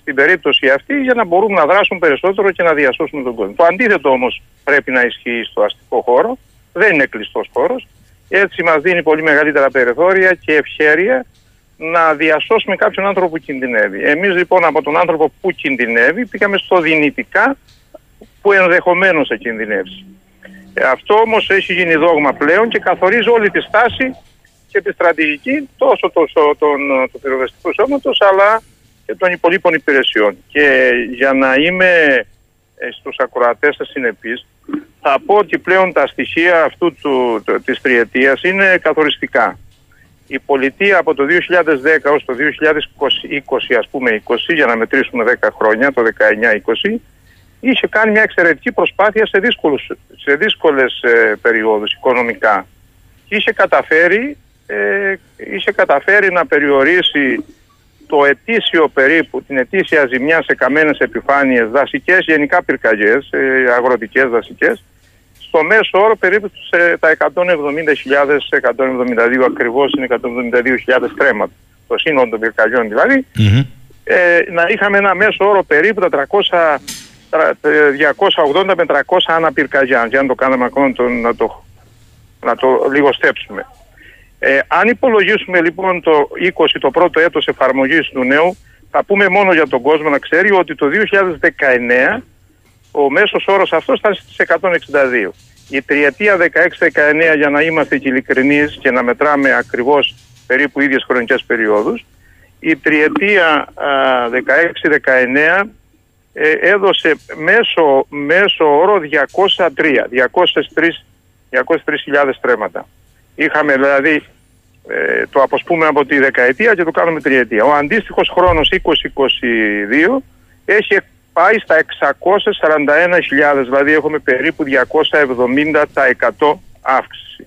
F: στην περίπτωση αυτή για να μπορούμε να δράσουμε περισσότερο και να διασώσουμε τον κόσμο. Το αντίθετο όμως πρέπει να ισχύει στο αστικό χώρο, δεν είναι κλειστός χώρος, έτσι μας δίνει πολύ μεγαλύτερα περιθώρια και ευχέρεια να διασώσουμε κάποιον άνθρωπο που κινδυνεύει. Εμείς λοιπόν από τον άνθρωπο που κινδυνεύει πήγαμε στο δυνητικά που ενδεχομένως θα κινδυνεύσει. Ε, αυτό όμως έχει γίνει δόγμα πλέον και καθορίζει όλη τη στάση και τη στρατηγική τόσο το, το, τον, του πυροβεστικού σώματος αλλά και των υπολείπων υπηρεσιών. Και για να είμαι ε, στους ακροατές σας συνεπής, θα πω ότι πλέον τα στοιχεία αυτού του, το, της τριετίας είναι καθοριστικά. Η πολιτεία από το 2010 ως το 2020, ας πούμε 20, για να μετρήσουμε 10 χρόνια, το 19-20, είχε κάνει μια εξαιρετική προσπάθεια σε, δύσκολους, σε δύσκολες ε, περιόδους οικονομικά. Και είχε καταφέρει, ε, είχε καταφέρει να περιορίσει το ετήσιο περίπου, την ετήσια ζημιά σε καμένες επιφάνειες, δασικές γενικά πυρκαγιές, ε, αγροτικές δασικές, στο μέσο όρο περίπου σε τα 170.000, 172 ακριβώς είναι 172.000 τρέματα. Το σύνολο των πυρκαγιών δηλαδή, ε, να είχαμε ένα μέσο όρο περίπου τα 300, τρα- ε, 280 με 300 αναπυρκαγιά, για να το κάνουμε ακόμα το, να, το, να το λιγοστέψουμε. Ε, αν υπολογίσουμε λοιπόν το 20, το πρώτο έτος εφαρμογής του νέου, θα πούμε μόνο για τον κόσμο να ξέρει ότι το 2019 ο μέσος όρος αυτός ήταν στις 162. Η τριετία 16-19 για να είμαστε και ειλικρινείς και να μετράμε ακριβώς περίπου ίδιες χρονικές περιόδους, η τριετία α, 16-19 ε, έδωσε μέσο, μέσο όρο 203, 203, 203.000 τρέματα. Είχαμε δηλαδή ε, το αποσπούμε από τη δεκαετία και το κάνουμε τριετία. Ο αντίστοιχος χρόνος 2022 έχει πάει στα 641.000, δηλαδή έχουμε περίπου 270% αύξηση.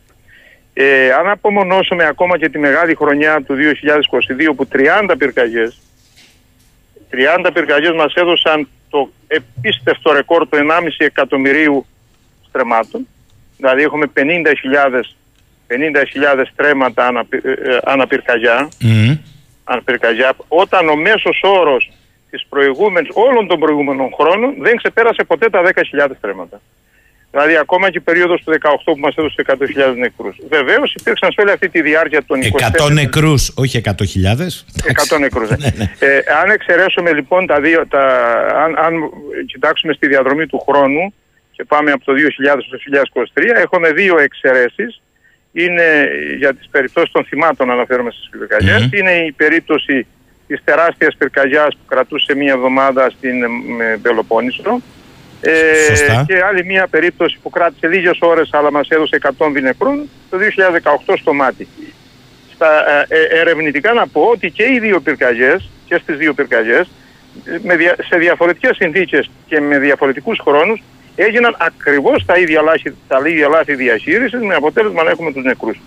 F: Ε, αν απομονώσουμε ακόμα και τη μεγάλη χρονιά του 2022 που 30 πυρκαγιές 30 πυρκαγιές μας έδωσαν το επίστευτο ρεκόρ του 1,5 εκατομμυρίου στρεμάτων δηλαδή έχουμε 50.000 50.000 τρέματα ανα, ε, ε, αναπυρκαγιά, αναπυρκαγιά όταν ο μέσος όρος της προηγούμενης, όλων των προηγούμενων χρόνων δεν ξεπέρασε ποτέ τα 10.000 τρέματα. Δηλαδή ακόμα και η περίοδος του 18 που μας έδωσε 100.000 νεκρούς. Βεβαίως υπήρξαν σε όλη αυτή τη διάρκεια των
B: 100 νεκρούς, όχι 100.000.
F: 100 νεκρούς. ε. ε, αν εξαιρέσουμε λοιπόν τα δύο, τα, αν, αν κοιτάξουμε στη διαδρομή του χρόνου και πάμε από το 2000 στο 2023, έχουμε δύο εξαιρέσεις. Είναι για τις περιπτώσεις των θυμάτων αναφέρομαι στις πυρκαγιές. Είναι η περίπτωση της τεράστιας πυρκαγιάς που κρατούσε μία εβδομάδα στην ε, Πελοπόννησο. Ε,
B: Σωστά.
F: και άλλη μία περίπτωση που κράτησε λίγες ώρες αλλά μας έδωσε 100 νεκρών το 2018 στο μάτι στα, ε, ερευνητικά να πω ότι και οι δύο πυρκαγιές και στις δύο πυρκαγιές με δια, σε διαφορετικές συνθήκες και με διαφορετικούς χρόνους έγιναν ακριβώς τα ίδια λάθη, τα ίδια λάθη διαχείρισης με αποτέλεσμα να έχουμε τους νεκρούς.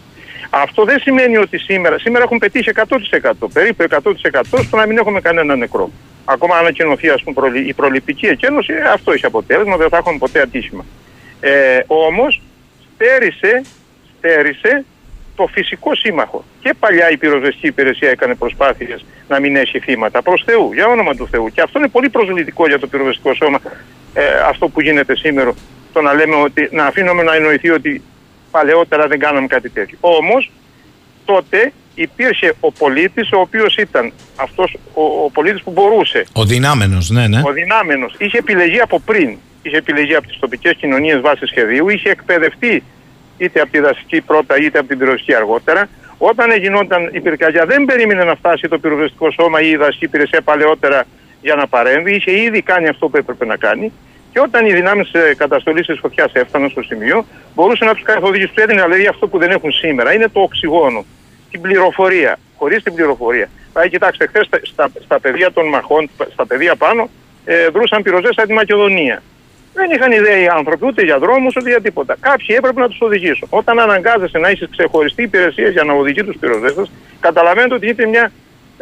F: Αυτό δεν σημαίνει ότι σήμερα, σήμερα έχουν πετύχει 100%, περίπου 100% στο να μην έχουμε κανένα νεκρό. Ακόμα αν ανακοινωθεί ας πούμε, προλη- η προληπτική εκένωση, ε, αυτό έχει αποτέλεσμα, δεν θα έχουμε ποτέ ατύχημα. Ε, όμως στέρισε, στέρισε το φυσικό σύμμαχο. Και παλιά η πυροσβεστική υπηρεσία έκανε προσπάθειες να μην έχει θύματα. Προς Θεού, για όνομα του Θεού. Και αυτό είναι πολύ προσβλητικό για το πυροσβεστικό σώμα, ε, αυτό που γίνεται σήμερα το να λέμε ότι, να αφήνουμε να εννοηθεί ότι παλαιότερα δεν κάναμε κάτι τέτοιο. Όμως τότε υπήρχε ο πολίτης ο οποίος ήταν αυτός ο, ο πολίτης που μπορούσε.
B: Ο δυνάμενος, ναι, ναι.
F: Ο δυνάμενος. Είχε επιλεγεί από πριν. Είχε επιλεγεί από τις τοπικές κοινωνίες βάσει σχεδίου. Είχε εκπαιδευτεί είτε από τη δασική πρώτα είτε από την πυροσβεστική αργότερα. Όταν γινόταν η πυρκαγιά δεν περίμενε να φτάσει το πυροσβεστικό σώμα ή η δασική υπηρεσία παλαιότερα για να παρέμβει. Είχε ήδη κάνει αυτό που έπρεπε να κάνει. Και όταν οι δυνάμεις καταστολής της φωτιάς έφταναν στο σημείο, μπορούσε να τους καθοδηγήσει. Του έδινε δηλαδή αυτό που δεν έχουν σήμερα. Είναι το οξυγόνο. Την πληροφορία. Χωρίς την πληροφορία. Δηλαδή, κοιτάξτε, χθες στα, στα, στα πεδία των μαχών, στα πεδία πάνω, ε, δρούσαν πυροζέ από τη Μακεδονία. Δεν είχαν ιδέα οι άνθρωποι ούτε για δρόμους ούτε για τίποτα. Κάποιοι έπρεπε να τους οδηγήσουν. Όταν αναγκάζεσαι να είσαι ξεχωριστή υπηρεσία για να οδηγεί τους πυροσβέστες, καταλαβαίνετε ότι είναι μια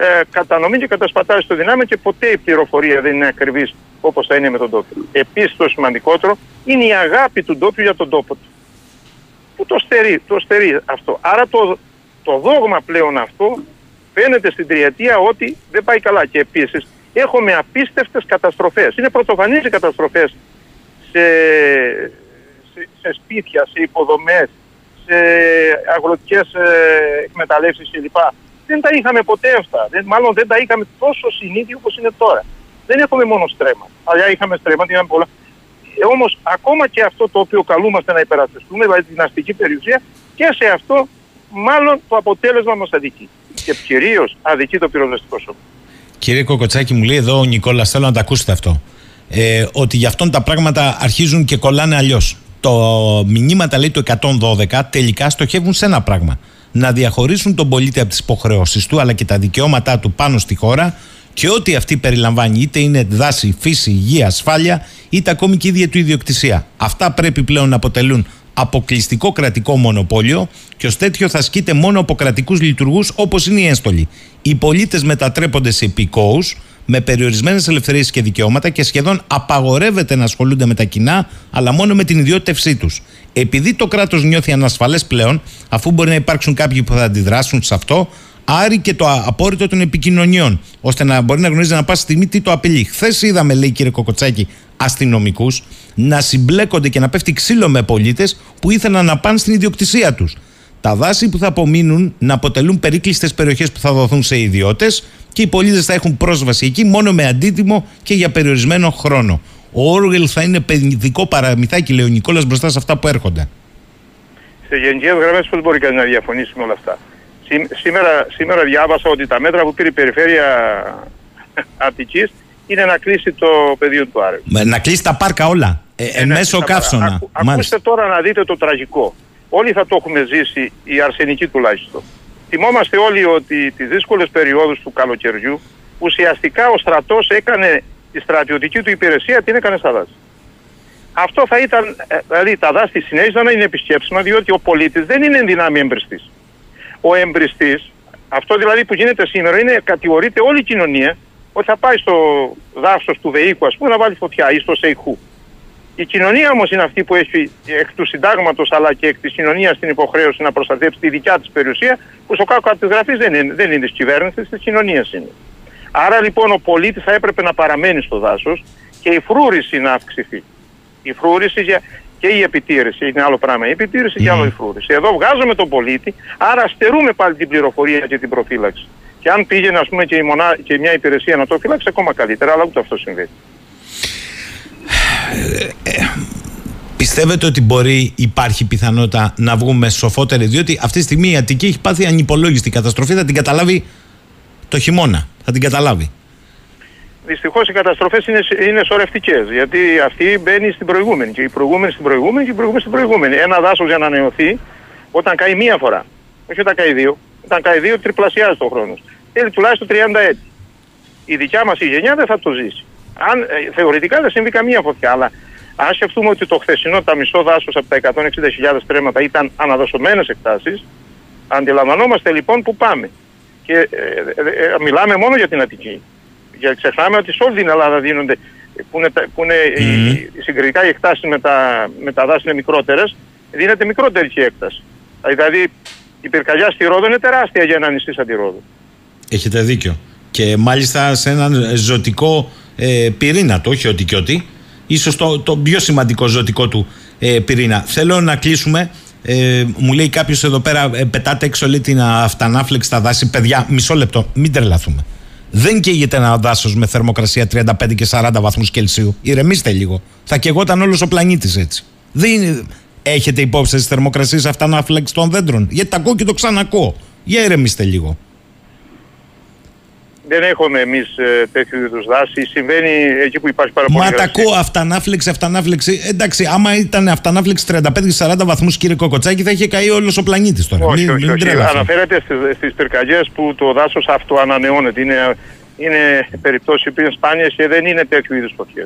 F: ε, κατανομή και κατασπατάληση των δυνάμεων και ποτέ η πληροφορία δεν είναι ακριβής όπως θα είναι με τον τόπιο. Επίσης, το σημαντικότερο είναι η αγάπη του ντόπιου για τον τόπο του. Που το στερεί, το στερεί αυτό; Άρα το, το δόγμα πλέον αυτό φαίνεται στην τριετία ότι δεν πάει καλά. Και επίσης έχουμε απίστευτες καταστροφές. Είναι πρωτοφανείς οι καταστροφές σε, σε, σε, σπίτια, σε υποδομές, σε αγροτικές ε, εκμεταλλεύσεις κλπ. Δεν τα είχαμε ποτέ αυτά. Δεν, μάλλον δεν τα είχαμε τόσο συνήθι όπως είναι τώρα. Δεν έχουμε μόνο στρέμμα. Αλλιά είχαμε στρέμμα, είχαμε πολλά. Ε, Όμως, ακόμα και αυτό το οποίο καλούμαστε να υπερασπιστούμε, δηλαδή την αστική περιουσία, και σε αυτό μάλλον το αποτέλεσμα μας αδικεί. Και κυρίως αδικεί το πυροσβεστικό σώμα.
B: Κύριε Κοκοτσάκη, μου λέει εδώ ο Νικόλας, θέλω να τα ακούσετε αυτό. Ε, ότι γι' αυτόν τα πράγματα αρχίζουν και κολλάνε αλλιώς. Το μηνύματα λέει το 112 τελικά στοχεύουν σε ένα πράγμα. Να διαχωρίσουν τον πολίτη από τις υποχρεώσεις του αλλά και τα δικαιώματά του πάνω στη χώρα και ό,τι αυτή περιλαμβάνει, είτε είναι δάση, φύση, υγεία, ασφάλεια, είτε ακόμη και η ίδια του ιδιοκτησία. Αυτά πρέπει πλέον να αποτελούν αποκλειστικό κρατικό μονοπόλιο και ως τέτοιο θα ασκείται μόνο από κρατικούς λειτουργούς όπως είναι η ένστολη. Οι πολίτες μετατρέπονται σε υπηκόους με περιορισμένες ελευθερίες και δικαιώματα και σχεδόν απαγορεύεται να ασχολούνται με τα κοινά, αλλά μόνο με την ιδιότητευσή τους. Επειδή το κράτος νιώθει ανασφαλές πλέον, αφού μπορεί να υπάρξουν κάποιοι που θα αντιδράσουν σε αυτό, άρει και το απόρριτο των επικοινωνιών, ώστε να μπορεί να γνωρίζει να πάση στιγμή τι το απειλεί. Χθες είδαμε, λέει κύριε Κοκοτσάκη, αστυνομικούς να συμπλέκονται και να πέφτει ξύλο με πολίτες που ήθελαν να πάνε στην ιδιοκτησία τους. Τα δάση που θα απομείνουν να αποτελούν περίκλειστες περιοχές που θα δοθούν σε ιδιώτες και οι πολίτες θα έχουν πρόσβαση εκεί μόνο με αντίτιμο και για περιορισμένο χρόνο. Ο Όργελ θα είναι παιδικό παραμυθάκι, λέει ο Νικόλας, μπροστά σε αυτά που έρχονται.
F: Σε γενικές γραμμές, πώς μπορεί κανείς να διαφωνήσει με όλα αυτά; Σήμερα, σήμερα διάβασα ότι τα μέτρα που πήρε η περιφέρεια Αττικής είναι να κλείσει το πεδίο του Άρεου.
B: Να κλείσει τα πάρκα όλα. Ε, ε, ναι, μέσω καύσωνα.
F: ακούστε τώρα να δείτε το τραγικό. Όλοι θα το έχουμε ζήσει, οι αρσενικοί τουλάχιστον. Θυμόμαστε όλοι ότι τις δύσκολες περιόδους του καλοκαιριού ουσιαστικά ο στρατός έκανε τη στρατιωτική του υπηρεσία την έκανε στα δάση. Αυτό θα ήταν, ε, δηλαδή τα δάση συνέχισαν να είναι επισκέψιμα διότι ο πολίτης δεν είναι ενδυνάμει εμπριστή. Ο εμπριστή, αυτό δηλαδή που γίνεται σήμερα, είναι κατηγορείται όλη η κοινωνία ότι θα πάει στο δάσος του Δεϊκού, ας πούμε, να βάλει φωτιά ή στο Σεϊχού. Η κοινωνία όμως είναι αυτή που έχει εκ του συντάγματος αλλά και εκ της κοινωνίας την υποχρέωση να προστατεύσει τη δικιά της περιουσία, που στο κάκο τη γραφή δεν είναι, δεν είναι τη κυβέρνηση, τη κοινωνία είναι. Άρα λοιπόν ο πολίτης θα έπρεπε να παραμένει στο δάσος και η φρούρηση να αυξηθεί. Η φρούρηση για... και η επιτήρηση είναι άλλο πράγμα. Η επιτήρηση mm. και άλλο η φρούρηση. Εδώ βγάζουμε τον πολίτη, άρα στερούμε πάλι την πληροφορία και την προφύλαξη. Και αν πήγαινε, ας πούμε, και, η μονά, και μια υπηρεσία να το φυλάξει, ακόμα καλύτερα, αλλά ούτε αυτό συμβαίνει.
B: Ε, ε, πιστεύετε ότι μπορεί, υπάρχει πιθανότητα να βγούμε σοφότεροι, διότι αυτή τη στιγμή η Αττική έχει πάθει ανυπολόγιστη καταστροφή, θα την καταλάβει το χειμώνα. Θα την καταλάβει.
F: Δυστυχώς οι καταστροφές είναι, είναι σωρευτικές. Γιατί αυτή μπαίνει στην προηγούμενη. Και η προηγούμενη στην προηγούμενη και η προηγούμενη στην προηγούμενη. Ένα δάσος για να ανανεωθεί όταν καεί μία φορά. Όχι όταν καεί δύο. Όταν καεί δύο, τριπλασιάζει τον χρόνος. Θέλει τουλάχιστον 30 έτη. Η δικιά μας η γενιά δεν θα το ζήσει. Αν, ε, θεωρητικά δεν συμβεί καμία φωτιά, αλλά αν σκεφτούμε ότι το χθεσινό τα μισό δάσος από τα 160.000 τρέματα ήταν αναδοσωμένε εκτάσεις, αντιλαμβανόμαστε λοιπόν που πάμε. Και ε, ε, ε, μιλάμε μόνο για την Αττική. Γιατί ξεχνάμε ότι σε όλη την Ελλάδα δίνονται, που είναι, που είναι mm. οι, συγκριτικά οι εκτάσεις με τα, με τα δάση είναι μικρότερες, δίνεται μικρότερη η έκταση. Δηλαδή η πυρκαγιά στη Ρόδο είναι τεράστια για ένα νησί σαν τη Ρόδο.
B: Έχετε δίκιο. Και μάλιστα σε έναν ζωτικό ε, πυρήνα το, όχι ότι και ότι. ίσως το, το πιο σημαντικό ζωτικό του ε, πυρήνα. Θέλω να κλείσουμε. Ε, μου λέει κάποιος εδώ πέρα, ε, πετάτε έξω λέει την αυτανάφλεξη στα δάση. Παιδιά, μισό λεπτό, μην τρελαθούμε. Δεν καίγεται ένα δάσος με θερμοκρασία 35 και 40 βαθμούς Κελσίου. Ηρεμήστε λίγο. Θα καιγόταν όλος ο πλανήτης έτσι. Δεν είναι... Έχετε υπόψη τις θερμοκρασίες αυτανάφλεξης των δέντρων; Γιατί τα ακούω και το ξανακούω. Για ηρεμήστε λίγο
F: δεν έχουμε εμείς ε, τέτοιου είδους δάση. Συμβαίνει εκεί που υπάρχει πάρα πολύ.
B: Μα τα ακούω αυτανάφλεξη, αυτανάφλεξη. Εντάξει, άμα ήταν αυτανάφλεξη 35-40 βαθμούς, κύριε Κοκοτσάκη, θα είχε καεί όλος ο πλανήτης τώρα.
F: Όχι, μην, όχι, μην όχι. Αναφέρεται στις πυρκαγιές που το δάσος αυτοανανεώνεται. Είναι, είναι περιπτώσεις που είναι σπάνιες και δεν είναι τέτοιου είδους φωτιέ.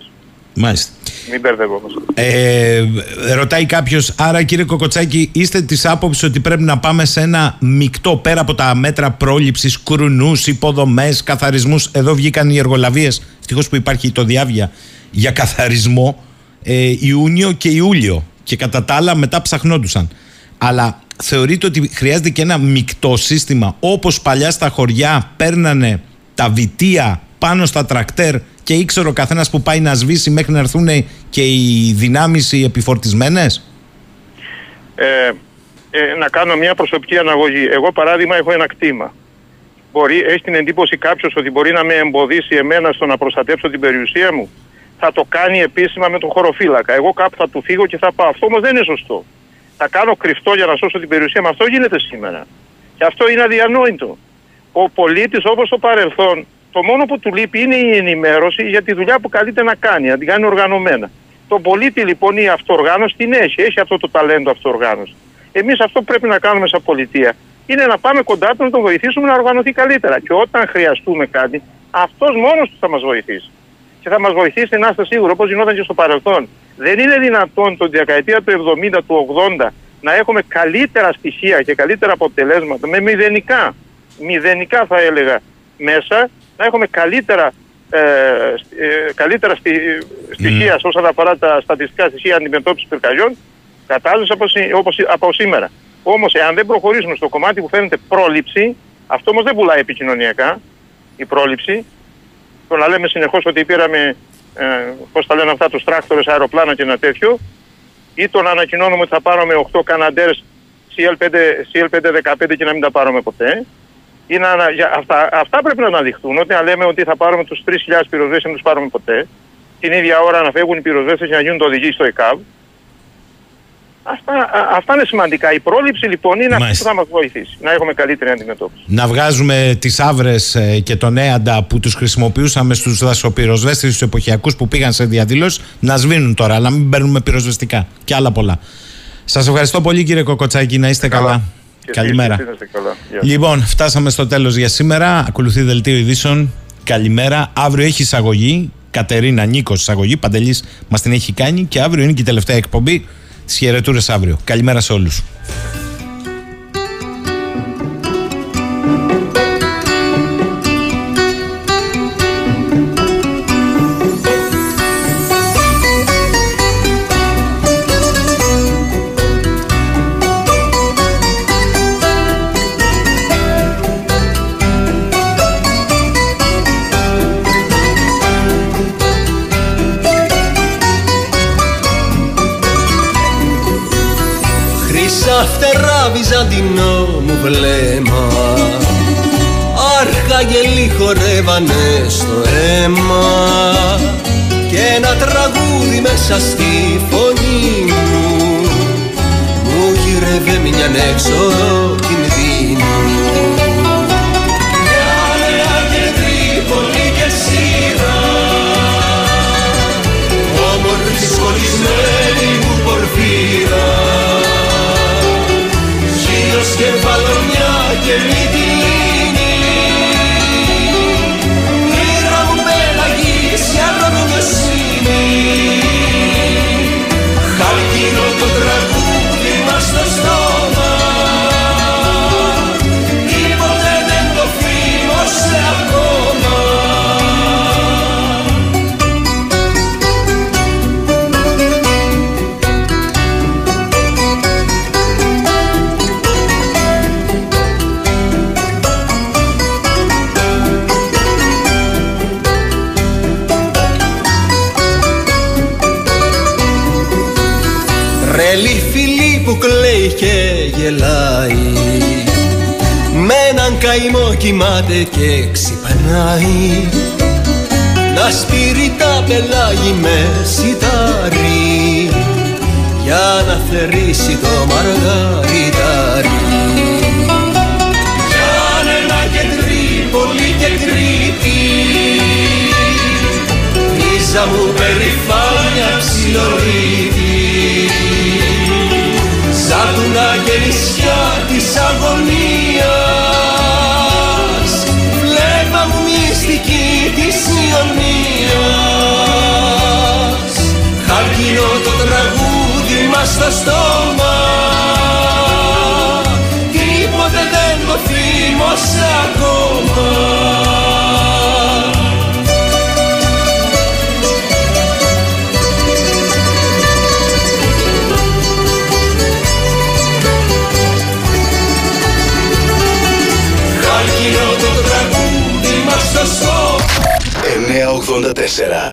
B: Μάλιστα.
F: Μην μπερδευόμαστε.
B: Ε, ρωτάει κάποιος, άρα κύριε Κοκοτσάκη, είστε της άποψης ότι πρέπει να πάμε σε ένα μεικτό πέρα από τα μέτρα πρόληψης, κρουνού, υποδομές, καθαρισμούς; Εδώ βγήκαν οι εργολαβίες. Ευτυχώς που υπάρχει το διάβια για καθαρισμό ε, Ιούνιο και Ιούλιο. Και κατά τα άλλα μετά ψαχνόντουσαν. Αλλά θεωρείτε ότι χρειάζεται και ένα μεικτό σύστημα όπως παλιά στα χωριά παίρνανε τα βιτία πάνω στα τρακτέρ και ήξερε ο καθένας που πάει να σβήσει μέχρι να έρθουν και οι δυνάμεις οι επιφορτισμένες;
F: Ε, ε, να κάνω μια προσωπική αναγωγή. Εγώ, παράδειγμα, έχω ένα κτήμα. Μπορεί, έχει την εντύπωση κάποιος ότι μπορεί να με εμποδίσει εμένα στο να προστατέψω την περιουσία μου; Θα το κάνει επίσημα με τον χωροφύλακα. Εγώ κάπου θα του φύγω και θα πάω. Αυτό όμως δεν είναι σωστό. Θα κάνω κρυφτό για να σώσω την περιουσία μου. Αυτό γίνεται σήμερα. Και αυτό είναι αδιανόητο. Ο πολίτης, όπως το παρελθόν, το μόνο που του λείπει είναι η ενημέρωση για τη δουλειά που καλείται να κάνει, να την κάνει οργανωμένα. Το πολίτη λοιπόν η αυτοργάνωση την έχει, έχει αυτό το ταλέντο αυτοργάνωση. Εμείς αυτό που πρέπει να κάνουμε σαν πολιτεία είναι να πάμε κοντά του να τον βοηθήσουμε να οργανωθεί καλύτερα. Και όταν χρειαστούμε κάτι, αυτός μόνος του θα μας βοηθήσει. Και θα μας βοηθήσει να είστε σίγουροι, όπως γινόταν και στο παρελθόν. Δεν είναι δυνατόν τον δεκαετία του 70, του 80 να έχουμε καλύτερα στοιχεία και καλύτερα αποτελέσματα με μηδενικά, μηδενικά θα έλεγα μέσα να έχουμε καλύτερα, ε, ε, καλύτερα στη, στοιχεία mm. όσον αφορά τα στατιστικά στοιχεία αντιμετώπισης πυρκαγιών κατάσταση όπως, όπως, από σήμερα. Όμως, εάν δεν προχωρήσουμε στο κομμάτι που φαίνεται πρόληψη, αυτό όμως δεν πουλάει επικοινωνιακά, η πρόληψη. Το να λέμε συνεχώς ότι πήραμε, ε, πώς τα λένε αυτά, τους τράκτορε, αεροπλάνα και ένα τέτοιο, ή το να ανακοινώνουμε ότι θα πάρουμε 8 Καναντέρ CL5, CL515 και να μην τα πάρουμε ποτέ είναι αυτά, αυτά πρέπει να αναδειχθούν. Όταν λέμε ότι θα πάρουμε τους 3.000 πυροσβέστε, δεν τους πάρουμε ποτέ. Την ίδια ώρα να φεύγουν οι πυροσβέστε για να γίνουν το οδηγοί στο ΕΚΑΒ. Αυτά, αυτά είναι σημαντικά. Η πρόληψη λοιπόν είναι Μάλιστα. αυτή που θα μας βοηθήσει να έχουμε καλύτερη αντιμετώπιση.
B: Να βγάζουμε τις άβρες ε, και τον έαντα που τους χρησιμοποιούσαμε στους δασοπυροσβέστες, στου εποχιακούς που πήγαν σε διαδηλώσει, να σβήνουν τώρα, αλλά μην παίρνουμε πυροσβεστικά και άλλα πολλά. Σας ευχαριστώ πολύ κύριε Κοκοτσάκη, να είστε καλά. καλά. Καλημέρα. Λοιπόν, φτάσαμε στο τέλος για σήμερα. Ακολουθεί δελτίο ειδήσεων. Καλημέρα. Αύριο έχει εισαγωγή. Κατερίνα Νίκος εισαγωγή. Παντελής μας την έχει κάνει. Και αύριο είναι και η τελευταία εκπομπή. Τι χαιρετούρες αύριο. Καλημέρα σε
A: όλους. κατέβανε στο αίμα και να τραγούδι μέσα στη φωνή μου μου γυρεύε μια έξω κινδύνου Γυάλαια και Τρίπολη και Σύρα όμορφη σχολισμένη μου πορφύρα. Γύρω σκεφαλονιά και μύτη κοιμάται και ξυπνάει. Να σπείρει τα πελάγι με σιτάρι. Για να θερήσει το μαργαριτάρι. Γιάννενα και Τρίπολη και Κρήτη Ρίζα μου περηφάνια ψιλορίτη. Σαν του και στο στόμα. Τίποτε δεν το θύμωσε ακόμα. Χαλκινό το τραγούδι μας στο στόμα.
G: 984